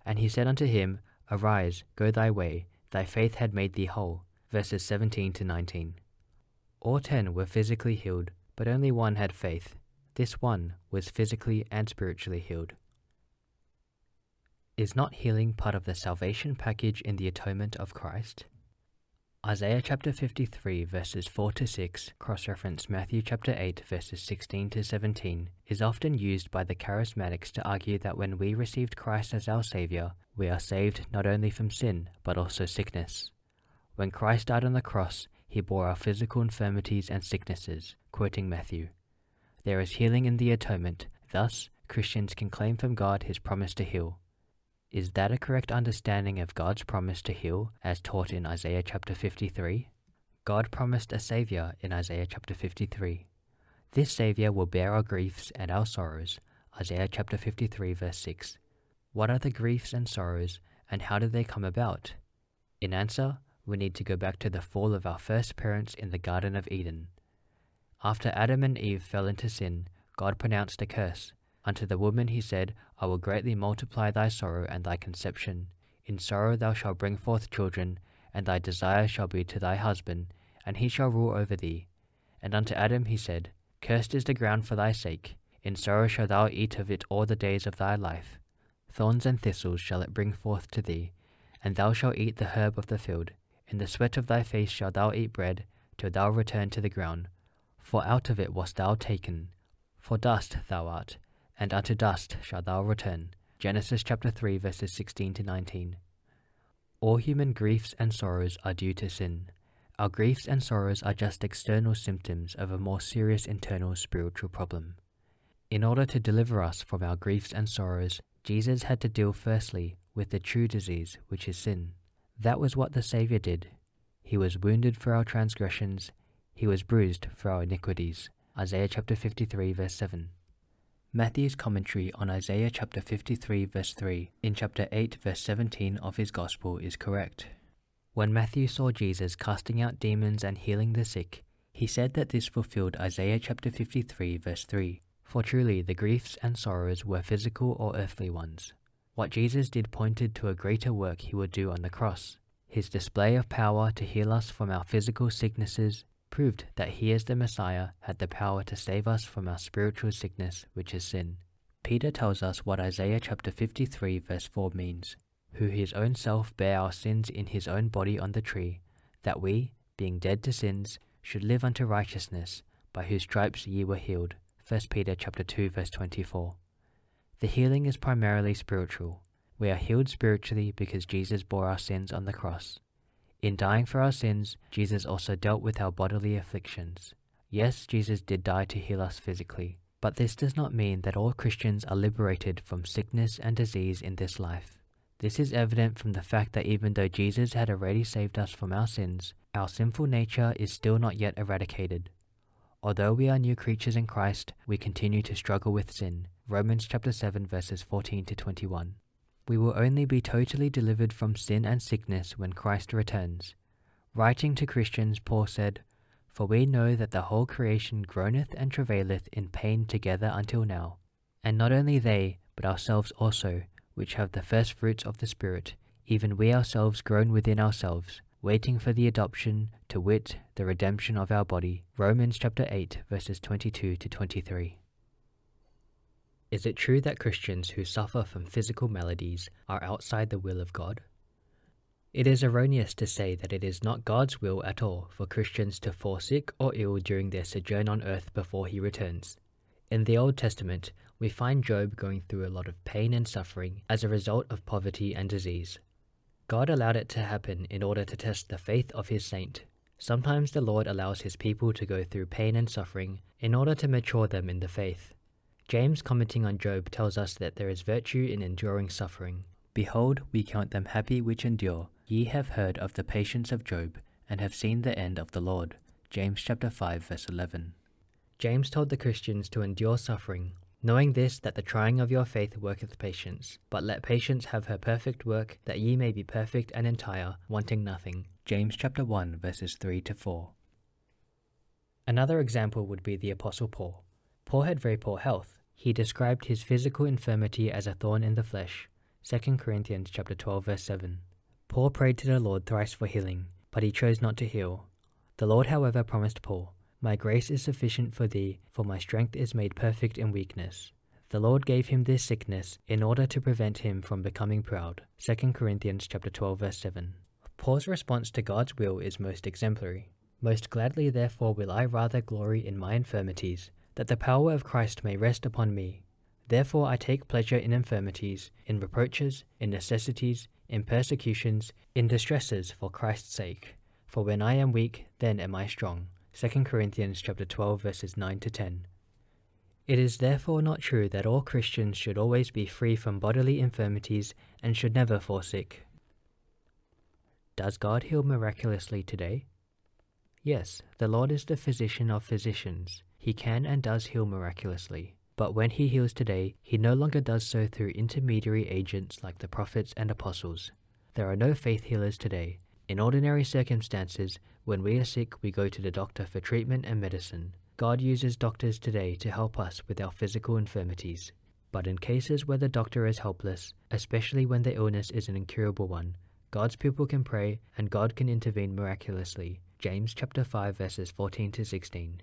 And he said unto him, Arise, go thy way, thy faith had made thee whole. Verses 17 to 19. All ten were physically healed, but only one had faith. This one was physically and spiritually healed. Is not healing part of the salvation package in the atonement of Christ? Isaiah chapter 53 verses 4 to 6 cross-reference Matthew chapter 8 verses 16 to 17 is often used by the charismatics to argue that when we received Christ as our savior, we are saved not only from sin but also sickness. When Christ died on the cross, he bore our physical infirmities and sicknesses, quoting Matthew. There is healing in the atonement, thus Christians can claim from God his promise to heal. Is that a correct understanding of God's promise to heal as taught in Isaiah chapter 53? God promised a Saviour in Isaiah chapter 53. This Saviour will bear our griefs and our sorrows. Isaiah chapter 53, verse 6. What are the griefs and sorrows, and how did they come about? In answer, we need to go back to the fall of our first parents in the Garden of Eden. After Adam and Eve fell into sin, God pronounced a curse. Unto the woman he said, I will greatly multiply thy sorrow and thy conception. In sorrow thou shalt bring forth children, and thy desire shall be to thy husband, and he shall rule over thee. And unto Adam he said, Cursed is the ground for thy sake, in sorrow shalt thou eat of it all the days of thy life. Thorns and thistles shall it bring forth to thee, and thou shalt eat the herb of the field. In the sweat of thy face shalt thou eat bread, till thou return to the ground. For out of it wast thou taken. For dust thou art, and unto dust shalt thou return. Genesis chapter 3 verses 16 to 19. All human griefs and sorrows are due to sin. Our griefs and sorrows are just external symptoms of a more serious internal spiritual problem. In order to deliver us from our griefs and sorrows, Jesus had to deal firstly with the true disease, which is sin. That was what the Saviour did. He was wounded for our transgressions, he was bruised for our iniquities. Isaiah chapter 53 verse 7. Matthew's commentary on Isaiah chapter 53 verse 3 in chapter 8 verse 17 of his gospel is correct. When Matthew saw Jesus casting out demons and healing the sick, he said that this fulfilled Isaiah chapter 53 verse 3. For truly the griefs and sorrows were physical or earthly ones. What Jesus did pointed to a greater work he would do on the cross. His display of power to heal us from our physical sicknesses proved that he as the Messiah had the power to save us from our spiritual sickness, which is sin. Peter tells us what Isaiah chapter 53 verse 4 means, who his own self bare our sins in his own body on the tree, that we, being dead to sins, should live unto righteousness, by whose stripes ye were healed. 1 Peter chapter 2 verse 24. The healing is primarily spiritual. We are healed spiritually because Jesus bore our sins on the cross. In dying for our sins, Jesus also dealt with our bodily afflictions. Yes, Jesus did die to heal us physically, but this does not mean that all Christians are liberated from sickness and disease in this life. This is evident from the fact that even though Jesus had already saved us from our sins, our sinful nature is still not yet eradicated. Although we are new creatures in Christ, we continue to struggle with sin. Romans chapter 7 verses 14 to 21. We will only be totally delivered from sin and sickness when Christ returns. Writing to Christians, Paul said, For we know that the whole creation groaneth and travaileth in pain together until now. And not only they, but ourselves also, which have the first fruits of the Spirit, even we ourselves groan within ourselves, waiting for the adoption, to wit, the redemption of our body. Romans chapter 8, verses 22 to 23. Is it true that Christians who suffer from physical maladies are outside the will of God? It is erroneous to say that it is not God's will at all for Christians to fall sick or ill during their sojourn on earth before He returns. In the Old Testament, we find Job going through a lot of pain and suffering as a result of poverty and disease. God allowed it to happen in order to test the faith of His saint. Sometimes the Lord allows His people to go through pain and suffering in order to mature them in the faith. James, commenting on Job, tells us that there is virtue in enduring suffering. Behold, we count them happy which endure. Ye have heard of the patience of Job, and have seen the end of the Lord. James chapter 5 verse 11. James told the Christians to endure suffering, knowing this that the trying of your faith worketh patience. But let patience have her perfect work, that ye may be perfect and entire, wanting nothing. James chapter 1 verses 3 to 4. Another example would be the apostle Paul. Paul had very poor health, he described his physical infirmity as a thorn in the flesh. 2 Corinthians chapter 12 verse 7. Paul prayed to the Lord thrice for healing, but he chose not to heal. The Lord, however, promised Paul, My grace is sufficient for thee, for my strength is made perfect in weakness. The Lord gave him this sickness in order to prevent him from becoming proud. 2 Corinthians chapter 12 verse 7. Paul's response to God's will is most exemplary. Most gladly therefore will I rather glory in my infirmities, that the power of Christ may rest upon me. Therefore I take pleasure in infirmities, in reproaches, in necessities, in persecutions, in distresses for Christ's sake. For when I am weak, then am I strong. 2 Corinthians chapter 12 verses 9 to 10. It is therefore not true that all Christians should always be free from bodily infirmities and should never fall sick. Does God heal miraculously today? Yes, the Lord is the physician of physicians. He can and does heal miraculously. But when he heals today, he no longer does so through intermediary agents like the prophets and apostles. There are no faith healers today. In ordinary circumstances, when we are sick, we go to the doctor for treatment and medicine. God uses doctors today to help us with our physical infirmities. But in cases where the doctor is helpless, especially when the illness is an incurable one, God's people can pray and God can intervene miraculously. James chapter 5 verses 14 to 16.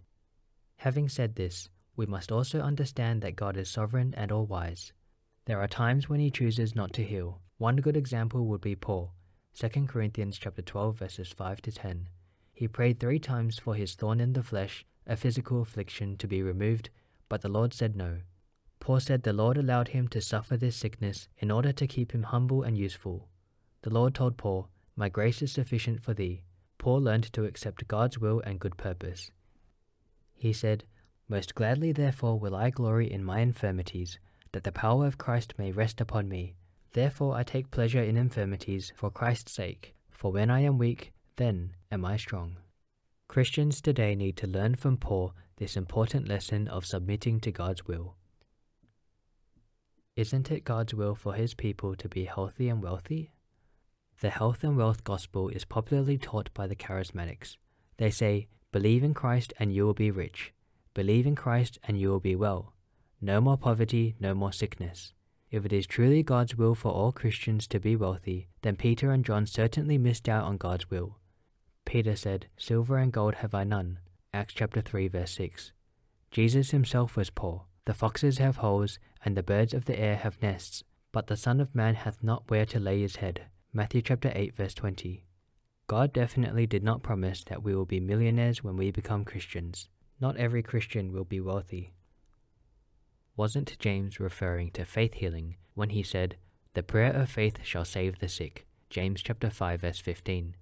Having said this, we must also understand that God is sovereign and all wise. There are times when he chooses not to heal. One good example would be Paul, 2 Corinthians chapter 12 verses 5 to 10. He prayed 3 times for his thorn in the flesh, a physical affliction to be removed, but the Lord said no. Paul said the Lord allowed him to suffer this sickness in order to keep him humble and useful. The Lord told Paul, My grace is sufficient for thee. Paul learned to accept God's will and good purpose. He said, Most gladly therefore will I glory in my infirmities, that the power of Christ may rest upon me. Therefore I take pleasure in infirmities for Christ's sake, for when I am weak, then am I strong. Christians today need to learn from Paul this important lesson of submitting to God's will. Isn't it God's will for his people to be healthy and wealthy? The health and wealth gospel is popularly taught by the charismatics. They say, Believe in Christ and you will be rich. Believe in Christ and you will be well. No more poverty, no more sickness. If it is truly God's will for all Christians to be wealthy, then Peter and John certainly missed out on God's will. Peter said, Silver and gold have I none. Acts chapter 3 verse 6. Jesus himself was poor. The foxes have holes, and the birds of the air have nests, but the Son of Man hath not where to lay his head. Matthew chapter 8 verse 20. God definitely did not promise that we will be millionaires when we become Christians. Not every Christian will be wealthy. Wasn't James referring to faith healing when he said, The prayer of faith shall save the sick? James chapter 5 verse 15.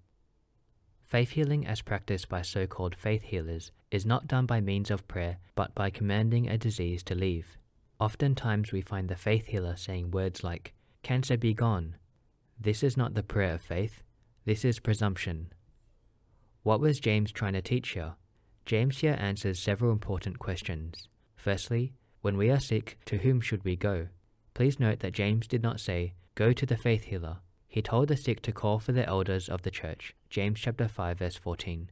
Faith healing, as practiced by so called faith healers, is not done by means of prayer, but by commanding a disease to leave. Oftentimes we find the faith healer saying words like, Cancer be gone. This is not the prayer of faith, this is presumption. What was James trying to teach here? James here answers several important questions. Firstly, when we are sick, to whom should we go? Please note that James did not say, Go to the faith healer. He told the sick to call for the elders of the church. James chapter 5 verse 14.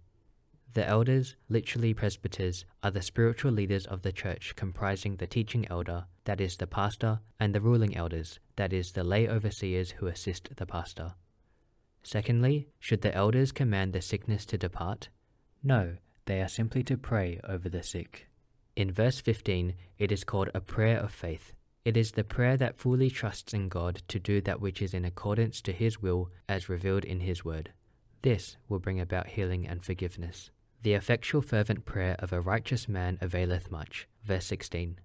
The elders, literally presbyters, are the spiritual leaders of the church comprising the teaching elder, that is the pastor, and the ruling elders, that is the lay overseers who assist the pastor. Secondly, should the elders command the sickness to depart? No, they are simply to pray over the sick. In verse 15, it is called a prayer of faith. It is the prayer that fully trusts in God to do that which is in accordance to His will as revealed in His word. This will bring about healing and forgiveness. The effectual fervent prayer of a righteous man availeth much. Verse 16.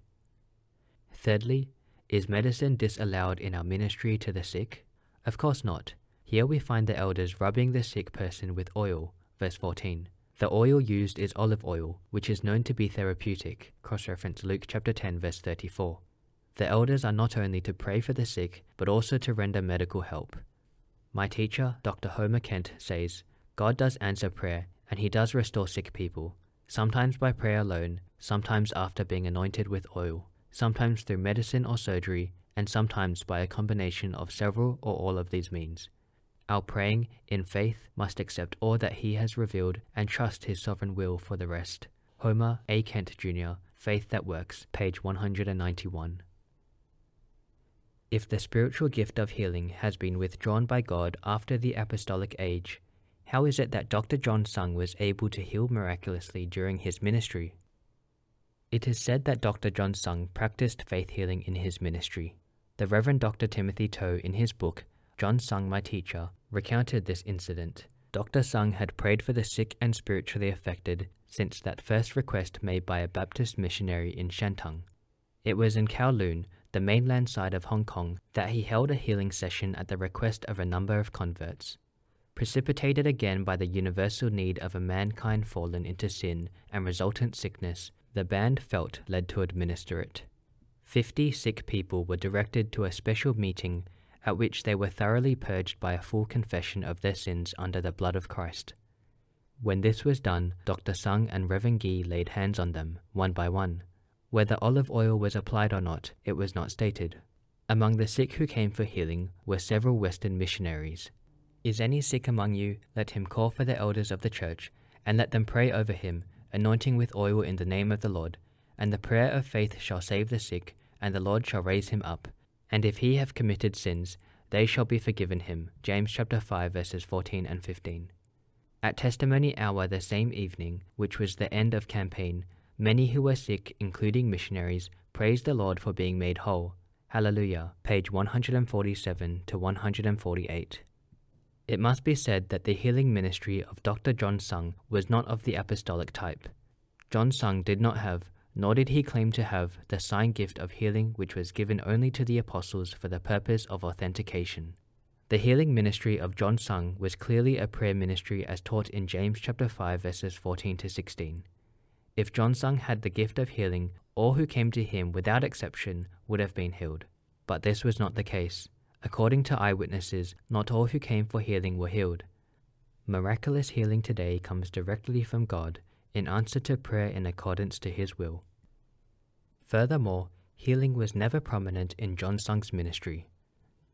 Thirdly, is medicine disallowed in our ministry to the sick? Of course not. Here we find the elders rubbing the sick person with oil. Verse 14. The oil used is olive oil, which is known to be therapeutic. Cross reference Luke chapter 10, verse 34. The elders are not only to pray for the sick, but also to render medical help. My teacher, Dr. Homer Kent, says God does answer prayer, and he does restore sick people, sometimes by prayer alone, sometimes after being anointed with oil, sometimes through medicine or surgery, and sometimes by a combination of several or all of these means. Our praying, in faith, must accept all that He has revealed and trust His sovereign will for the rest. Homer A. Kent Jr., Faith That Works, page 191. If the spiritual gift of healing has been withdrawn by God after the apostolic age, how is it that Dr. John Sung was able to heal miraculously during his ministry? It is said that Dr. John Sung practiced faith healing in his ministry. The Reverend Dr. Timothy Tow, in his book, John Sung, My Teacher, recounted this incident. Dr. Sung had prayed for the sick and spiritually affected since that first request made by a Baptist missionary in Shantung. It was in Kowloon, the mainland side of Hong Kong, that he held a healing session at the request of a number of converts. Precipitated again by the universal need of a mankind fallen into sin and resultant sickness, the band felt led to administer it. Fifty sick people were directed to a special meeting at which they were thoroughly purged by a full confession of their sins under the blood of Christ. When this was done, Dr. Sung and Reverend Gih laid hands on them, one by one. Whether olive oil was applied or not, it was not stated. Among the sick who came for healing were several Western missionaries. Is any sick among you? Let him call for the elders of the church, and let them pray over him, anointing with oil in the name of the Lord. And the prayer of faith shall save the sick, and the Lord shall raise him up. And if he have committed sins, they shall be forgiven him. James chapter 5 verses 14 and 15. At testimony hour the same evening, which was the end of campaign, many who were sick, including missionaries, praised the Lord for being made whole. Hallelujah. Page 147 to 148. It must be said that the healing ministry of Dr. John Sung was not of the apostolic type. John Sung did not have nor did he claim to have the sign gift of healing which was given only to the apostles for the purpose of authentication. The healing ministry of John Sung was clearly a prayer ministry as taught in James chapter 5 verses 14 to 16. If John Sung had the gift of healing, all who came to him without exception would have been healed. But this was not the case. According to eyewitnesses, not all who came for healing were healed. Miraculous healing today comes directly from God in answer to prayer in accordance to His will. Furthermore, healing was never prominent in John Sung's ministry.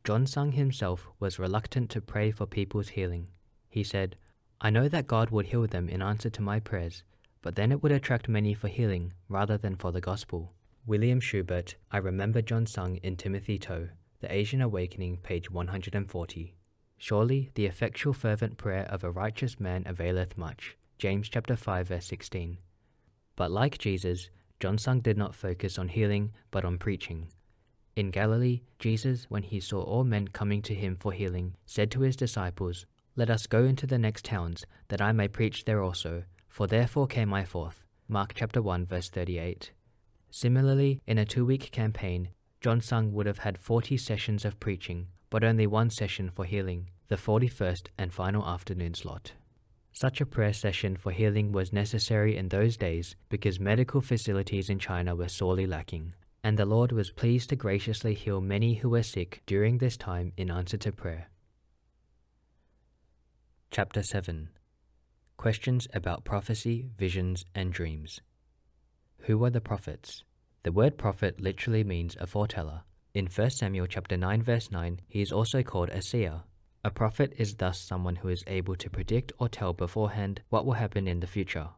John Sung himself was reluctant to pray for people's healing. He said, I know that God would heal them in answer to my prayers, but then it would attract many for healing rather than for the gospel. William Schubert, I Remember John Sung in Timothy Tow, The Asian Awakening, page 140. Surely the effectual fervent prayer of a righteous man availeth much. James chapter 5 verse 16. But like Jesus, John Sung did not focus on healing but on preaching. In Galilee, Jesus, when he saw all men coming to him for healing, said to his disciples, Let us go into the next towns, that I may preach there also, for therefore came I forth. Mark chapter 1 verse 38. Similarly, in a two-week campaign, John Sung would have had 40 sessions of preaching, but only one session for healing, the 41st and final afternoon slot. Such a prayer session for healing was necessary in those days because medical facilities in China were sorely lacking, and the Lord was pleased to graciously heal many who were sick during this time in answer to prayer. Chapter 7 Questions about prophecy, visions, and dreams. Who are the prophets? The word prophet literally means a foreteller. In 1 Samuel chapter 9 verse 9, he is also called a seer, a prophet is thus someone who is able to predict or tell beforehand what will happen in the future.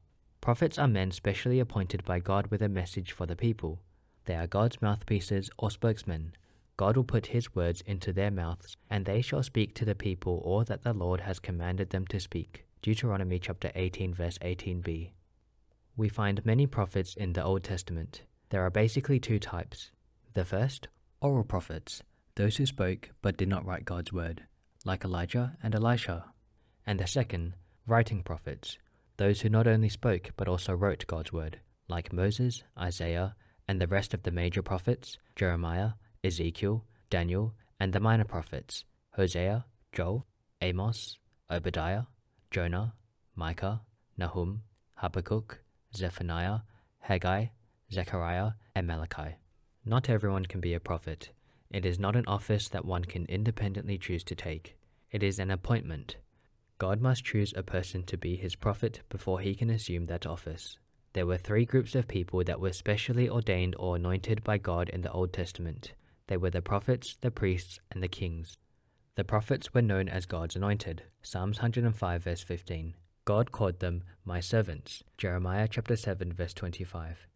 Prophets are men specially appointed by God with a message for the people. They are God's mouthpieces or spokesmen. God will put his words into their mouths, and they shall speak to the people all that the Lord has commanded them to speak. Deuteronomy chapter 18 verse 18b. We find many prophets in the Old Testament. There are basically two types. The first, oral prophets, those who spoke but did not write God's word like Elijah and Elisha, and the second, writing prophets, those who not only spoke but also wrote God's word, like Moses, Isaiah, and the rest of the major prophets, Jeremiah, Ezekiel, Daniel, and the minor prophets, Hosea, Joel, Amos, Obadiah, Jonah, Micah, Nahum, Habakkuk, Zephaniah, Haggai, Zechariah, and Malachi. Not everyone can be a prophet, it is not an office that one can independently choose to take. It is an appointment. God must choose a person to be his prophet before he can assume that office. There were three groups of people that were specially ordained or anointed by God in the Old Testament. They were the prophets, the priests, and the kings. The prophets were known as God's anointed. Psalms 105 verse 15. God called them my servants. Jeremiah chapter 7 verse 25.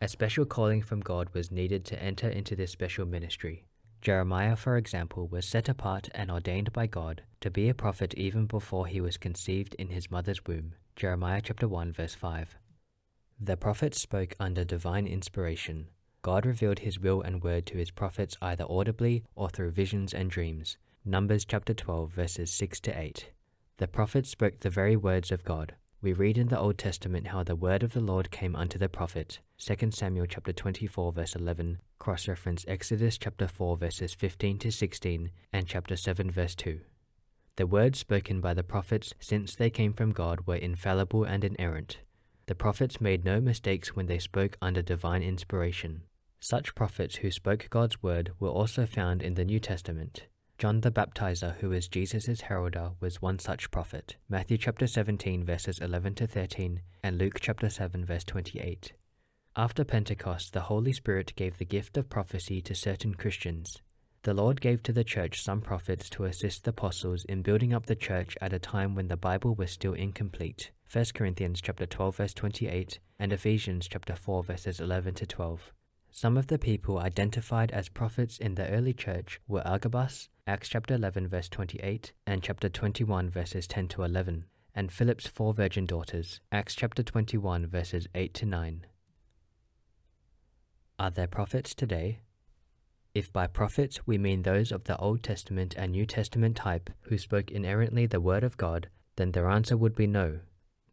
A special calling from God was needed to enter into this special ministry. Jeremiah, for example, was set apart and ordained by God to be a prophet even before he was conceived in his mother's womb. Jeremiah chapter 1 verse 5. The prophets spoke under divine inspiration. God revealed his will and word to his prophets either audibly or through visions and dreams. Numbers chapter 12 verses 6 to 8. The prophets spoke the very words of God. We read in the Old Testament how the word of the Lord came unto the prophet. 2 Samuel chapter 24 verse 11, cross-reference Exodus chapter 4 verses 15 to 16 and chapter 7 verse 2. The words spoken by the prophets since they came from God were infallible and inerrant. The prophets made no mistakes when they spoke under divine inspiration. Such prophets who spoke God's word were also found in the New Testament. John the Baptizer, who was Jesus' heralder, was one such prophet. Matthew chapter 17 verses 11 to 13 and Luke chapter 7 verse 28. After Pentecost, the Holy Spirit gave the gift of prophecy to certain Christians. The Lord gave to the church some prophets to assist the apostles in building up the church at a time when the Bible was still incomplete. 1 Corinthians chapter 12 verse 28 and Ephesians chapter 4 verses 11 to 12. Some of the people identified as prophets in the early church were Agabus, Acts chapter 11 verse 28 and chapter 21 verses 10 to 11, and Philip's four virgin daughters, Acts chapter 21 verses 8 to 9. Are there prophets today? If by prophets we mean those of the Old Testament and New Testament type who spoke inerrantly the Word of God, then their answer would be no.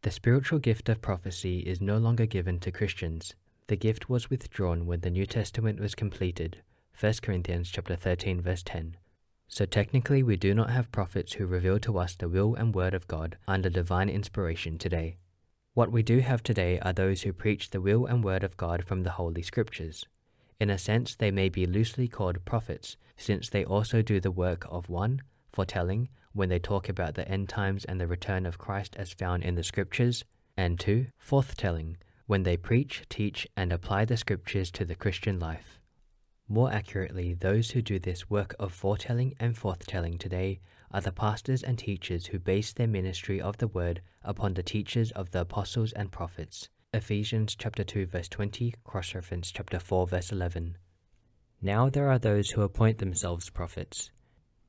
The spiritual gift of prophecy is no longer given to Christians. The gift was withdrawn when the New Testament was completed. 1 Corinthians chapter 13 verse 10. So technically we do not have prophets who reveal to us the will and word of God under divine inspiration today. What we do have today are those who preach the will and word of God from the Holy Scriptures. In a sense, they may be loosely called prophets, since they also do the work of one, foretelling, when they talk about the end times and the return of Christ as found in the Scriptures, and two, forthtelling, when they preach, teach, and apply the Scriptures to the Christian life. More accurately, those who do this work of foretelling and forthtelling today are the pastors and teachers who base their ministry of the word upon the teachers of the apostles and prophets. Ephesians chapter 2 verse 20, cross-reference chapter 4 verse 11. Now there are those who appoint themselves prophets.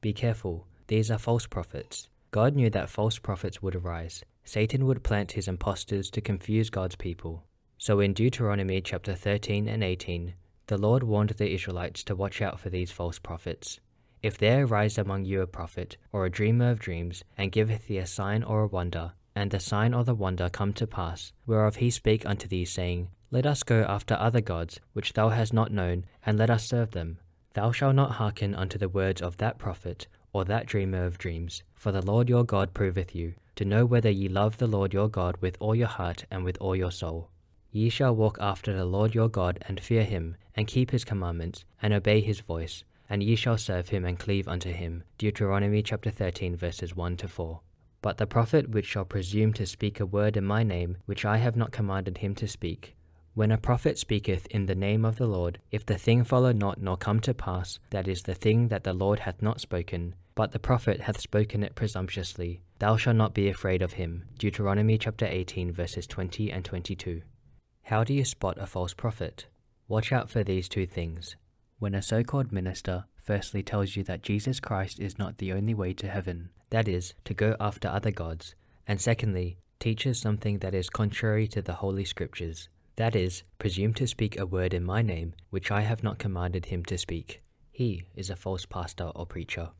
Be careful, these are false prophets. God knew that false prophets would arise. Satan would plant his impostors to confuse God's people. So in Deuteronomy chapter 13 and 18, the Lord warned the Israelites to watch out for these false prophets. If there arise among you a prophet, or a dreamer of dreams, and giveth thee a sign or a wonder, and the sign or the wonder come to pass, whereof he spake unto thee, saying, Let us go after other gods, which thou hast not known, and let us serve them. Thou shalt not hearken unto the words of that prophet, or that dreamer of dreams, for the Lord your God proveth you, to know whether ye love the Lord your God with all your heart and with all your soul. Ye shall walk after the Lord your God, and fear him, and keep his commandments, and obey his voice, and ye shall serve him and cleave unto him. Deuteronomy chapter 13, verses 1 to 4. But the prophet which shall presume to speak a word in my name, which I have not commanded him to speak, when a prophet speaketh in the name of the Lord, if the thing follow not nor come to pass, that is the thing that the Lord hath not spoken, but the prophet hath spoken it presumptuously, thou shalt not be afraid of him. Deuteronomy chapter 18 verses 20 and 22. How do you spot a false prophet? Watch out for these two things. When a so called minister firstly tells you that Jesus Christ is not the only way to heaven, that is, to go after other gods, and secondly, teaches something that is contrary to the Holy Scriptures, that is, presume to speak a word in my name, which I have not commanded him to speak. He is a false pastor or preacher.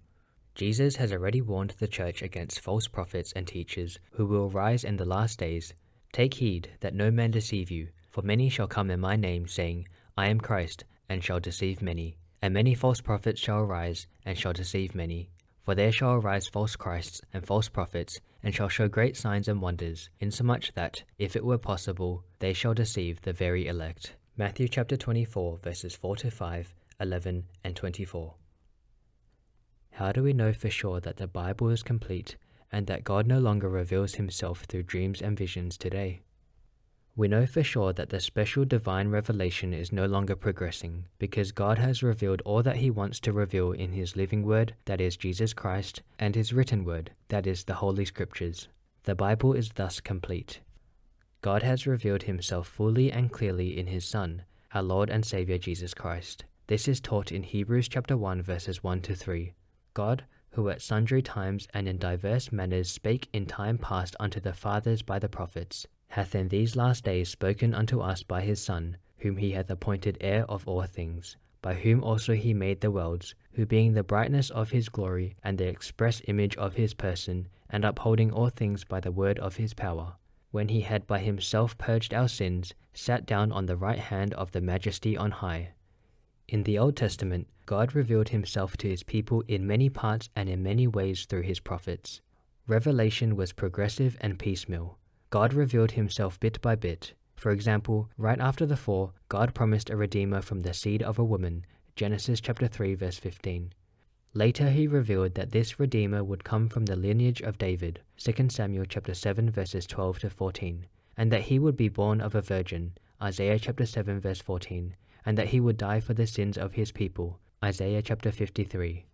Jesus has already warned the church against false prophets and teachers who will rise in the last days. Take heed that no man deceive you, for many shall come in my name, saying, I am Christ, and shall deceive many. And many false prophets shall arise, and shall deceive many. For there shall arise false Christs and false prophets, and shall show great signs and wonders, insomuch that, if it were possible, they shall deceive the very elect. Matthew chapter 24, verses 4 to 5, 11, and 24. How do we know for sure that the Bible is complete and that God no longer reveals himself through dreams and visions today? We know for sure that the special divine revelation is no longer progressing because God has revealed all that He wants to reveal in His living Word, that is Jesus Christ, and His written Word, that is the Holy Scriptures. The Bible is thus complete. God has revealed Himself fully and clearly in His Son, our Lord and Saviour Jesus Christ. This is taught in Hebrews chapter 1 verses 1 to 3. God, who at sundry times and in divers manners spake in time past unto the fathers by the prophets, hath in these last days spoken unto us by his Son, whom he hath appointed heir of all things, by whom also he made the worlds, who being the brightness of his glory, and the express image of his person, and upholding all things by the word of his power, when he had by himself purged our sins, sat down on the right hand of the majesty on high. In the Old Testament, God revealed himself to his people in many parts and in many ways through his prophets. Revelation was progressive and piecemeal. God revealed himself bit by bit. For example, right after the fall, God promised a redeemer from the seed of a woman, Genesis chapter 3 verse 15. Later he revealed that this redeemer would come from the lineage of David, 2 Samuel chapter 7 verses 12 to 14, and that he would be born of a virgin, Isaiah chapter 7 verse 14, and that he would die for the sins of his people, Isaiah chapter 53.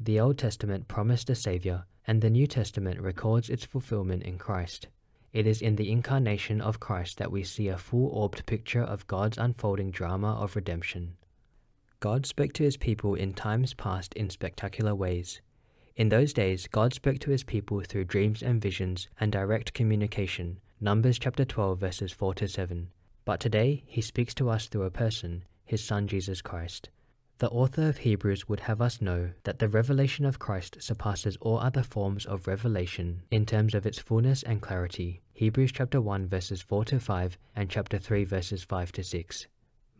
The Old Testament promised a savior, and the New Testament records its fulfillment in Christ. It is in the incarnation of Christ that we see a full orbed picture of God's unfolding drama of redemption. God spoke to his people in times past in spectacular ways. In those days, God spoke to his people through dreams and visions and direct communication. Numbers chapter 12 verses 4 to 7. But today, he speaks to us through a person, his son Jesus Christ. The author of Hebrews would have us know that the revelation of Christ surpasses all other forms of revelation in terms of its fullness and clarity. Hebrews chapter 1 verses 4 to 5 and chapter 3 verses 5 to 6.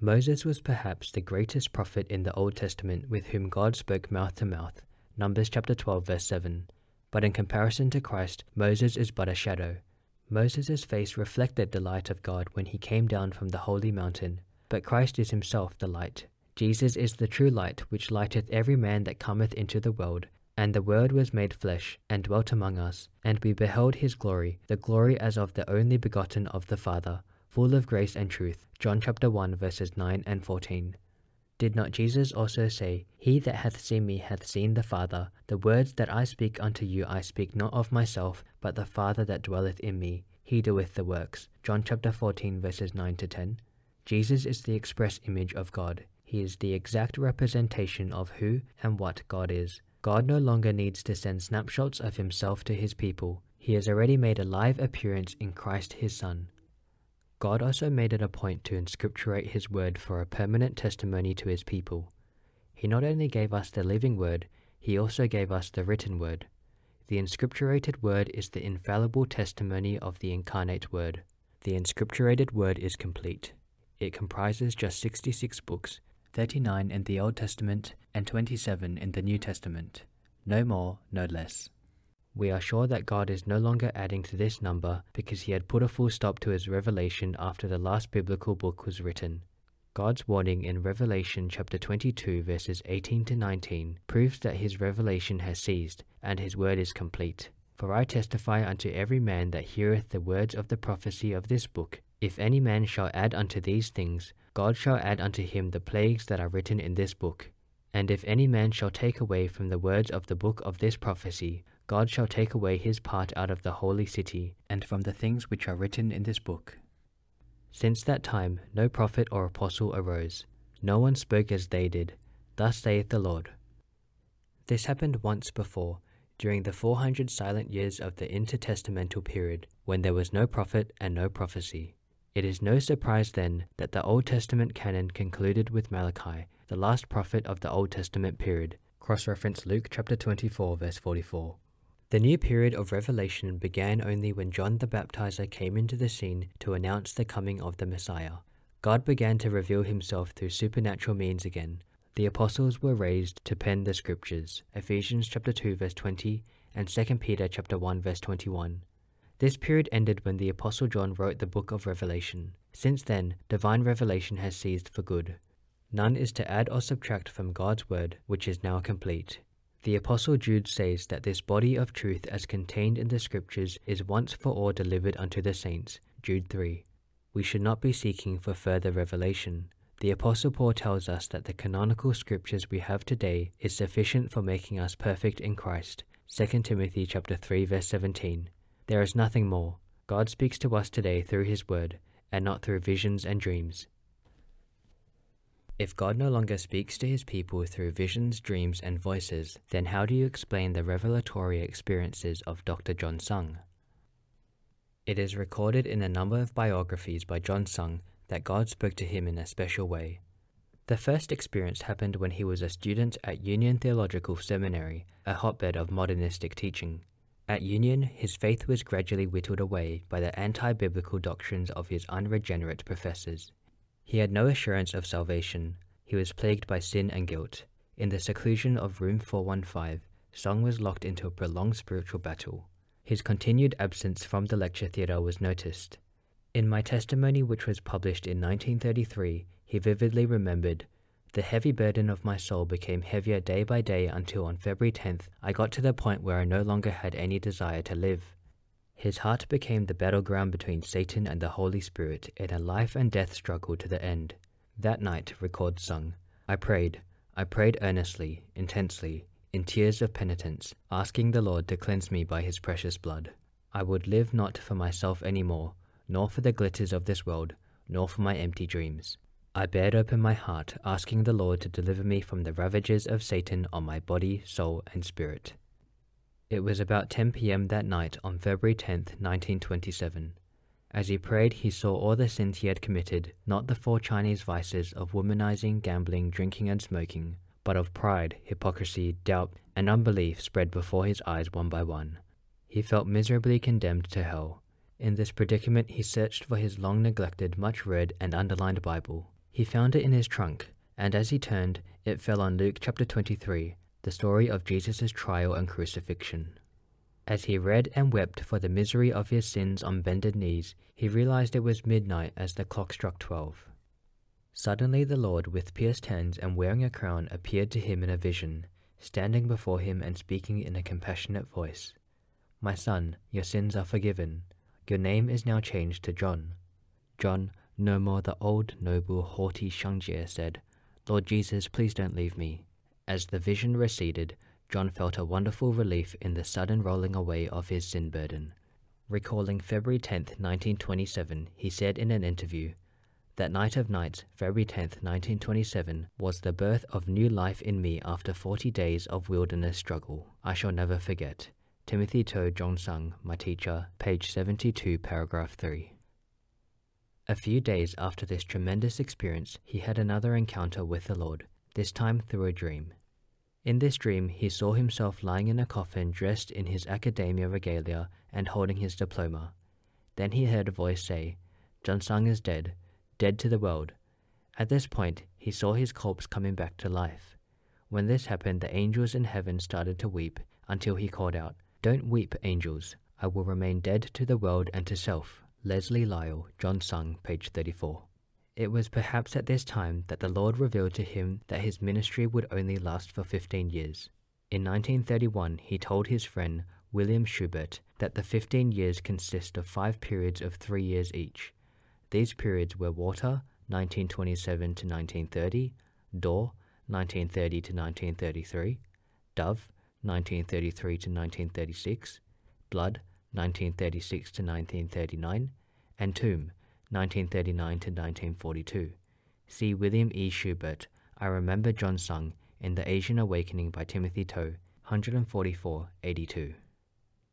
Moses was perhaps the greatest prophet in the Old Testament with whom God spoke mouth to mouth. Numbers chapter 12 verse 7. But in comparison to Christ, Moses is but a shadow. Moses' face reflected the light of God when he came down from the holy mountain, but Christ is himself the light. Jesus is the true light, which lighteth every man that cometh into the world. And the Word was made flesh, and dwelt among us, and we beheld his glory, the glory as of the only begotten of the Father, full of grace and truth. John chapter 1 verses 9 and 14. Did not Jesus also say, He that hath seen me hath seen the Father? The words that I speak unto you I speak not of myself, but the Father that dwelleth in me, he doeth the works. John chapter 14 verses 9 to 10. Jesus is the express image of God. He is the exact representation of who and what God is. God no longer needs to send snapshots of himself to his people. He has already made a live appearance in Christ his Son. God also made it a point to inscripturate his word for a permanent testimony to his people. He not only gave us the living word, he also gave us the written word. The inscripturated word is the infallible testimony of the incarnate word. The inscripturated word is complete. It comprises just 66 books 39 in the Old Testament and 27 in the New Testament. No more, no less. We are sure that God is no longer adding to this number because he had put a full stop to his revelation after the last biblical book was written. God's warning in Revelation chapter 22 verses 18 to 19 proves that his revelation has ceased and his word is complete. For I testify unto every man that heareth the words of the prophecy of this book, if any man shall add unto these things, God shall add unto him the plagues that are written in this book. And if any man shall take away from the words of the book of this prophecy, God shall take away his part out of the holy city, and from the things which are written in this book. Since that time no prophet or apostle arose, no one spoke as they did. Thus saith the Lord. This happened once before, during the 400 silent years of the intertestamental period, when there was no prophet and no prophecy. It is no surprise then that the Old Testament canon concluded with Malachi, the last prophet of the Old Testament period. Cross reference Luke chapter 24, verse 44. The new period of revelation began only when John the Baptizer came into the scene to announce the coming of the Messiah. God began to reveal himself through supernatural means again. The apostles were raised to pen the scriptures. Ephesians chapter 2 verse 20 and 2 Peter chapter 1 verse 21. This period ended when the apostle John wrote the book of Revelation. Since then, divine revelation has ceased for good. None is to add or subtract from God's word, which is now complete. The Apostle Jude says that this body of truth as contained in the Scriptures is once for all delivered unto the saints. Jude 3. We should not be seeking for further revelation. The Apostle Paul tells us that the canonical Scriptures we have today is sufficient for making us perfect in Christ. 2 Timothy chapter 3 verse 17. There is nothing more. God speaks to us today through his word and not through visions and dreams. If God no longer speaks to his people through visions, dreams, and voices, then how do you explain the revelatory experiences of Dr. John Sung? It is recorded in a number of biographies by John Sung that God spoke to him in a special way. The first experience happened when he was a student at Union Theological Seminary, a hotbed of modernistic teaching. At Union, his faith was gradually whittled away by the anti biblical doctrines of his unregenerate professors. He had no assurance of salvation. He was plagued by sin and guilt. In the seclusion of room 415, Sung was locked into a prolonged spiritual battle. His continued absence from the lecture theatre was noticed. In my testimony, which was published in 1933, he vividly remembered the heavy burden of my soul became heavier day by day until on February 10th I got to the point where I no longer had any desire to live. His heart became the battleground between Satan and the Holy Spirit in a life and death struggle to the end. That night, records Sung, I prayed. I prayed earnestly, intensely, in tears of penitence, asking the Lord to cleanse me by his precious blood. I would live not for myself any more, nor for the glitters of this world, nor for my empty dreams. I bared open my heart, asking the Lord to deliver me from the ravages of Satan on my body, soul, and spirit. It was about 10 p.m. that night on February 10, 1927. As he prayed, he saw all the sins he had committed, not the four Chinese vices of womanizing, gambling, drinking, and smoking, but of pride, hypocrisy, doubt, and unbelief spread before his eyes one by one. He felt miserably condemned to hell. In this predicament, he searched for his long neglected, much read, and underlined Bible. He found it in his trunk, and as he turned, it fell on Luke chapter 23, the story of Jesus' trial and crucifixion. As he read and wept for the misery of his sins on bended knees, he realized it was midnight as the clock struck twelve. Suddenly the Lord, with pierced hands and wearing a crown, appeared to him in a vision, standing before him and speaking in a compassionate voice. My son, your sins are forgiven. Your name is now changed to John. John, no more the old, noble, haughty Shang-Jie said, Lord Jesus, please don't leave me. As the vision receded, John felt a wonderful relief in the sudden rolling away of his sin burden. Recalling February 10, 1927, he said in an interview, That night of nights, February 10, 1927, was the birth of new life in me after 40 days of wilderness struggle. I shall never forget. Timothy Tow John Sung, my teacher, page 72, paragraph 3. A few days after this tremendous experience, he had another encounter with the Lord, this time through a dream. In this dream, he saw himself lying in a coffin dressed in his academia regalia and holding his diploma. Then he heard a voice say, John Sung is dead, dead to the world. At this point, he saw his corpse coming back to life. When this happened, the angels in heaven started to weep until he called out, Don't weep, angels. I will remain dead to the world and to self. Leslie Lyall, John Sung, page 34. It was perhaps at this time that the Lord revealed to him that his ministry would only last for 15 years. In 1931, he told his friend William Schubert that the 15 years consist of five periods of three years each. These periods were Water, 1927 to 1930, Door, 1930 to 1933, Dove, 1933 to 1936, Blood, 1936 to 1939, and Tomb, 1939 to 1942. See William E. Schubert, I Remember John Sung, in The Asian Awakening by Timothy Tow, 144 82.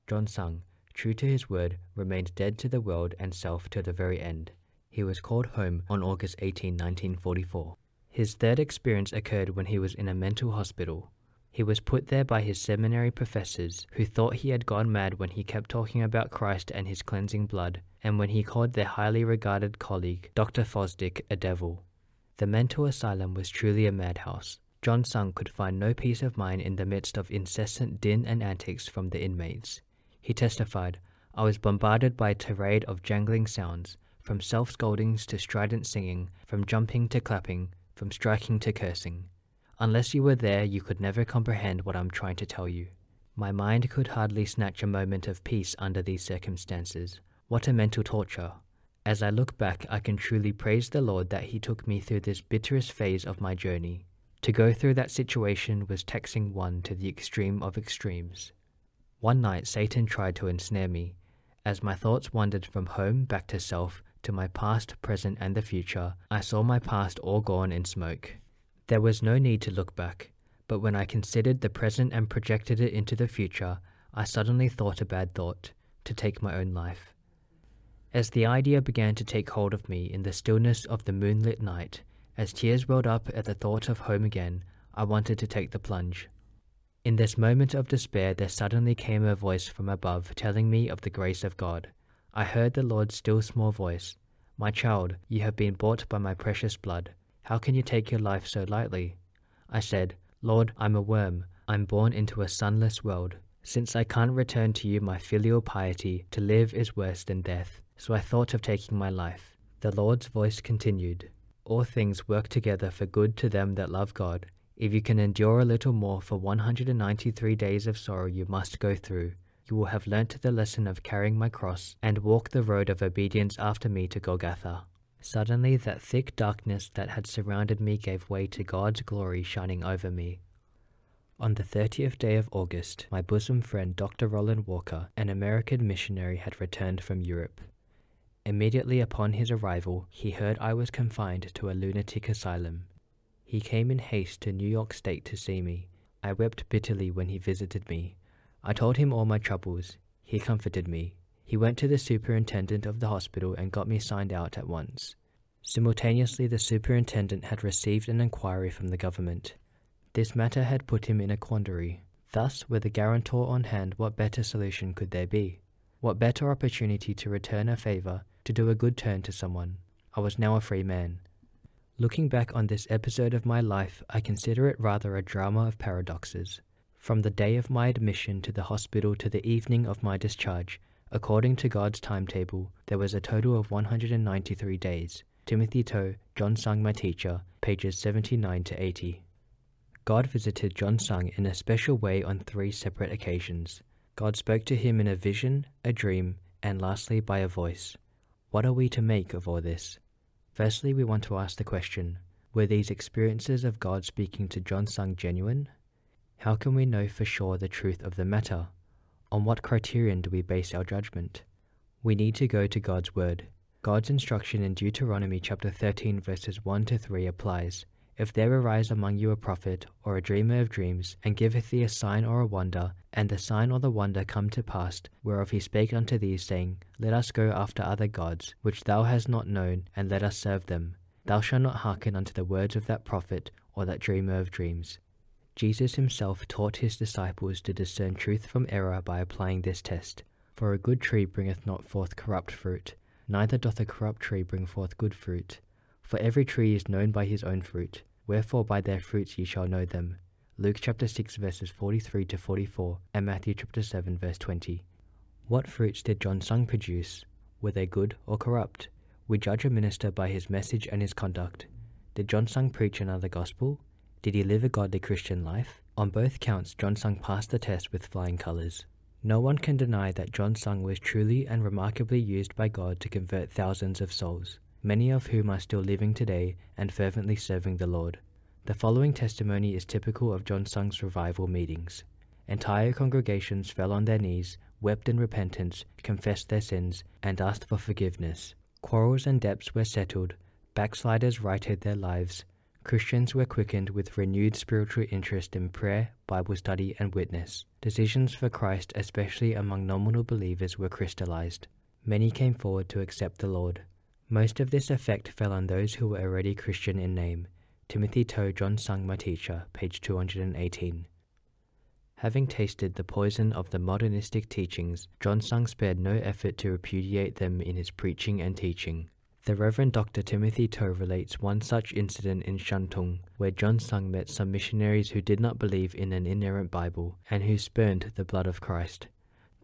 John Sung, true to his word, remained dead to the world and self to the very end. He was called home on August 18, 1944. His third experience occurred when he was in a mental hospital. He was put there by his seminary professors, who thought he had gone mad when he kept talking about Christ and his cleansing blood, and when he called their highly regarded colleague, Dr. Fosdick, a devil. The mental asylum was truly a madhouse. John Sung could find no peace of mind in the midst of incessant din and antics from the inmates. He testified, I was bombarded by a tirade of jangling sounds, from self scoldings to strident singing, from jumping to clapping, from striking to cursing. Unless you were there, you could never comprehend what I'm trying to tell you. My mind could hardly snatch a moment of peace under these circumstances. What a mental torture. As I look back, I can truly praise the Lord that He took me through this bitterest phase of my journey. To go through that situation was taxing one to the extreme of extremes. One night, Satan tried to ensnare me. As my thoughts wandered from home back to self, to my past, present, and the future, I saw my past all gone in smoke. There was no need to look back, but when I considered the present and projected it into the future, I suddenly thought a bad thought to take my own life. As the idea began to take hold of me in the stillness of the moonlit night, as tears welled up at the thought of home again, I wanted to take the plunge. In this moment of despair, there suddenly came a voice from above telling me of the grace of God. I heard the Lord's still small voice My child, you have been bought by my precious blood. How can you take your life so lightly? I said, Lord, I'm a worm. I'm born into a sunless world. Since I can't return to you my filial piety, to live is worse than death. So I thought of taking my life. The Lord's voice continued, All things work together for good to them that love God. If you can endure a little more for 193 days of sorrow you must go through, you will have learnt the lesson of carrying my cross and walk the road of obedience after me to Golgotha. Suddenly, that thick darkness that had surrounded me gave way to God's glory shining over me. On the 30th day of August, my bosom friend Dr. Roland Walker, an American missionary, had returned from Europe. Immediately upon his arrival, he heard I was confined to a lunatic asylum. He came in haste to New York State to see me. I wept bitterly when he visited me. I told him all my troubles. He comforted me. He went to the superintendent of the hospital and got me signed out at once. Simultaneously, the superintendent had received an inquiry from the government. This matter had put him in a quandary. Thus, with a guarantor on hand, what better solution could there be? What better opportunity to return a favor, to do a good turn to someone? I was now a free man. Looking back on this episode of my life, I consider it rather a drama of paradoxes. From the day of my admission to the hospital to the evening of my discharge, According to God's timetable, there was a total of 193 days. Timothy Tow, John Sung, my teacher, pages 79 to 80. God visited John Sung in a special way on three separate occasions. God spoke to him in a vision, a dream, and lastly by a voice. What are we to make of all this? Firstly, we want to ask the question Were these experiences of God speaking to John Sung genuine? How can we know for sure the truth of the matter? On what criterion do we base our judgment? We need to go to God's Word. God's instruction in Deuteronomy chapter 13 verses 1 to 3 applies. If there arise among you a prophet or a dreamer of dreams, and giveth thee a sign or a wonder, and the sign or the wonder come to pass, whereof he spake unto thee, saying, Let us go after other gods, which thou hast not known, and let us serve them, thou shalt not hearken unto the words of that prophet or that dreamer of dreams. Jesus himself taught his disciples to discern truth from error by applying this test. For a good tree bringeth not forth corrupt fruit, neither doth a corrupt tree bring forth good fruit. For every tree is known by his own fruit, wherefore by their fruits ye shall know them. Luke chapter 6 verses 43 to 44, and Matthew chapter 7 verse 20. What fruits did John Sung produce? Were they good or corrupt? We judge a minister by his message and his conduct. Did John Sung preach another gospel? Did he live a godly Christian life? On both counts, John Sung passed the test with flying colors. No one can deny that John Sung was truly and remarkably used by God to convert thousands of souls, many of whom are still living today and fervently serving the Lord. The following testimony is typical of John Sung's revival meetings. Entire congregations fell on their knees, wept in repentance, confessed their sins, and asked for forgiveness. Quarrels and debts were settled, backsliders righted their lives, Christians were quickened with renewed spiritual interest in prayer, Bible study, and witness. Decisions for Christ, especially among nominal believers, were crystallized. Many came forward to accept the Lord. Most of this effect fell on those who were already Christian in name, Timothy Tow John Sung, my teacher, page 218. Having tasted the poison of the modernistic teachings, John Sung spared no effort to repudiate them in his preaching and teaching. The Reverend Dr. Timothy Tow relates one such incident in Shantung, where John Sung met some missionaries who did not believe in an inerrant Bible and who spurned the blood of Christ.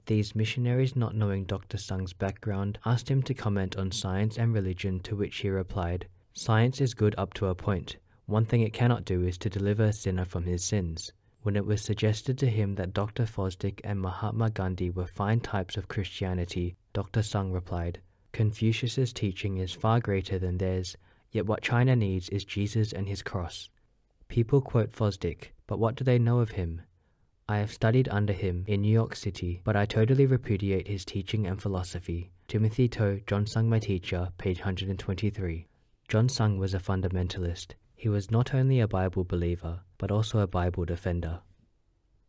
These missionaries, not knowing Dr. Sung's background, asked him to comment on science and religion, to which he replied, Science is good up to a point, one thing it cannot do is to deliver a sinner from his sins. When it was suggested to him that Dr. Fosdick and Mahatma Gandhi were fine types of Christianity, Dr. Sung replied, Confucius's teaching is far greater than theirs, yet what China needs is Jesus and his cross. People quote Fosdick, but what do they know of him? I have studied under him in New York City, but I totally repudiate his teaching and philosophy. Timothy Tow, John Sung, my teacher, page 123. John Sung was a fundamentalist. He was not only a Bible believer, but also a Bible defender.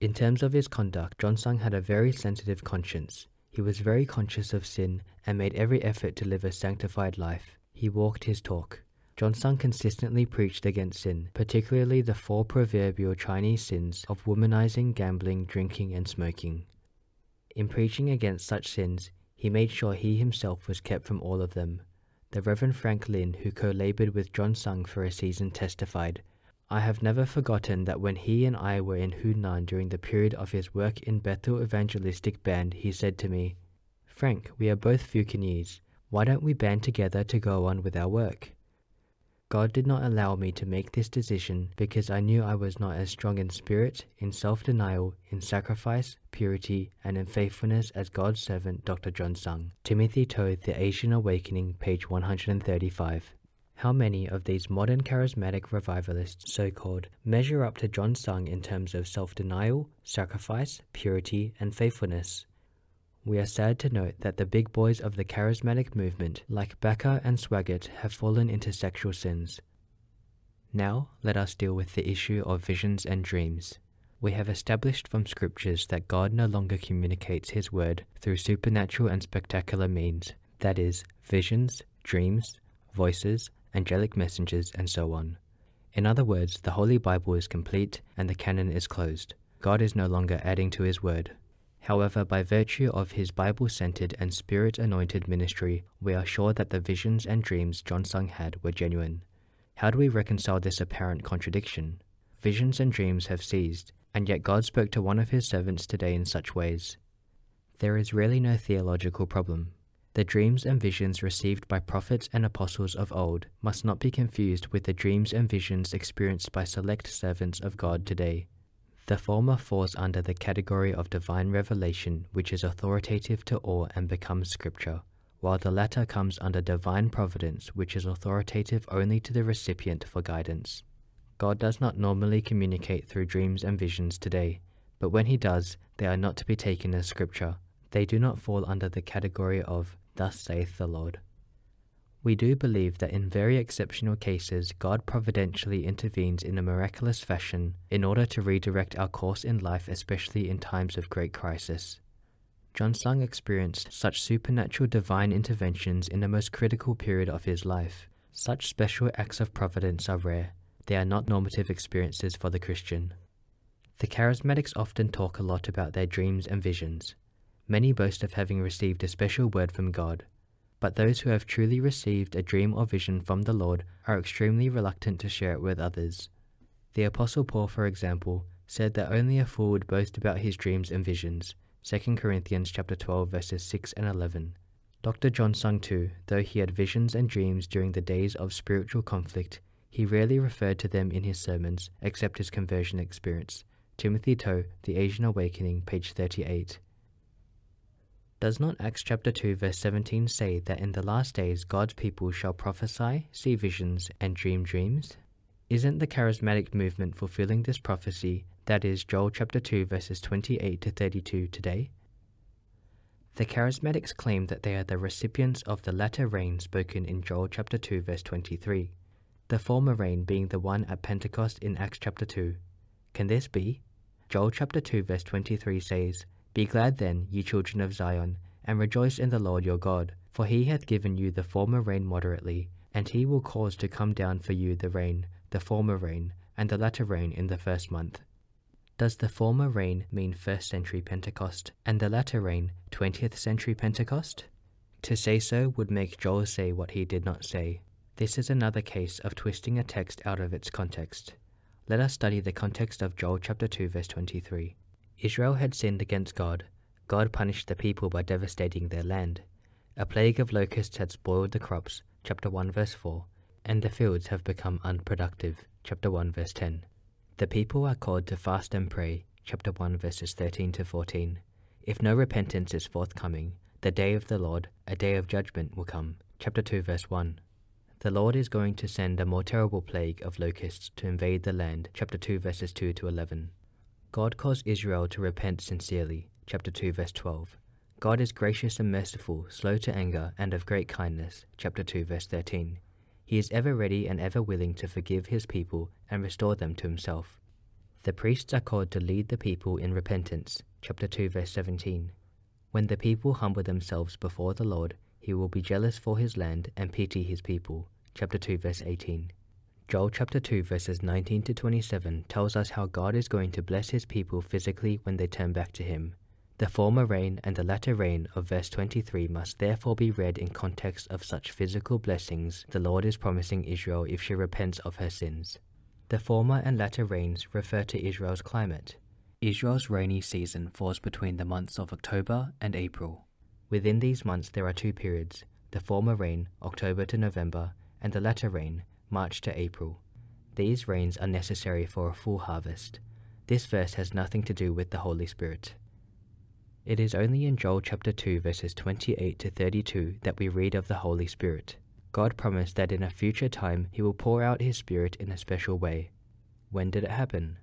In terms of his conduct, John Sung had a very sensitive conscience. He was very conscious of sin and made every effort to live a sanctified life. He walked his talk. John Sung consistently preached against sin, particularly the four proverbial Chinese sins of womanizing, gambling, drinking, and smoking. In preaching against such sins, he made sure he himself was kept from all of them. The Reverend Frank Lin, who co labored with John Sung for a season, testified I have never forgotten that when he and I were in Hunan during the period of his work in Bethel Evangelistic Band, he said to me, Frank, we are both Fukienese. Why don't we band together to go on with our work? God did not allow me to make this decision because I knew I was not as strong in spirit, in self denial, in sacrifice, purity, and in faithfulness as God's servant Dr. John Sung. Timothy Tow, The Asian Awakening, page 135. How many of these modern charismatic revivalists, so called, measure up to John Sung in terms of self denial, sacrifice, purity, and faithfulness? We are sad to note that the big boys of the charismatic movement, like Bakker and Swaggart, have fallen into sexual sins. Now, let us deal with the issue of visions and dreams. We have established from scriptures that God no longer communicates His word through supernatural and spectacular means, that is, visions, dreams, voices, angelic messengers, and so on. In other words, the Holy Bible is complete and the canon is closed. God is no longer adding to His word. However, by virtue of his Bible centered and spirit anointed ministry, we are sure that the visions and dreams John Sung had were genuine. How do we reconcile this apparent contradiction? Visions and dreams have ceased, and yet God spoke to one of his servants today in such ways. There is really no theological problem. The dreams and visions received by prophets and apostles of old must not be confused with the dreams and visions experienced by select servants of God today. The former falls under the category of divine revelation, which is authoritative to all and becomes scripture, while the latter comes under divine providence, which is authoritative only to the recipient for guidance. God does not normally communicate through dreams and visions today, but when he does, they are not to be taken as scripture. They do not fall under the category of, Thus saith the Lord. We do believe that in very exceptional cases, God providentially intervenes in a miraculous fashion in order to redirect our course in life, especially in times of great crisis. John Sung experienced such supernatural divine interventions in the most critical period of his life. Such special acts of providence are rare. They are not normative experiences for the Christian. The charismatics often talk a lot about their dreams and visions. Many boast of having received a special word from God, but those who have truly received a dream or vision from the Lord are extremely reluctant to share it with others. The Apostle Paul, for example, said that only a fool would boast about his dreams and visions. 2 Corinthians chapter 12 verses 6 and 11. Dr. John Sung too, though he had visions and dreams during the days of spiritual conflict, he rarely referred to them in his sermons except his conversion experience. Timothy Tow, The Asian Awakening, page 38. Does not Acts chapter 2 verse 17 say that in the last days God's people shall prophesy, see visions, and dream dreams? Isn't the charismatic movement fulfilling this prophecy, that is Joel chapter 2 verses 28 to 32 today? The charismatics claim that they are the recipients of the latter rain spoken in Joel chapter 2 verse 23, the former rain being the one at Pentecost in Acts chapter 2. Can this be? Joel chapter 2 verse 23 says, be glad then, ye children of Zion, and rejoice in the Lord your God, for he hath given you the former rain moderately, and he will cause to come down for you the rain, the former rain, and the latter rain in the first month. Does the former rain mean first century Pentecost, and the latter rain 20th century Pentecost? To say so would make Joel say what he did not say. This is another case of twisting a text out of its context. Let us study the context of Joel chapter 2 verse 23. Israel had sinned against God. God punished the people by devastating their land. A plague of locusts had spoiled the crops, chapter 1 verse 4, and the fields have become unproductive, chapter 1 verse 10. The people are called to fast and pray, chapter 1 verses 13 to 14. If no repentance is forthcoming, the day of the Lord, a day of judgment, will come, chapter 2 verse 1. The Lord is going to send a more terrible plague of locusts to invade the land, chapter 2 verses 2 to 11. God caused Israel to repent sincerely. Chapter 2, verse 12. God is gracious and merciful, slow to anger, and of great kindness. Chapter 2, verse 13. He is ever ready and ever willing to forgive his people and restore them to himself. The priests are called to lead the people in repentance. Chapter 2, verse 17. When the people humble themselves before the Lord, he will be jealous for his land and pity his people. Chapter 2, verse 18. Joel chapter 2 verses 19 to 27 tells us how God is going to bless his people physically when they turn back to him. The former rain and the latter rain of verse 23 must therefore be read in context of such physical blessings the Lord is promising Israel if she repents of her sins. The former and latter rains refer to Israel's climate. Israel's rainy season falls between the months of October and April. Within these months there are two periods, the former rain, October to November, and the latter rain, March to April. These rains are necessary for a full harvest. This verse has nothing to do with the Holy Spirit. It is only in Joel chapter 2 verses 28 to 32 that we read of the Holy Spirit. God promised that in a future time he will pour out his Spirit in a special way. When did it happen?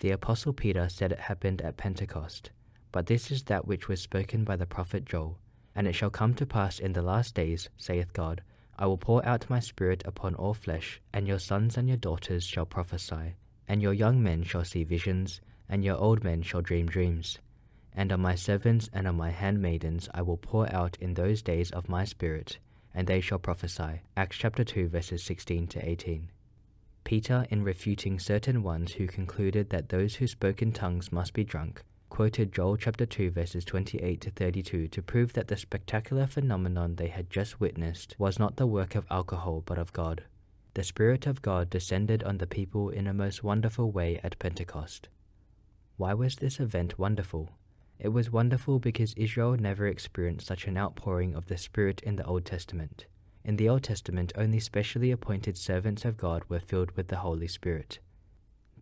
The Apostle Peter said it happened at Pentecost, but this is that which was spoken by the prophet Joel. And it shall come to pass in the last days, saith God, I will pour out my Spirit upon all flesh, and your sons and your daughters shall prophesy, and your young men shall see visions, and your old men shall dream dreams. And on my servants and on my handmaidens I will pour out in those days of my Spirit, and they shall prophesy. Acts chapter 2 verses 16 to 18. Peter, in refuting certain ones who concluded that those who spoke in tongues must be drunk, quoted Joel chapter 2 verses 28 to 32 to prove that the spectacular phenomenon they had just witnessed was not the work of alcohol but of God. The Spirit of God descended on the people in a most wonderful way at Pentecost. Why was this event wonderful? It was wonderful because Israel never experienced such an outpouring of the Spirit in the Old Testament. In the Old Testament, only specially appointed servants of God were filled with the Holy Spirit.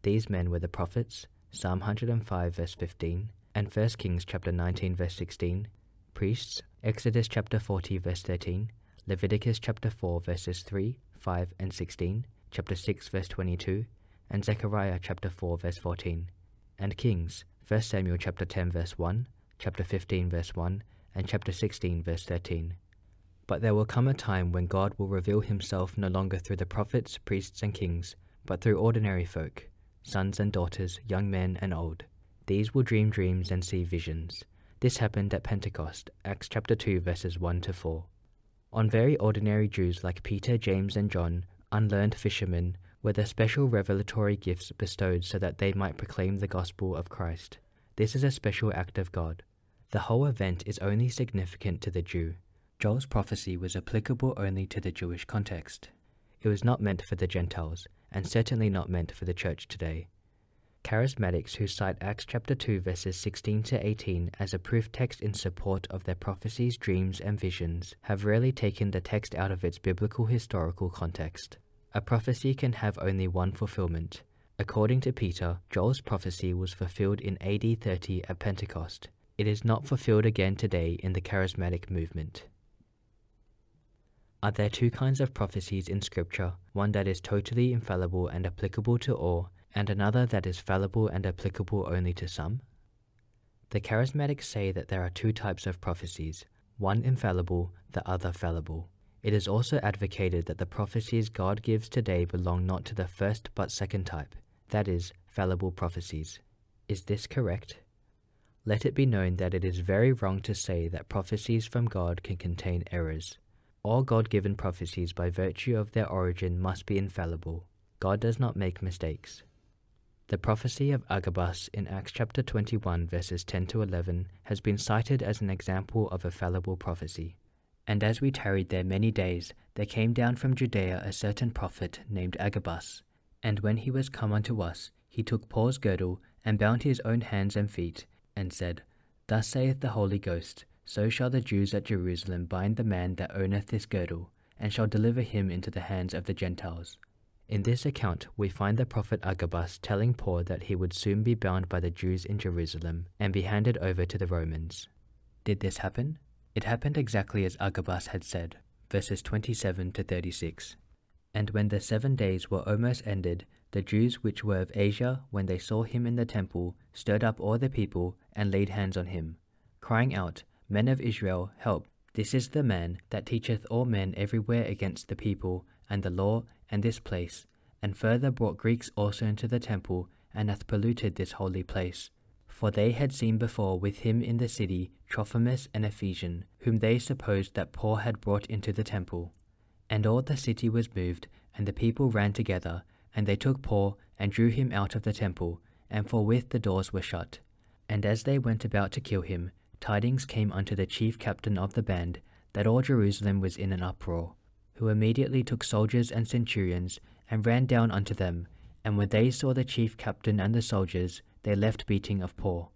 These men were the prophets, Psalm 105 verse 15, and 1 Kings chapter 19 verse 16, priests, Exodus chapter 40 verse 13, Leviticus chapter 4 verses 3, 5, and 16, chapter 6 verse 22, and Zechariah chapter 4 verse 14, and kings, 1 Samuel chapter 10 verse 1, chapter 15 verse 1, and chapter 16 verse 13. But there will come a time when God will reveal himself no longer through the prophets, priests, and kings, but through ordinary folk, sons and daughters, young men and old. These will dream dreams and see visions. This happened at Pentecost, Acts chapter 2 verses 1 to 4. On very ordinary Jews like Peter, James, and John, unlearned fishermen, were the special revelatory gifts bestowed so that they might proclaim the gospel of Christ. This is a special act of God. The whole event is only significant to the Jew. Joel's prophecy was applicable only to the Jewish context. It was not meant for the Gentiles, and certainly not meant for the church today. Charismatics who cite Acts chapter 2 verses 16 to 18 as a proof text in support of their prophecies, dreams, and visions have rarely taken the text out of its biblical historical context. A prophecy can have only one fulfillment. According to Peter, Joel's prophecy was fulfilled in AD 30 at Pentecost. It is not fulfilled again today in the charismatic movement. Are there two kinds of prophecies in Scripture, one that is totally infallible and applicable to all, and another that is fallible and applicable only to some? The charismatics say that there are two types of prophecies, one infallible, the other fallible. It is also advocated that the prophecies God gives today belong not to the first but second type, that is, fallible prophecies. Is this correct? Let it be known that it is very wrong to say that prophecies from God can contain errors. All God given prophecies by virtue of their origin must be infallible. God does not make mistakes. The prophecy of Agabus in Acts chapter 21, verses 10 to 11, has been cited as an example of a fallible prophecy. And as we tarried there many days, there came down from Judea a certain prophet named Agabus. And when he was come unto us, he took Paul's girdle, and bound his own hands and feet, and said, Thus saith the Holy Ghost, So shall the Jews at Jerusalem bind the man that owneth this girdle, and shall deliver him into the hands of the Gentiles. In this account, we find the prophet Agabus telling Paul that he would soon be bound by the Jews in Jerusalem and be handed over to the Romans. Did this happen? It happened exactly as Agabus had said, verses 27 to 36. And when the seven days were almost ended, the Jews which were of Asia, when they saw him in the temple, stirred up all the people and laid hands on him, crying out, Men of Israel, help! This is the man that teacheth all men everywhere against the people and the law and this place, and further brought Greeks also into the temple, and hath polluted this holy place. For they had seen before with him in the city Trophimus an Ephesian, whom they supposed that Paul had brought into the temple. And all the city was moved, and the people ran together, and they took Paul, and drew him out of the temple, and forthwith the doors were shut. And as they went about to kill him, tidings came unto the chief captain of the band, that all Jerusalem was in an uproar who immediately took soldiers and centurions, and ran down unto them, and when they saw the chief captain and the soldiers, they left beating of Paul.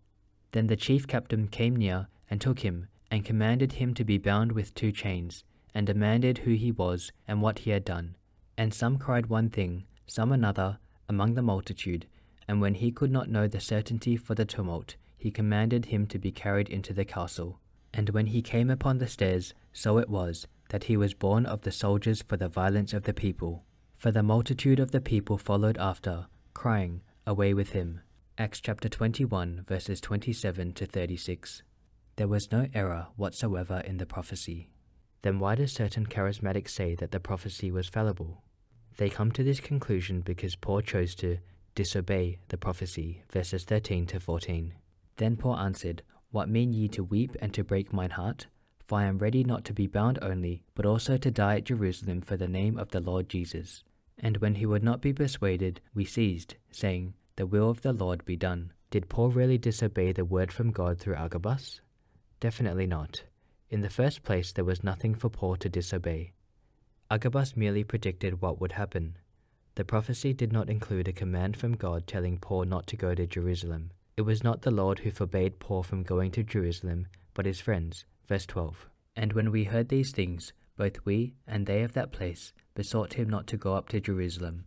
Then the chief captain came near, and took him, and commanded him to be bound with two chains, and demanded who he was, and what he had done. And some cried one thing, some another, among the multitude, and when he could not know the certainty for the tumult, he commanded him to be carried into the castle. And when he came upon the stairs, so it was, that he was borne of the soldiers for the violence of the people. For the multitude of the people followed after, crying, Away with him. Acts chapter 21, verses 27 to 36. There was no error whatsoever in the prophecy. Then why do certain charismatics say that the prophecy was fallible? They come to this conclusion because Paul chose to disobey the prophecy, verses 13 to 14. Then Paul answered, What mean ye to weep and to break mine heart? For I am ready not to be bound only, but also to die at Jerusalem for the name of the Lord Jesus. And when he would not be persuaded, we ceased, saying, The will of the Lord be done. Did Paul really disobey the word from God through Agabus? Definitely not. In the first place, there was nothing for Paul to disobey. Agabus merely predicted what would happen. The prophecy did not include a command from God telling Paul not to go to Jerusalem. It was not the Lord who forbade Paul from going to Jerusalem, but his friends, Verse 12 And when we heard these things, both we and they of that place besought him not to go up to Jerusalem.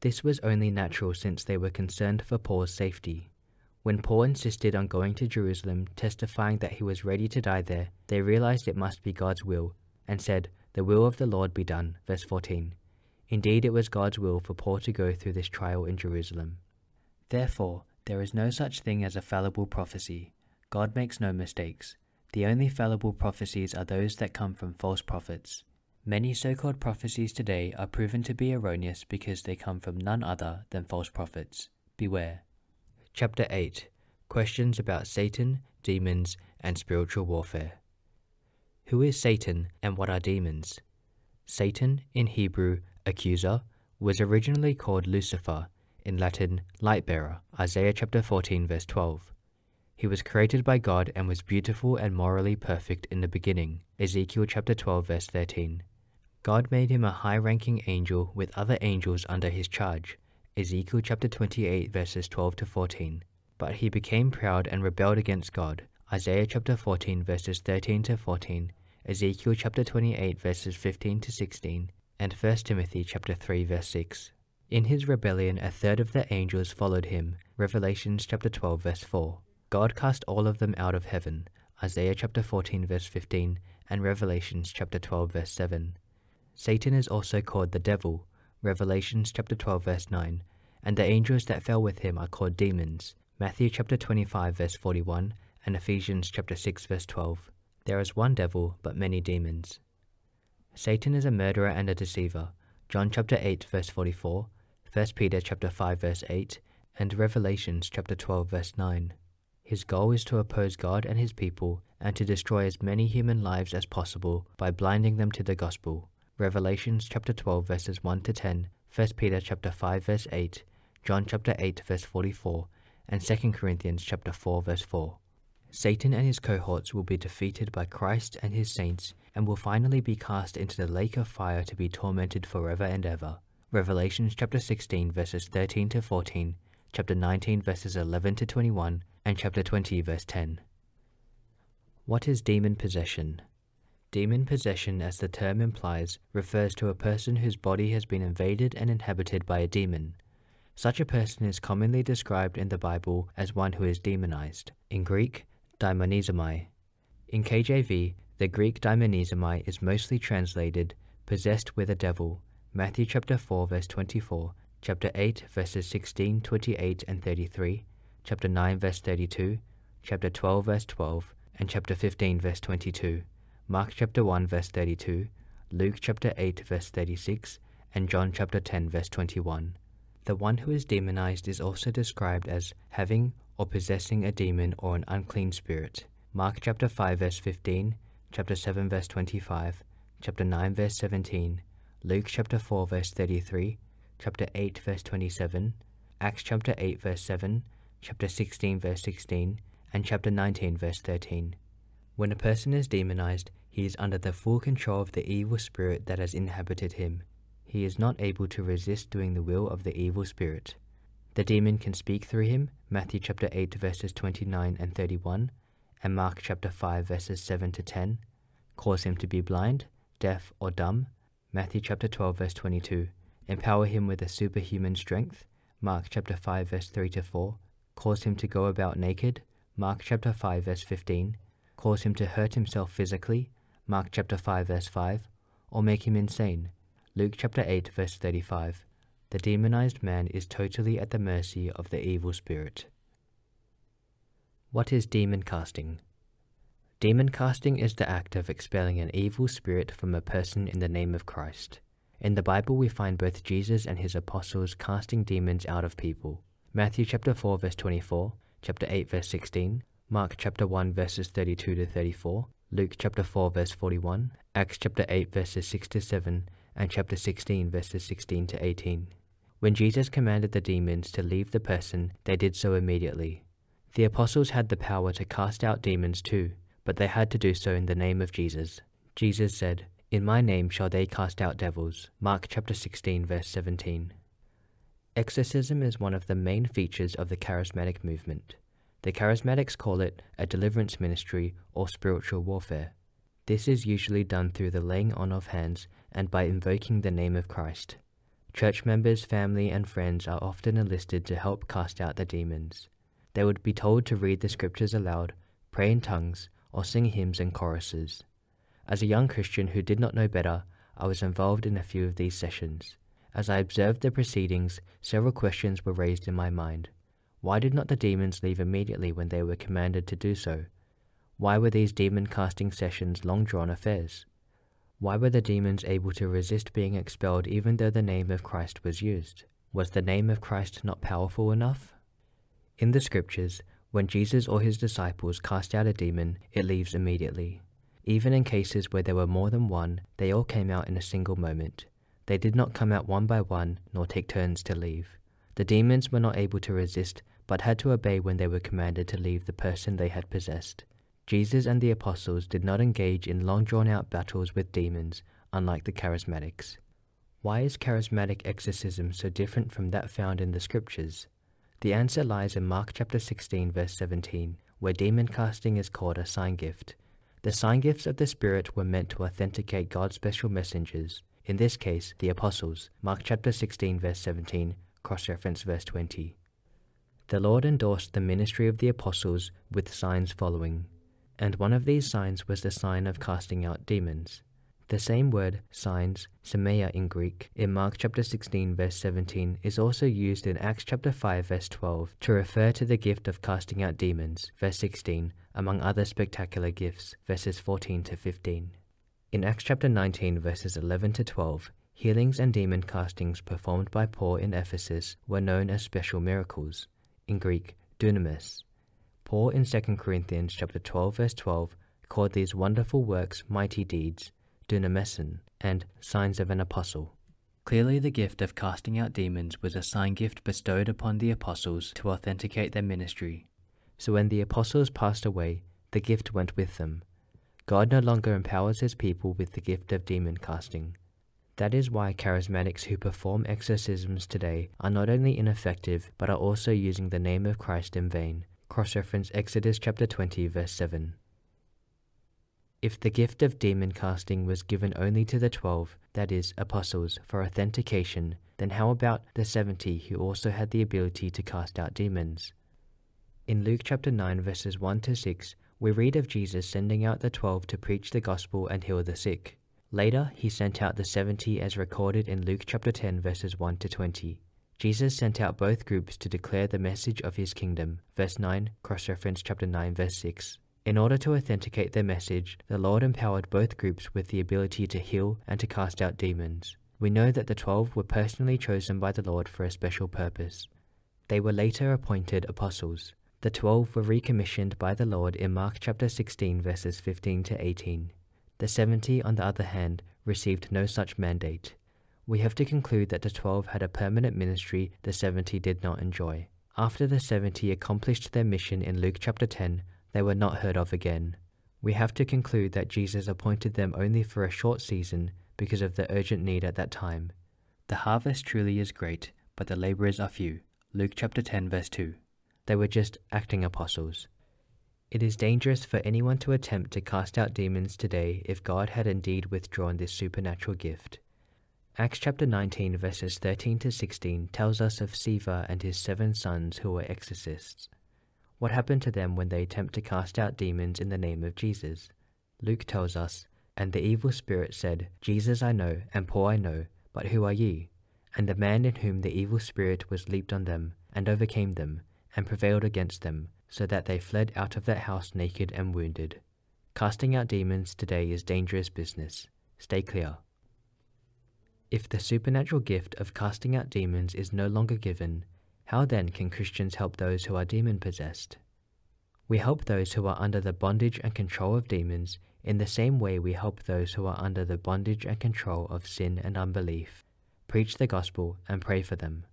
This was only natural since they were concerned for Paul's safety. When Paul insisted on going to Jerusalem, testifying that he was ready to die there, they realized it must be God's will, and said, The will of the Lord be done. Verse 14. Indeed, it was God's will for Paul to go through this trial in Jerusalem. Therefore, there is no such thing as a fallible prophecy. God makes no mistakes. The only fallible prophecies are those that come from false prophets. Many so called prophecies today are proven to be erroneous because they come from none other than false prophets. Beware. Chapter 8 Questions about Satan, Demons, and Spiritual Warfare. Who is Satan and what are demons? Satan, in Hebrew, accuser, was originally called Lucifer, in Latin, light bearer, Isaiah chapter 14, verse 12. He was created by God and was beautiful and morally perfect in the beginning. Ezekiel chapter 12 verse 13. God made him a high-ranking angel with other angels under his charge, Ezekiel chapter 28 verses 12 to 14. But he became proud and rebelled against God. Isaiah chapter 14 verses 13 to 14, Ezekiel chapter 28 verses 15 to 16, and 1 Timothy chapter 3 verse 6. In his rebellion a third of the angels followed him. Revelations chapter 12 verse 4. God cast all of them out of heaven. Isaiah chapter 14 verse 15 and Revelations chapter 12 verse 7. Satan is also called the devil. Revelations chapter 12 verse 9, and the angels that fell with him are called demons. Matthew chapter 25 verse 41 and Ephesians chapter 6 verse 12. There is one devil but many demons. Satan is a murderer and a deceiver. John chapter 8 verse 44, 1 Peter chapter 5 verse 8, and Revelations chapter 12 verse 9. His goal is to oppose God and his people and to destroy as many human lives as possible by blinding them to the gospel. Revelations chapter 12 verses 1 to 10, 1 Peter chapter 5 verse 8, John chapter 8 verse 44, and 2 Corinthians chapter 4 verse 4. Satan and his cohorts will be defeated by Christ and his saints and will finally be cast into the lake of fire to be tormented forever and ever. Revelations chapter 16 verses 13 to 14, chapter 19 verses 11 to 21, and chapter 20 verse 10. What is demon possession? Demon possession, as the term implies, refers to a person whose body has been invaded and inhabited by a demon. Such a person is commonly described in the Bible as one who is demonized. In Greek, daimonizomai. In KJV, the Greek daimonizomai is mostly translated possessed with a devil. Matthew chapter 4 verse 24, chapter 8 verses 16, 28 and 33, chapter 9 verse 32, chapter 12 verse 12, and chapter 15 verse 22. Mark chapter 1 verse 32, Luke chapter 8 verse 36, and John chapter 10 verse 21. The one who is demonized is also described as having or possessing a demon or an unclean spirit. Mark chapter 5 verse 15, chapter 7 verse 25, chapter 9 verse 17, Luke chapter 4 verse 33, chapter 8 verse 27, Acts chapter 8 verse 7, chapter 16 verse 16, and chapter 19 verse 13. When a person is demonized, he is under the full control of the evil spirit that has inhabited him. He is not able to resist doing the will of the evil spirit. The demon can speak through him, Matthew chapter 8 verses 29 and 31, and Mark chapter 5 verses 7 to 10, cause him to be blind, deaf, or dumb, Matthew chapter 12 verse 22, empower him with a superhuman strength, Mark chapter 5 verse 3 to 4, cause him to go about naked, Mark chapter 5 verse 15, cause him to hurt himself physically, Mark chapter 5 verse 5, or make him insane, Luke chapter 8 verse 35. The demonized man is totally at the mercy of the evil spirit. What is demon casting? Demon casting is the act of expelling an evil spirit from a person in the name of Christ. In the Bible, we find both Jesus and his apostles casting demons out of people. Matthew chapter 4 verse 24, chapter 8 verse 16, Mark chapter 1 verses 32 to 34, Luke chapter 4 verse 41, Acts chapter 8 verses 6 to 7, and chapter 16 verses 16 to 18. When Jesus commanded the demons to leave the person, they did so immediately. The apostles had the power to cast out demons too, but they had to do so in the name of Jesus. Jesus said, In my name shall they cast out devils. Mark chapter 16 verse 17. Exorcism is one of the main features of the charismatic movement. The charismatics call it a deliverance ministry or spiritual warfare. This is usually done through the laying on of hands and by invoking the name of Christ. Church members, family, and friends are often enlisted to help cast out the demons. They would be told to read the scriptures aloud, pray in tongues, or sing hymns and choruses. As a young Christian who did not know better, I was involved in a few of these sessions. As I observed the proceedings, several questions were raised in my mind. Why did not the demons leave immediately when they were commanded to do so? Why were these demon casting sessions long drawn affairs? Why were the demons able to resist being expelled even though the name of Christ was used? Was the name of Christ not powerful enough? In the scriptures, when Jesus or his disciples cast out a demon, it leaves immediately. Even in cases where there were more than one, they all came out in a single moment. They did not come out one by one, nor take turns to leave. The demons were not able to resist but had to obey when they were commanded to leave the person they had possessed. Jesus and the apostles did not engage in long drawn out battles with demons, unlike the charismatics. Why is charismatic exorcism so different from that found in the scriptures? The answer lies in Mark chapter 16 verse 17, where demon casting is called a sign gift. The sign gifts of the Spirit were meant to authenticate God's special messengers, in this case, the apostles. Mark chapter 16 verse 17, cross reference verse 20. The Lord endorsed the ministry of the apostles with signs following, and one of these signs was the sign of casting out demons. The same word, signs, semeia in Greek, in Mark chapter 16 verse 17 is also used in Acts chapter 5 verse 12 to refer to the gift of casting out demons, verse 16, among other spectacular gifts, verses 14 to 15. In Acts chapter 19 verses 11 to 12, healings and demon castings performed by Paul in Ephesus were known as special miracles, in Greek, dunamis. Paul in 2 Corinthians chapter 12 verse 12 called these wonderful works mighty deeds, dunamesin, and signs of an apostle. Clearly, the gift of casting out demons was a sign gift bestowed upon the apostles to authenticate their ministry. So when the apostles passed away, the gift went with them. God no longer empowers his people with the gift of demon casting. That is why charismatics who perform exorcisms today are not only ineffective, but are also using the name of Christ in vain. Cross reference Exodus chapter 20, verse 7. If the gift of demon casting was given only to the twelve, that is, apostles, for authentication, then how about the seventy who also had the ability to cast out demons? In Luke chapter 9, verses 1 to 6, we read of Jesus sending out the twelve to preach the gospel and heal the sick. Later, he sent out the seventy as recorded in Luke chapter 10, verses 1 to 20. Jesus sent out both groups to declare the message of his kingdom. Verse 9, cross reference chapter 9, verse 6. In order to authenticate their message, the Lord empowered both groups with the ability to heal and to cast out demons. We know that the twelve were personally chosen by the Lord for a special purpose. They were later appointed apostles. The twelve were recommissioned by the Lord in Mark chapter 16, verses 15 to 18. The seventy, on the other hand, received no such mandate. We have to conclude that the twelve had a permanent ministry the seventy did not enjoy. After the seventy accomplished their mission in Luke chapter 10, they were not heard of again. We have to conclude that Jesus appointed them only for a short season because of the urgent need at that time. The harvest truly is great, but the laborers are few. Luke chapter 10 verse 2. They were just acting apostles. It is dangerous for anyone to attempt to cast out demons today if God had indeed withdrawn this supernatural gift. Acts chapter 19 verses 13 to 16 tells us of Sceva and his seven sons who were exorcists. What happened to them when they attempt to cast out demons in the name of Jesus? Luke tells us, And the evil spirit said, Jesus I know, and Paul I know, but who are ye? And the man in whom the evil spirit was leaped on them, and overcame them, and prevailed against them, so that they fled out of that house naked and wounded. Casting out demons today is dangerous business. Stay clear. If the supernatural gift of casting out demons is no longer given, how then can Christians help those who are demon possessed? We help those who are under the bondage and control of demons in the same way we help those who are under the bondage and control of sin and unbelief. Preach the gospel and pray for them.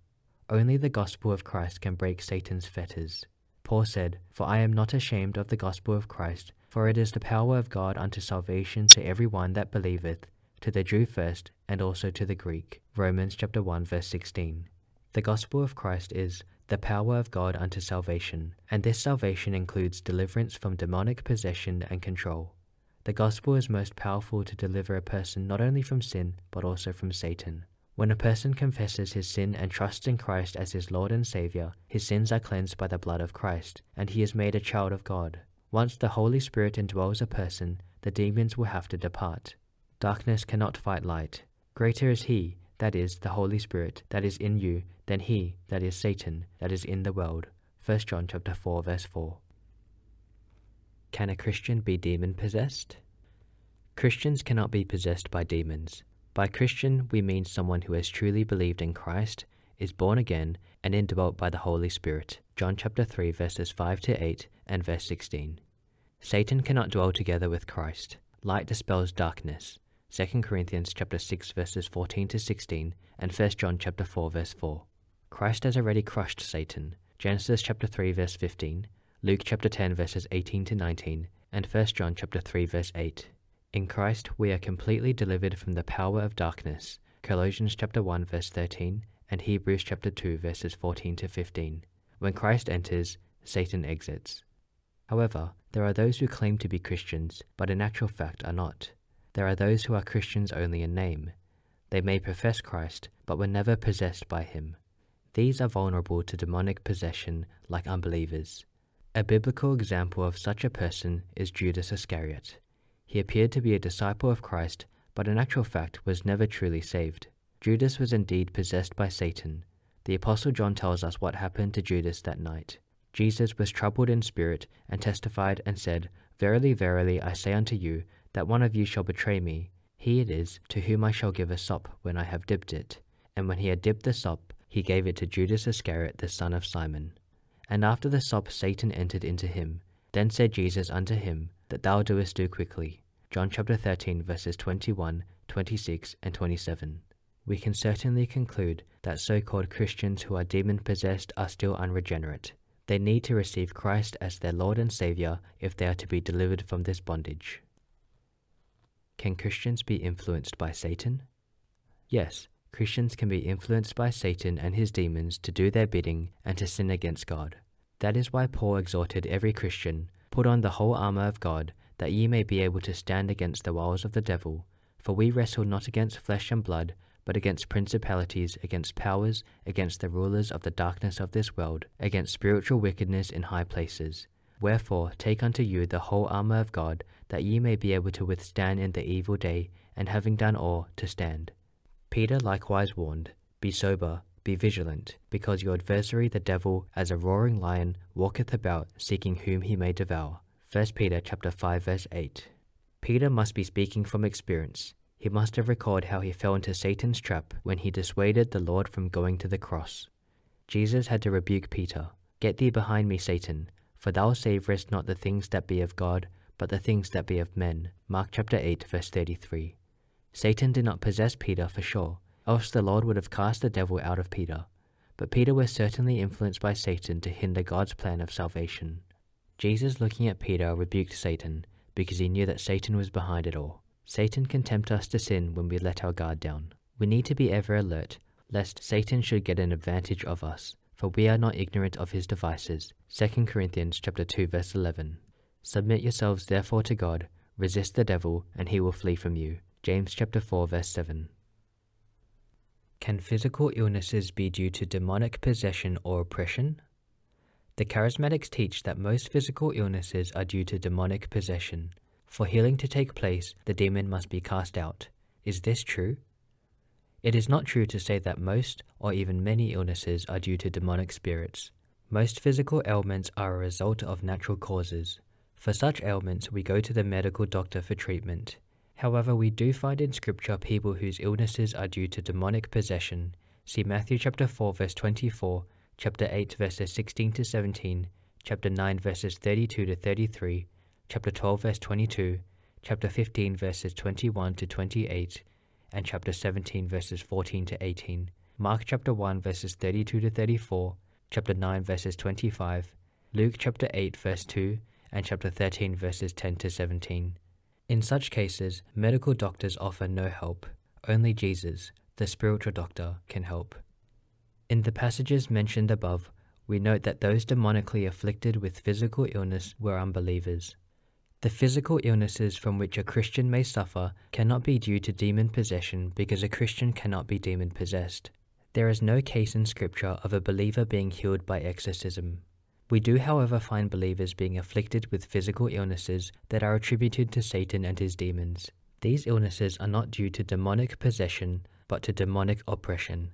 Only the gospel of Christ can break Satan's fetters. Paul said, For I am not ashamed of the gospel of Christ, for it is the power of God unto salvation to every one that believeth, to the Jew first, and also to the Greek. Romans chapter 1 verse 16. The gospel of Christ is the power of God unto salvation, and this salvation includes deliverance from demonic possession and control. The gospel is most powerful to deliver a person not only from sin, but also from Satan. When a person confesses his sin and trusts in Christ as his Lord and Savior, his sins are cleansed by the blood of Christ, and he is made a child of God. Once the Holy Spirit indwells a person, the demons will have to depart. Darkness cannot fight light. Greater is he that is, the Holy Spirit, that is in you, than he, that is Satan, that is in the world. 1 John chapter 4, verse 4. Can a Christian be demon possessed? Christians cannot be possessed by demons. By Christian, we mean someone who has truly believed in Christ, is born again, and indwelt by the Holy Spirit. John chapter 3, verses 5 to 8 and verse 16. Satan cannot dwell together with Christ. Light dispels darkness. 2 Corinthians chapter 6 verses 14 to 16 and 1 John chapter 4 verse 4. Christ has already crushed Satan. Genesis chapter 3 verse 15, Luke chapter 10 verses 18 to 19, and 1 John chapter 3 verse 8. In Christ we are completely delivered from the power of darkness. Colossians chapter 1 verse 13, and Hebrews chapter 2 verses 14 to 15. When Christ enters, Satan exits. However, there are those who claim to be Christians, but in actual fact are not. There are those who are Christians only in name. They may profess Christ, but were never possessed by him. These are vulnerable to demonic possession like unbelievers. A biblical example of such a person is Judas Iscariot. He appeared to be a disciple of Christ, but in actual fact was never truly saved. Judas was indeed possessed by Satan. The Apostle John tells us what happened to Judas that night. Jesus was troubled in spirit and testified and said, Verily, verily, I say unto you, that one of you shall betray me. He it is to whom I shall give a sop when I have dipped it. And when he had dipped the sop, he gave it to Judas Iscariot the son of Simon. And after the sop Satan entered into him. Then said Jesus unto him, That thou doest do quickly. John chapter 13, verses 21, 26, and 27. We can certainly conclude that so called Christians who are demon possessed are still unregenerate. They need to receive Christ as their Lord and Savior if they are to be delivered from this bondage. Can Christians be influenced by Satan? Yes, Christians can be influenced by Satan and his demons to do their bidding and to sin against God. That is why Paul exhorted every Christian, Put on the whole armour of God, that ye may be able to stand against the wiles of the devil. For we wrestle not against flesh and blood, but against principalities, against powers, against the rulers of the darkness of this world, against spiritual wickedness in high places. Wherefore, take unto you the whole armour of God, that ye may be able to withstand in the evil day, and having done all, to stand. Peter likewise warned, Be sober, be vigilant, because your adversary the devil, as a roaring lion, walketh about, seeking whom he may devour. 1 Peter chapter 5 verse 8. Peter must be speaking from experience. He must have recalled how he fell into Satan's trap when he dissuaded the Lord from going to the cross. Jesus had to rebuke Peter, Get thee behind me, Satan, for thou savorest not the things that be of God, but the things that be of men. Mark chapter 8 verse 33. Satan did not possess Peter for sure, else the Lord would have cast the devil out of Peter. But Peter was certainly influenced by Satan to hinder God's plan of salvation. Jesus, looking at Peter, rebuked Satan because he knew that Satan was behind it all. Satan can tempt us to sin when we let our guard down. We need to be ever alert, lest Satan should get an advantage of us, for we are not ignorant of his devices. 2 Corinthians chapter 2 verse 11. Submit yourselves therefore to God, resist the devil, and he will flee from you. James chapter 4 verse 7. Can physical illnesses be due to demonic possession or oppression? The charismatics teach that most physical illnesses are due to demonic possession. For healing to take place, the demon must be cast out. Is this true? It is not true to say that most or even many illnesses are due to demonic spirits. Most physical ailments are a result of natural causes. For such ailments, we go to the medical doctor for treatment. However, we do find in Scripture people whose illnesses are due to demonic possession. See Matthew chapter 4 verse 24, chapter 8 verses 16 to 17, chapter 9 verses 32 to 33, chapter 12 verse 22, chapter 15 verses 21 to 28, and chapter 17 verses 14 to 18. Mark chapter 1 verses 32 to 34, chapter 9 verses 25, Luke chapter 8 verse 2, and chapter 13 verses 10 to 17. In such cases, medical doctors offer no help. Only Jesus, the spiritual doctor, can help. In the passages mentioned above, we note that those demonically afflicted with physical illness were unbelievers. The physical illnesses from which a Christian may suffer cannot be due to demon possession because a Christian cannot be demon possessed. There is no case in Scripture of a believer being healed by exorcism. We do, however, find believers being afflicted with physical illnesses that are attributed to Satan and his demons. These illnesses are not due to demonic possession, but to demonic oppression.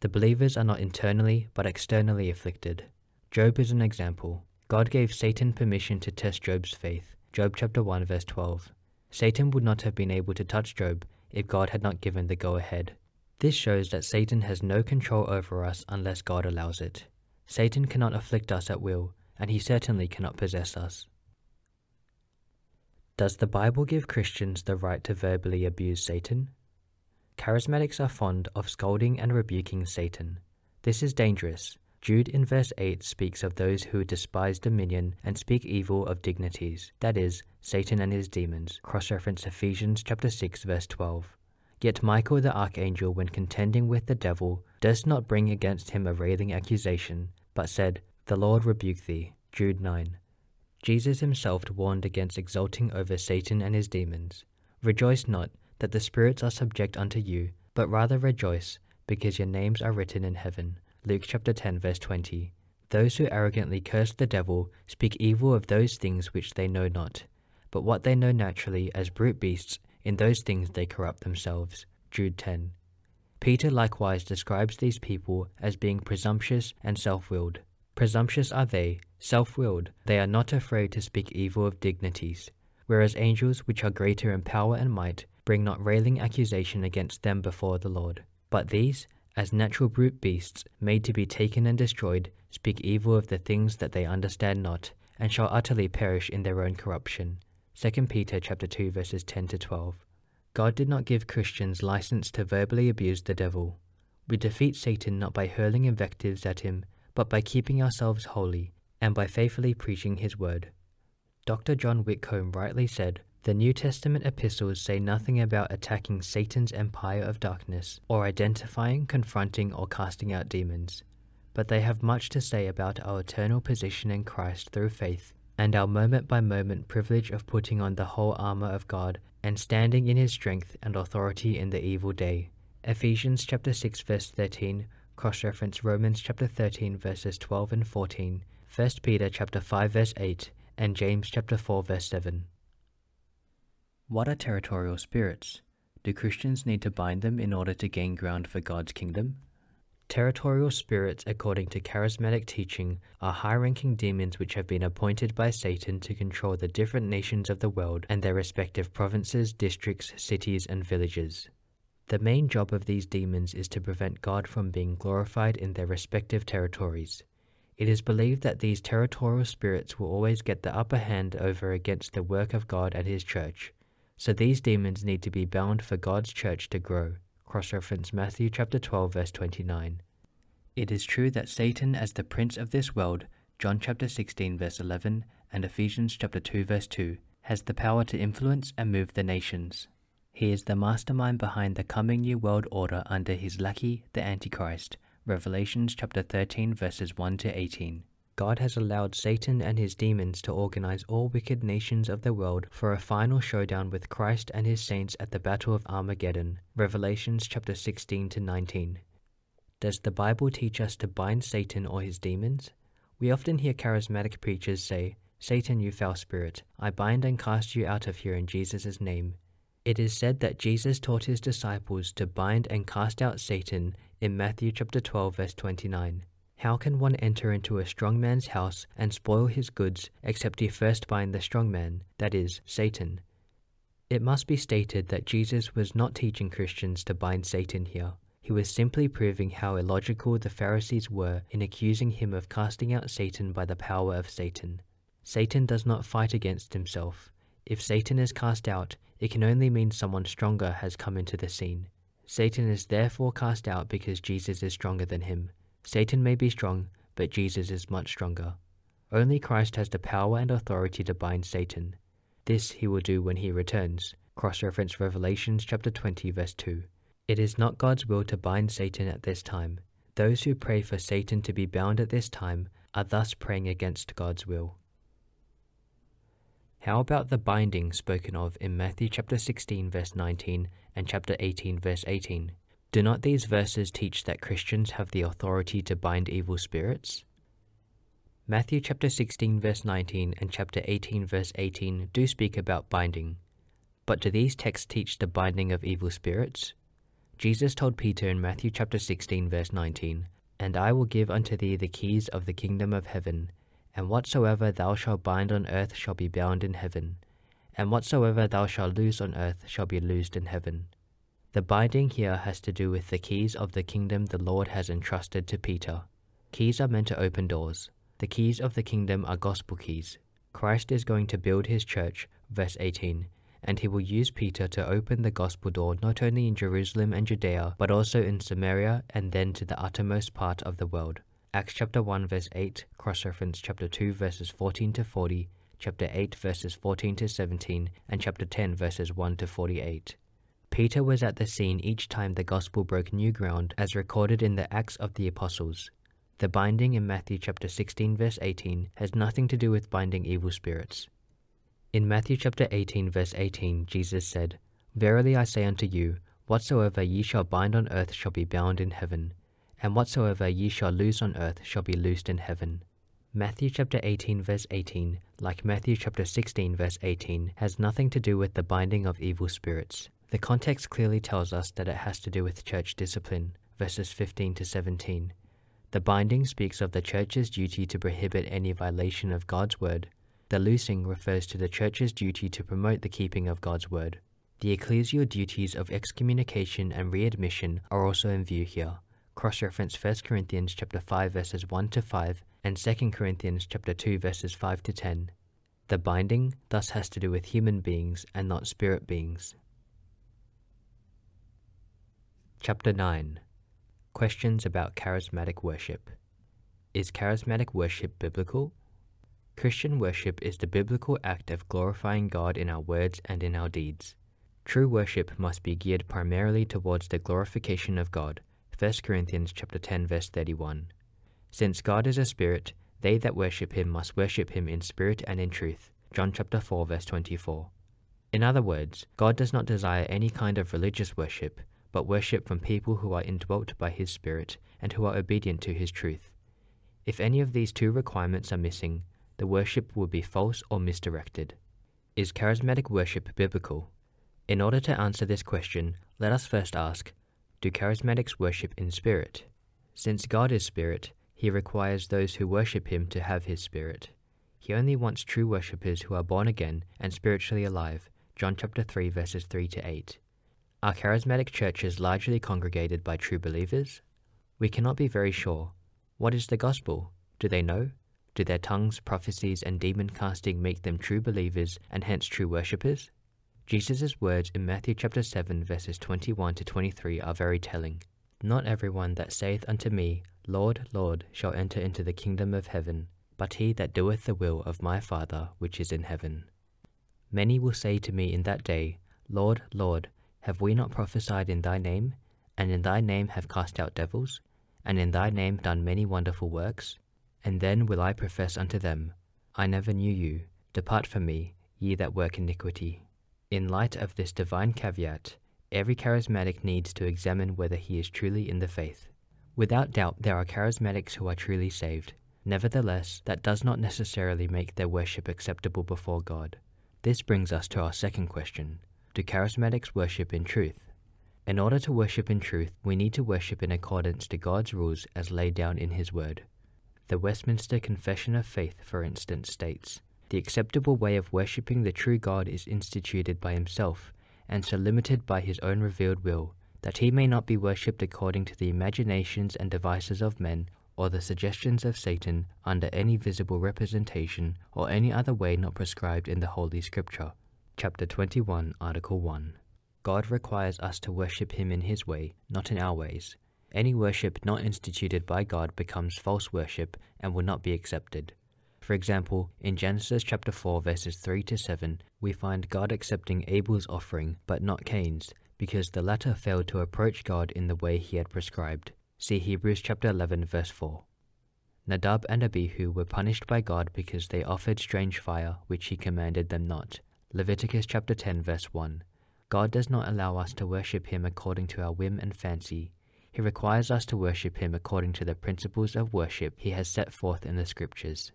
The believers are not internally, but externally afflicted. Job is an example. God gave Satan permission to test Job's faith. Job chapter 1 verse 12. Satan would not have been able to touch Job if God had not given the go ahead. This shows that Satan has no control over us unless God allows it. Satan cannot afflict us at will, and he certainly cannot possess us. Does the Bible give Christians the right to verbally abuse Satan? Charismatics are fond of scolding and rebuking Satan. This is dangerous. Jude in verse 8 speaks of those who despise dominion and speak evil of dignities, that is, Satan and his demons. Cross reference Ephesians chapter 6 verse 12. Yet Michael the archangel, when contending with the devil, durst not bring against him a railing accusation, but said, The Lord rebuke thee. Jude 9. Jesus himself warned against exulting over Satan and his demons. Rejoice not that the spirits are subject unto you, but rather rejoice, because your names are written in heaven. Luke chapter 10 verse 20. Those who arrogantly curse the devil speak evil of those things which they know not, but what they know naturally as brute beasts, in those things they corrupt themselves. Jude 10. Peter likewise describes these people as being presumptuous and self willed. Presumptuous are they, self willed, they are not afraid to speak evil of dignities, whereas angels, which are greater in power and might, bring not railing accusation against them before the Lord. But these, as natural brute beasts, made to be taken and destroyed, speak evil of the things that they understand not, and shall utterly perish in their own corruption. 2 Peter chapter 2 verses 10 to 12. God did not give Christians license to verbally abuse the devil. We defeat Satan not by hurling invectives at him, but by keeping ourselves holy and by faithfully preaching his word. Dr. John Whitcomb rightly said, the New Testament epistles say nothing about attacking Satan's empire of darkness or identifying, confronting, or casting out demons, but they have much to say about our eternal position in Christ through faith and our moment by moment privilege of putting on the whole armor of God and standing in his strength and authority in the evil day. Ephesians chapter 6 verse 13 cross-reference Romans chapter 13 verses 12 and 14, 1 Peter chapter 5 verse 8 and James chapter 4 verse 7. What are territorial spirits? Do Christians need to bind them in order to gain ground for God's kingdom? Territorial spirits, according to charismatic teaching, are high ranking demons which have been appointed by Satan to control the different nations of the world and their respective provinces, districts, cities, and villages. The main job of these demons is to prevent God from being glorified in their respective territories. It is believed that these territorial spirits will always get the upper hand over against the work of God and His church. So these demons need to be bound for God's church to grow. Cross reference Matthew chapter 12 verse 29. It is true that Satan as the prince of this world, John chapter 16 verse 11 and Ephesians chapter 2 verse 2, has the power to influence and move the nations. He is the mastermind behind the coming new world order under his lackey, the Antichrist. Revelations chapter 13 verses 1 to 18. God has allowed Satan and his demons to organize all wicked nations of the world for a final showdown with Christ and his saints at the Battle of Armageddon. Revelations chapter 16 to 19. Does the Bible teach us to bind Satan or his demons? We often hear charismatic preachers say, Satan, you foul spirit, I bind and cast you out of here in Jesus' name. It is said that Jesus taught his disciples to bind and cast out Satan in Matthew chapter 12 verse 29. How can one enter into a strong man's house and spoil his goods except he first bind the strong man, that is, Satan? It must be stated that Jesus was not teaching Christians to bind Satan here. He was simply proving how illogical the Pharisees were in accusing him of casting out Satan by the power of Satan. Satan does not fight against himself. If Satan is cast out, it can only mean someone stronger has come into the scene. Satan is therefore cast out because Jesus is stronger than him. Satan may be strong, but Jesus is much stronger. Only Christ has the power and authority to bind Satan. This he will do when he returns. Cross reference Revelations chapter 20, verse 2. It is not God's will to bind Satan at this time. Those who pray for Satan to be bound at this time are thus praying against God's will. How about the binding spoken of in Matthew chapter 16 verse 19 and chapter 18 verse 18? Do not these verses teach that Christians have the authority to bind evil spirits? Matthew chapter 16 verse 19 and chapter 18 verse 18 do speak about binding. But do these texts teach the binding of evil spirits? Jesus told Peter in Matthew chapter 16 verse 19, And I will give unto thee the keys of the kingdom of heaven, and whatsoever thou shalt bind on earth shall be bound in heaven, and whatsoever thou shalt loose on earth shall be loosed in heaven. The binding here has to do with the keys of the kingdom the Lord has entrusted to Peter. Keys are meant to open doors. The keys of the kingdom are gospel keys. Christ is going to build his church, verse 18, and he will use Peter to open the gospel door not only in Jerusalem and Judea, but also in Samaria and then to the uttermost part of the world. Acts chapter 1 verse 8, cross reference chapter 2 verses 14 to 40, chapter 8 verses 14 to 17, and chapter 10 verses 1 to 48. Peter was at the scene each time the gospel broke new ground as recorded in the Acts of the Apostles. The binding in Matthew chapter 16 verse 18 has nothing to do with binding evil spirits. In Matthew chapter 18 verse 18 Jesus said, Verily I say unto you, whatsoever ye shall bind on earth shall be bound in heaven, and whatsoever ye shall loose on earth shall be loosed in heaven. Matthew chapter 18 verse 18, like Matthew chapter 16 verse 18, has nothing to do with the binding of evil spirits. The context clearly tells us that it has to do with church discipline, verses 15 to 17. The binding speaks of the church's duty to prohibit any violation of God's word. The loosing refers to the church's duty to promote the keeping of God's word. The ecclesial duties of excommunication and readmission are also in view here. Cross-reference 1 Corinthians chapter 5 verses 1 to 5 and 2 Corinthians chapter 2 verses 5 to 10. The binding thus has to do with human beings and not spirit beings. Chapter 9 Questions about Charismatic Worship. Is charismatic worship biblical? Christian worship is the biblical act of glorifying God in our words and in our deeds. True worship must be geared primarily towards the glorification of God. 1 Corinthians chapter 10 verse 31. Since God is a spirit, they that worship him must worship him in spirit and in truth. John chapter 4 verse 24. In other words, God does not desire any kind of religious worship, but worship from people who are indwelt by His Spirit and who are obedient to His truth. If any of these two requirements are missing, the worship will be false or misdirected. Is charismatic worship biblical? In order to answer this question, let us first ask Do charismatics worship in spirit? Since God is spirit, He requires those who worship Him to have His spirit. He only wants true worshippers who are born again and spiritually alive. John chapter 3 verses 3 to 8. Are charismatic churches largely congregated by true believers? We cannot be very sure. What is the gospel? Do they know? Do their tongues, prophecies, and demon casting make them true believers and hence true worshippers? Jesus' words in Matthew chapter 7 verses 21 to 23 are very telling. Not everyone that saith unto me, Lord, Lord, shall enter into the kingdom of heaven, but he that doeth the will of my Father which is in heaven. Many will say to me in that day, Lord, Lord, have we not prophesied in thy name, and in thy name have cast out devils, and in thy name done many wonderful works? And then will I profess unto them, I never knew you, depart from me, ye that work iniquity. In light of this divine caveat, every charismatic needs to examine whether he is truly in the faith. Without doubt, there are charismatics who are truly saved. Nevertheless, that does not necessarily make their worship acceptable before God. This brings us to our second question do charismatics worship in truth? In order to worship in truth, we need to worship in accordance to God's rules as laid down in His Word. The Westminster Confession of Faith, for instance, states The acceptable way of worshipping the true God is instituted by Himself, and so limited by His own revealed will, that He may not be worshipped according to the imaginations and devices of men or the suggestions of Satan under any visible representation or any other way not prescribed in the Holy Scripture chapter 21, article 1. God requires us to worship him in his way, not in our ways. Any worship not instituted by God becomes false worship and will not be accepted. For example, in Genesis chapter 4 verses 3 to 7, we find God accepting Abel's offering but not Cain's, because the latter failed to approach God in the way he had prescribed. See Hebrews chapter 11 verse 4. Nadab and Abihu were punished by God because they offered strange fire which he commanded them not. Leviticus chapter 10 verse 1. God does not allow us to worship him according to our whim and fancy. He requires us to worship him according to the principles of worship he has set forth in the scriptures.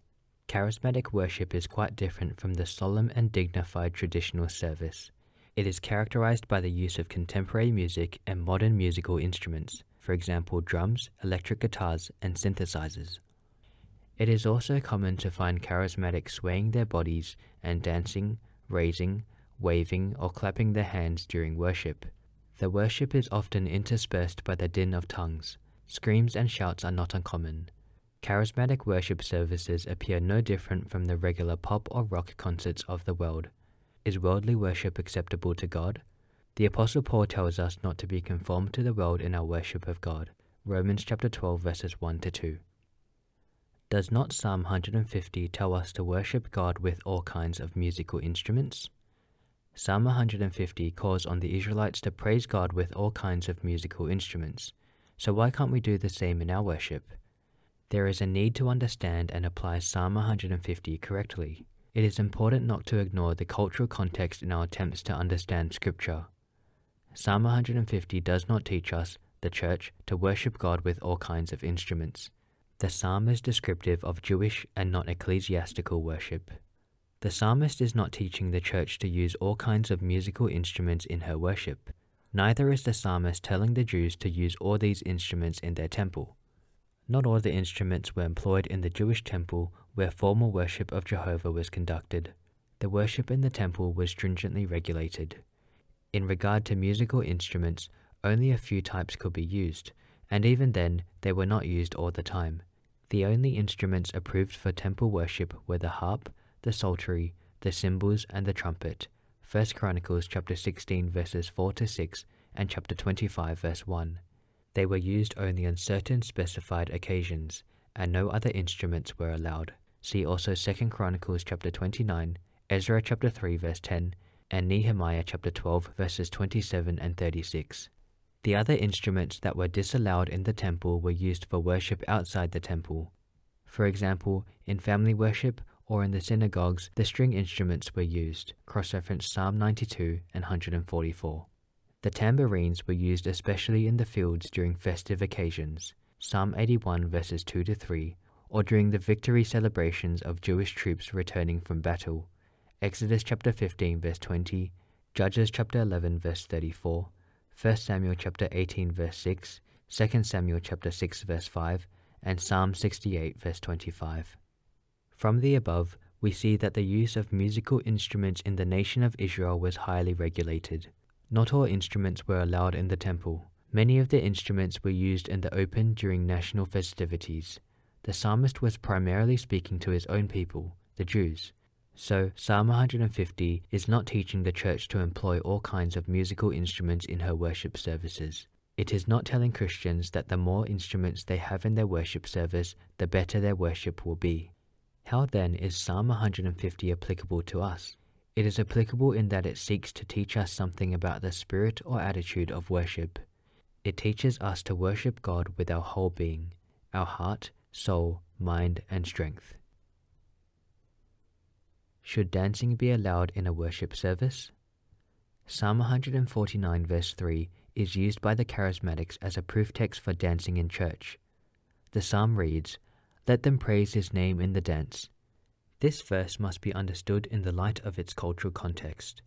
Charismatic worship is quite different from the solemn and dignified traditional service. It is characterized by the use of contemporary music and modern musical instruments, for example, drums, electric guitars, and synthesizers. It is also common to find charismatics swaying their bodies and dancing, raising, waving, or clapping their hands during worship. The worship is often interspersed by the din of tongues. Screams and shouts are not uncommon. Charismatic worship services appear no different from the regular pop or rock concerts of the world. Is worldly worship acceptable to God? The Apostle Paul tells us not to be conformed to the world in our worship of God. Romans chapter 12 verses 1 to 2. Does not Psalm 150 tell us to worship God with all kinds of musical instruments? Psalm 150 calls on the Israelites to praise God with all kinds of musical instruments. So why can't we do the same in our worship? There is a need to understand and apply Psalm 150 correctly. It is important not to ignore the cultural context in our attempts to understand Scripture. Psalm 150 does not teach us, the church, to worship God with all kinds of instruments. The psalm is descriptive of Jewish and not ecclesiastical worship. The psalmist is not teaching the church to use all kinds of musical instruments in her worship. Neither is the psalmist telling the Jews to use all these instruments in their temple. Not all the instruments were employed in the Jewish temple where formal worship of Jehovah was conducted. The worship in the temple was stringently regulated. In regard to musical instruments, only a few types could be used, and even then they were not used all the time. The only instruments approved for temple worship were the harp, the psaltery, the cymbals, and the trumpet. 1 Chronicles chapter 16 verses 4 to 6 and chapter 25 verse 1. They were used only on certain specified occasions, and no other instruments were allowed. See also 2 Chronicles chapter 29, Ezra chapter 3 verse 10, and Nehemiah chapter 12 verses 27 and 36. The other instruments that were disallowed in the temple were used for worship outside the temple. For example, in family worship or in the synagogues, the string instruments were used, cross reference Psalm 92 and 144. The tambourines were used especially in the fields during festive occasions, Psalm 81 verses 2 to 3, or during the victory celebrations of Jewish troops returning from battle, Exodus chapter 15 verse 20, Judges chapter 11 verse 34, 1 Samuel chapter 18 verse 6, 2 Samuel chapter 6 verse 5, and Psalm 68 verse 25. From the above, we see that the use of musical instruments in the nation of Israel was highly regulated. Not all instruments were allowed in the temple. Many of the instruments were used in the open during national festivities. The psalmist was primarily speaking to his own people, the Jews. So, Psalm 150 is not teaching the church to employ all kinds of musical instruments in her worship services. It is not telling Christians that the more instruments they have in their worship service, the better their worship will be. How then is Psalm 150 applicable to us? It is applicable in that it seeks to teach us something about the spirit or attitude of worship. It teaches us to worship God with our whole being, our heart, soul, mind, and strength. Should dancing be allowed in a worship service? Psalm 149, verse 3, is used by the Charismatics as a proof text for dancing in church. The psalm reads, let them praise his name in the dance. This verse must be understood in the light of its cultural context.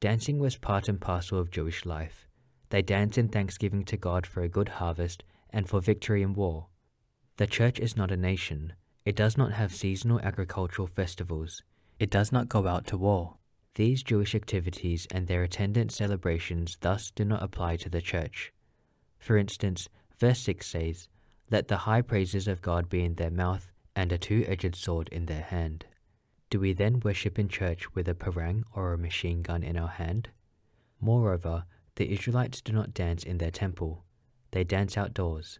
Dancing was part and parcel of Jewish life. They danced in thanksgiving to God for a good harvest and for victory in war. The church is not a nation. It does not have seasonal agricultural festivals. It does not go out to war. These Jewish activities and their attendant celebrations thus do not apply to the church. For instance, verse 6 says, let the high praises of God be in their mouth and a two edged sword in their hand. Do we then worship in church with a parang or a machine gun in our hand? Moreover, the Israelites do not dance in their temple, they dance outdoors.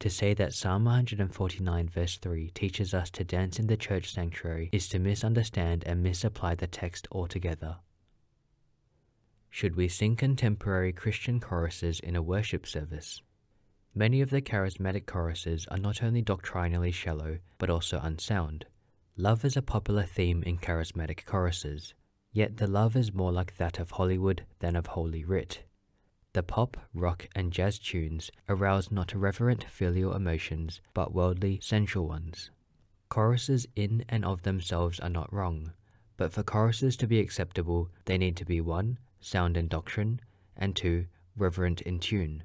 To say that Psalm 149 verse 3 teaches us to dance in the church sanctuary is to misunderstand and misapply the text altogether. Should we sing contemporary Christian choruses in a worship service? Many of the charismatic choruses are not only doctrinally shallow, but also unsound. Love is a popular theme in charismatic choruses, yet the love is more like that of Hollywood than of Holy Writ. The pop, rock, and jazz tunes arouse not reverent filial emotions, but worldly, sensual ones. Choruses in and of themselves are not wrong, but for choruses to be acceptable, they need to be 1. sound in doctrine, and 2. reverent in tune.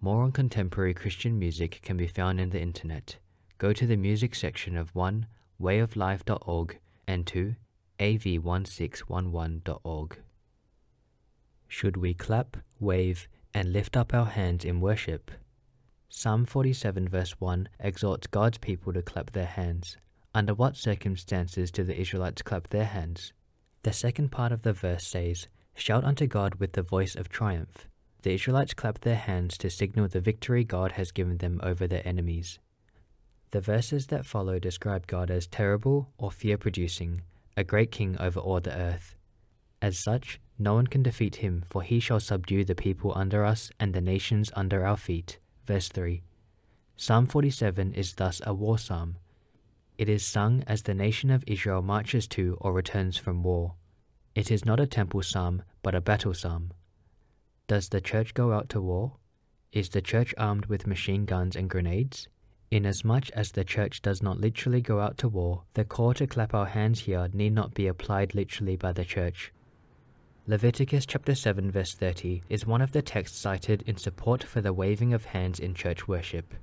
More on contemporary Christian music can be found in the internet. Go to the music section of 1 wayoflife.org and 2 av1611.org. Should we clap, wave, and lift up our hands in worship? Psalm 47 verse 1 exhorts God's people to clap their hands. Under what circumstances do the Israelites clap their hands? The second part of the verse says, Shout unto God with the voice of triumph the Israelites clapped their hands to signal the victory God has given them over their enemies. The verses that follow describe God as terrible or fear producing, a great king over all the earth. As such, No one can defeat him, for he shall subdue the people under us and the nations under our feet. Verse 3. Psalm 47 is thus a war psalm. It is sung as the nation of Israel marches to or returns from war. It is not a temple psalm, but a battle psalm. Does the church go out to war? Is the church armed with machine guns and grenades? Inasmuch as the church does not literally go out to war, the call to clap our hands here need not be applied literally by the church. Leviticus chapter 7 verse 30 is one of the texts cited in support for the waving of hands in church worship.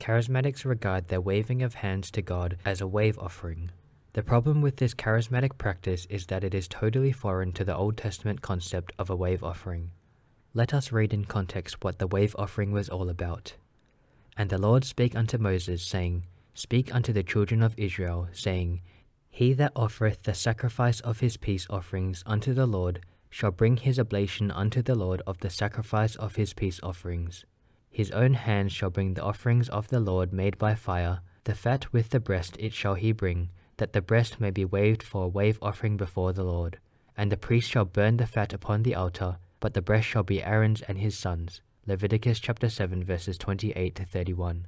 Charismatics regard their waving of hands to God as a wave offering. The problem with this charismatic practice is that it is totally foreign to the Old Testament concept of a wave offering. Let us read in context what the wave offering was all about. And the Lord spake unto Moses, saying, Speak unto the children of Israel, saying, He that offereth the sacrifice of his peace offerings unto the Lord shall bring his oblation unto the Lord of the sacrifice of his peace offerings. His own hand shall bring the offerings of the Lord made by fire, the fat with the breast it shall he bring, that the breast may be waved for a wave offering before the Lord. And the priest shall burn the fat upon the altar, but the breast shall be Aaron's and his sons. Leviticus chapter 7 verses 28 to 31.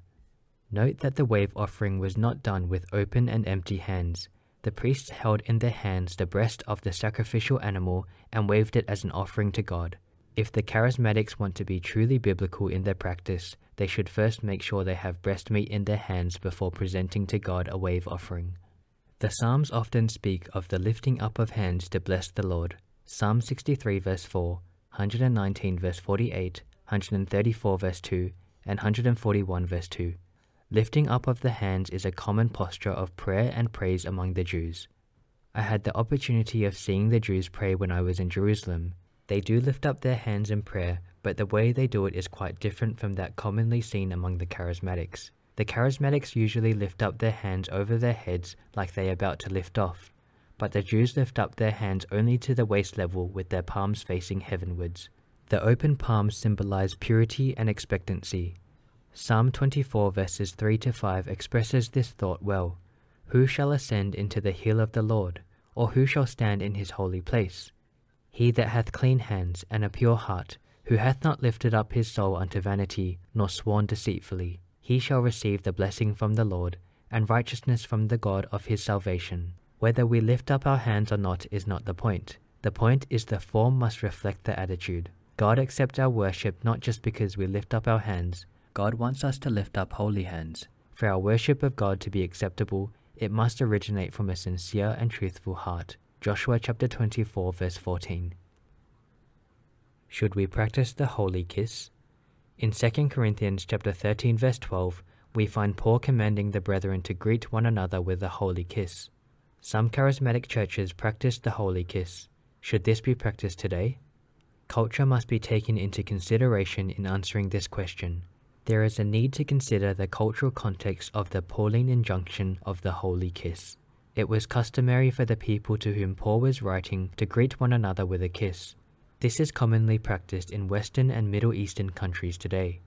Note that the wave offering was not done with open and empty hands. The priests held in their hands the breast of the sacrificial animal and waved it as an offering to God. If the charismatics want to be truly biblical in their practice, they should first make sure they have breast meat in their hands before presenting to God a wave offering. The Psalms often speak of the lifting up of hands to bless the Lord. Psalm 63 verse 4, 119 verse 48, 134 verse 2, and 141 verse 2. Lifting up of the hands is a common posture of prayer and praise among the Jews. I had the opportunity of seeing the Jews pray when I was in Jerusalem. They do lift up their hands in prayer, but the way they do it is quite different from that commonly seen among the charismatics. The charismatics usually lift up their hands over their heads like they are about to lift off, but the Jews lift up their hands only to the waist level with their palms facing heavenwards. The open palms symbolize purity and expectancy. Psalm 24 verses 3 to 5 expresses this thought well. Who shall ascend into the hill of the Lord, or who shall stand in his holy place? He that hath clean hands and a pure heart, who hath not lifted up his soul unto vanity, nor sworn deceitfully, he shall receive the blessing from the Lord, and righteousness from the God of his salvation. Whether we lift up our hands or not is not the point. The point is the form must reflect the attitude. God accepts our worship not just because we lift up our hands. God wants us to lift up holy hands. For our worship of God to be acceptable, it must originate from a sincere and truthful heart. Joshua chapter 24 verse 14. Should we practice the holy kiss? In 2 Corinthians chapter 13 verse 12, we find Paul commanding the brethren to greet one another with a holy kiss. Some charismatic churches practice the holy kiss. Should this be practiced today? Culture must be taken into consideration in answering this question. There is a need to consider the cultural context of the Pauline injunction of the holy kiss. It was customary for the people to whom Paul was writing to greet one another with a kiss. This is commonly practiced in Western and Middle Eastern countries today.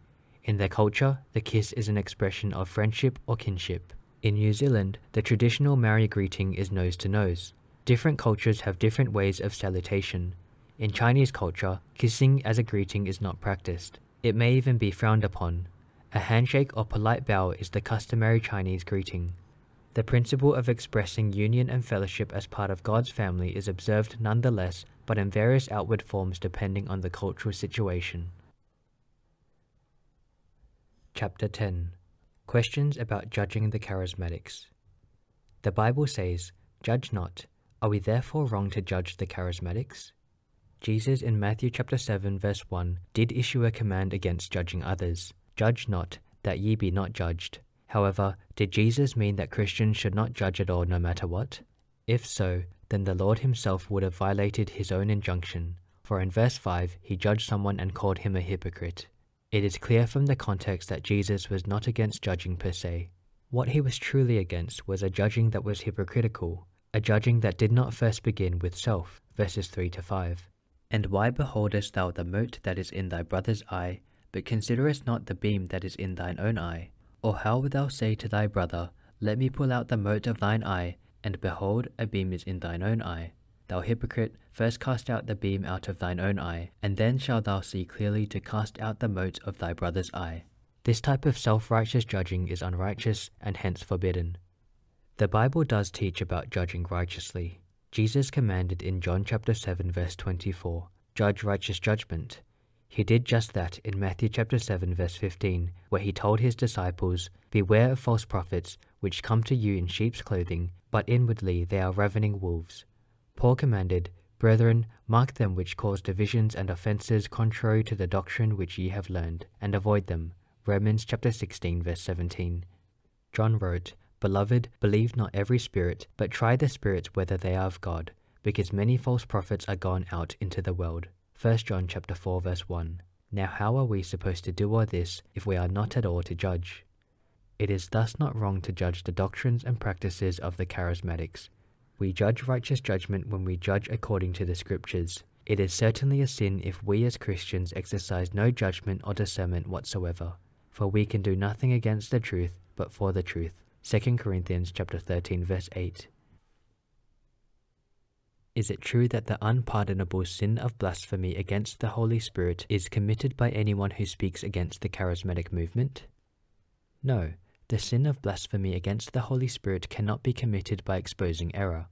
In their culture, the kiss is an expression of friendship or kinship. In New Zealand, the traditional Maori greeting is nose to nose. Different cultures have different ways of salutation, in Chinese culture, kissing as a greeting is not practiced. It may even be frowned upon. A handshake or polite bow is the customary Chinese greeting. The principle of expressing union and fellowship as part of God's family is observed nonetheless, but in various outward forms depending on the cultural situation. Chapter 10 Questions about Judging the Charismatics. The Bible says, Judge not. Are we therefore wrong to judge the charismatics? Jesus in Matthew chapter 7 verse 1 did issue a command against judging others. Judge not, that ye be not judged. However, did Jesus mean that Christians should not judge at all no matter what? If so, then the Lord himself would have violated his own injunction, for in verse 5 he judged someone and called him a hypocrite. It is clear from the context that Jesus was not against judging per se. What he was truly against was a judging that was hypocritical, a judging that did not first begin with self, verses 3 to 5. And why beholdest thou the mote that is in thy brother's eye, but considerest not the beam that is in thine own eye? Or how wilt thou say to thy brother, Let me pull out the mote of thine eye, and behold, a beam is in thine own eye? Thou hypocrite, first cast out the beam out of thine own eye, and then shalt thou see clearly to cast out the mote of thy brother's eye. This type of self righteous judging is unrighteous and hence forbidden. The Bible does teach about judging righteously. Jesus commanded in John chapter 7 verse 24, judge righteous judgment. He did just that in Matthew chapter 7 verse 15, where he told his disciples, Beware of false prophets, which come to you in sheep's clothing, but inwardly they are ravening wolves. Paul commanded, Brethren, mark them which cause divisions and offences contrary to the doctrine which ye have learned, and avoid them. Romans chapter 16 verse 17. John wrote, Beloved, believe not every spirit, but try the spirits whether they are of God, because many false prophets are gone out into the world. 1 John chapter 4 verse 1. Now how are we supposed to do all this if we are not at all to judge? It is thus not wrong to judge the doctrines and practices of the charismatics. We judge righteous judgment when we judge according to the scriptures. It is certainly a sin if we as Christians exercise no judgment or discernment whatsoever, for we can do nothing against the truth but for the truth. 2 Corinthians chapter 13 verse 8. Is it true that the unpardonable sin of blasphemy against the Holy Spirit is committed by anyone who speaks against the charismatic movement? No, the sin of blasphemy against the Holy Spirit cannot be committed by exposing error.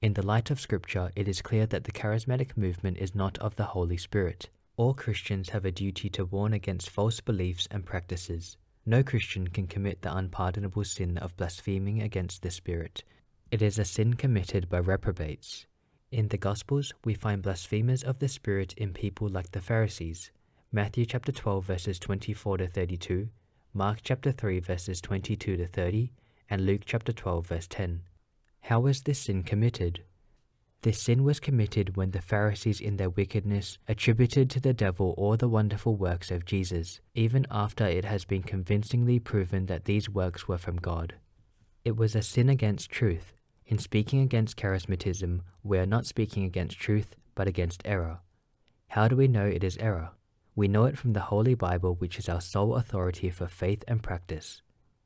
In the light of Scripture, it is clear that the charismatic movement is not of the Holy Spirit. All Christians have a duty to warn against false beliefs and practices. No Christian can commit the unpardonable sin of blaspheming against the Spirit. It is a sin committed by reprobates. In the Gospels, we find blasphemers of the Spirit in people like the Pharisees. Matthew chapter 12 verses 24 to 32, Mark chapter 3 verses 22 to 30, and Luke chapter 12 verse 10. How was this sin committed? This sin was committed when the Pharisees, in their wickedness, attributed to the devil all the wonderful works of Jesus, even after it has been convincingly proven that these works were from God. It was a sin against truth. In speaking against charismatism, we are not speaking against truth, but against error. How do we know it is error? We know it from the Holy Bible, which is our sole authority for faith and practice.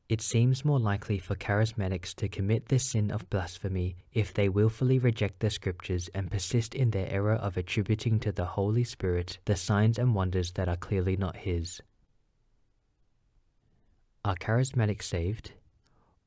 It seems more likely for charismatics to commit this sin of blasphemy if they willfully reject the scriptures and persist in their error of attributing to the Holy Spirit the signs and wonders that are clearly not His. Are charismatics saved?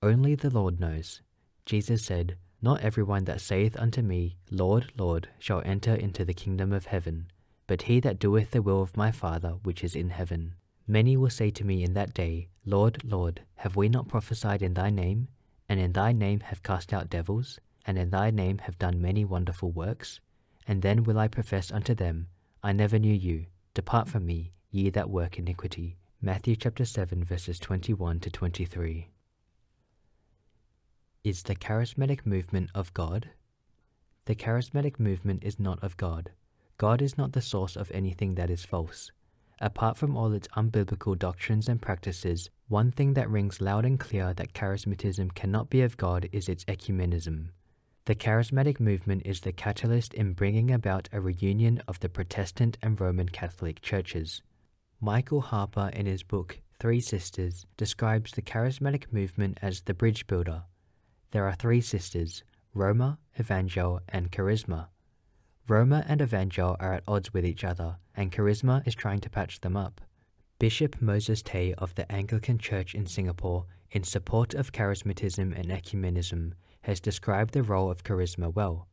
Only the Lord knows. Jesus said, Not everyone that saith unto me, Lord, Lord, shall enter into the kingdom of heaven, but he that doeth the will of my Father which is in heaven. Many will say to me in that day, Lord, Lord, have we not prophesied in thy name, and in thy name have cast out devils, and in thy name have done many wonderful works? And then will I profess unto them, I never knew you. Depart from me, ye that work iniquity. Matthew chapter 7 verses 21 to 23. Is the charismatic movement of God? The charismatic movement is not of God. God is not the source of anything that is false. Apart from all its unbiblical doctrines and practices, one thing that rings loud and clear that charismatism cannot be of God is its ecumenism. The charismatic movement is the catalyst in bringing about a reunion of the Protestant and Roman Catholic churches. Michael Harper, in his book Three Sisters, describes the charismatic movement as the bridge builder. There are three sisters Roma, Evangel, and Charisma. Roma and Evangel are at odds with each other, and Charisma is trying to patch them up. Bishop Moses Tay of the Anglican Church in Singapore, in support of charismatism and ecumenism, has described the role of charisma well.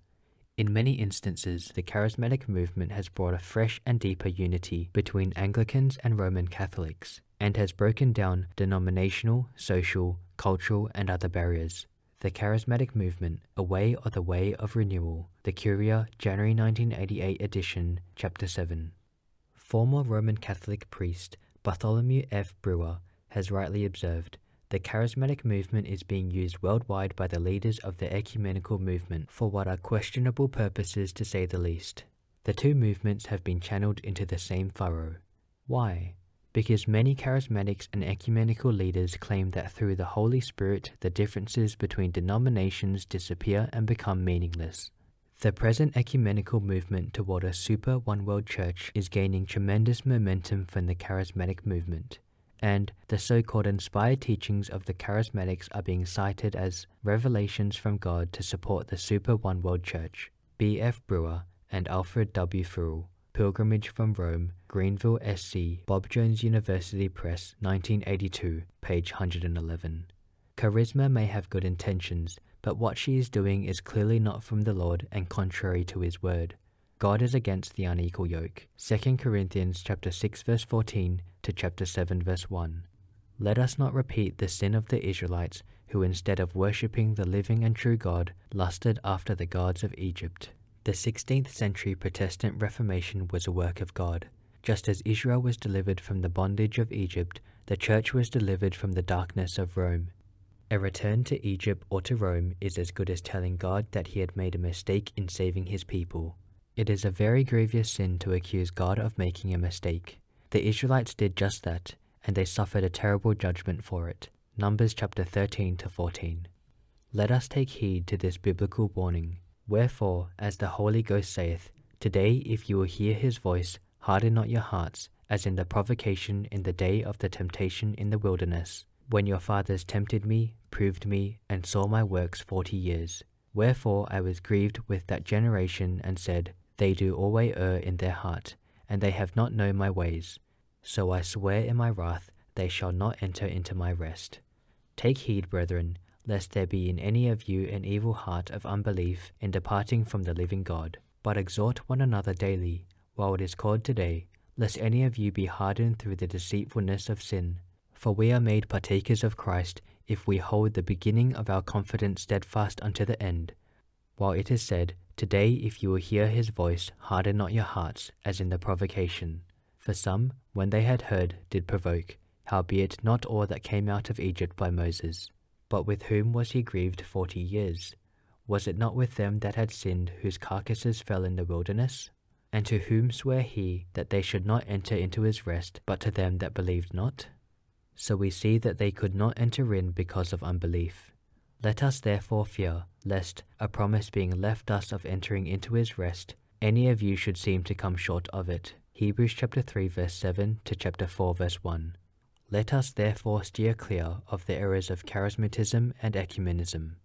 In many instances, the charismatic movement has brought a fresh and deeper unity between Anglicans and Roman Catholics, and has broken down denominational, social, cultural, and other barriers. The Charismatic Movement, A Way or the Way of Renewal, The Curia, January 1988 edition, Chapter 7. Former Roman Catholic priest Bartholomew F. Brewer has rightly observed the charismatic movement is being used worldwide by the leaders of the ecumenical movement for what are questionable purposes to say the least. The two movements have been channeled into the same furrow. Why? Because many charismatics and ecumenical leaders claim that through the Holy Spirit the differences between denominations disappear and become meaningless. The present ecumenical movement toward a super one world church is gaining tremendous momentum from the charismatic movement, and the so called inspired teachings of the charismatics are being cited as revelations from God to support the super one world church. B. F. Brewer, and Alfred W. Furrell. Pilgrimage from Rome, Greenville, SC, Bob Jones University Press, 1982, page 111. Charisma may have good intentions, but what she is doing is clearly not from the Lord and contrary to his word. God is against the unequal yoke. 2 Corinthians chapter 6 verse 14 to chapter 7 verse 1. Let us not repeat the sin of the Israelites who instead of worshipping the living and true God lusted after the gods of Egypt. The 16th century Protestant Reformation was a work of God. Just as Israel was delivered from the bondage of Egypt, the Church was delivered from the darkness of Rome. A return to Egypt or to Rome is as good as telling God that he had made a mistake in saving his people. It is a very grievous sin to accuse God of making a mistake. The Israelites did just that, and they suffered a terrible judgment for it. Numbers chapter 13 to 14. Let us take heed to this biblical warning. Wherefore, as the Holy Ghost saith, Today, if you will hear his voice, harden not your hearts, as in the provocation in the day of the temptation in the wilderness, when your fathers tempted me, proved me, and saw my works forty years. Wherefore I was grieved with that generation, and said, they do always err in their heart, and they have not known my ways. So I swear in my wrath, they shall not enter into my rest. Take heed, brethren, lest there be in any of you an evil heart of unbelief in departing from the living God. But exhort one another daily, while it is called today, lest any of you be hardened through the deceitfulness of sin. For we are made partakers of Christ if we hold the beginning of our confidence steadfast unto the end. While it is said, Today, if you will hear his voice, harden not your hearts, as in the provocation. For some, when they had heard, did provoke, howbeit not all that came out of Egypt by Moses. But with whom was he grieved forty years? Was it not with them that had sinned, whose carcasses fell in the wilderness? And to whom sware he that they should not enter into his rest, but to them that believed not? So we see that they could not enter in because of unbelief. Let us therefore fear, lest, a promise being left us of entering into his rest, any of you should seem to come short of it. Hebrews chapter 3 verse 7 to chapter 4 verse 1. Let us therefore steer clear of the errors of charismatism and ecumenism.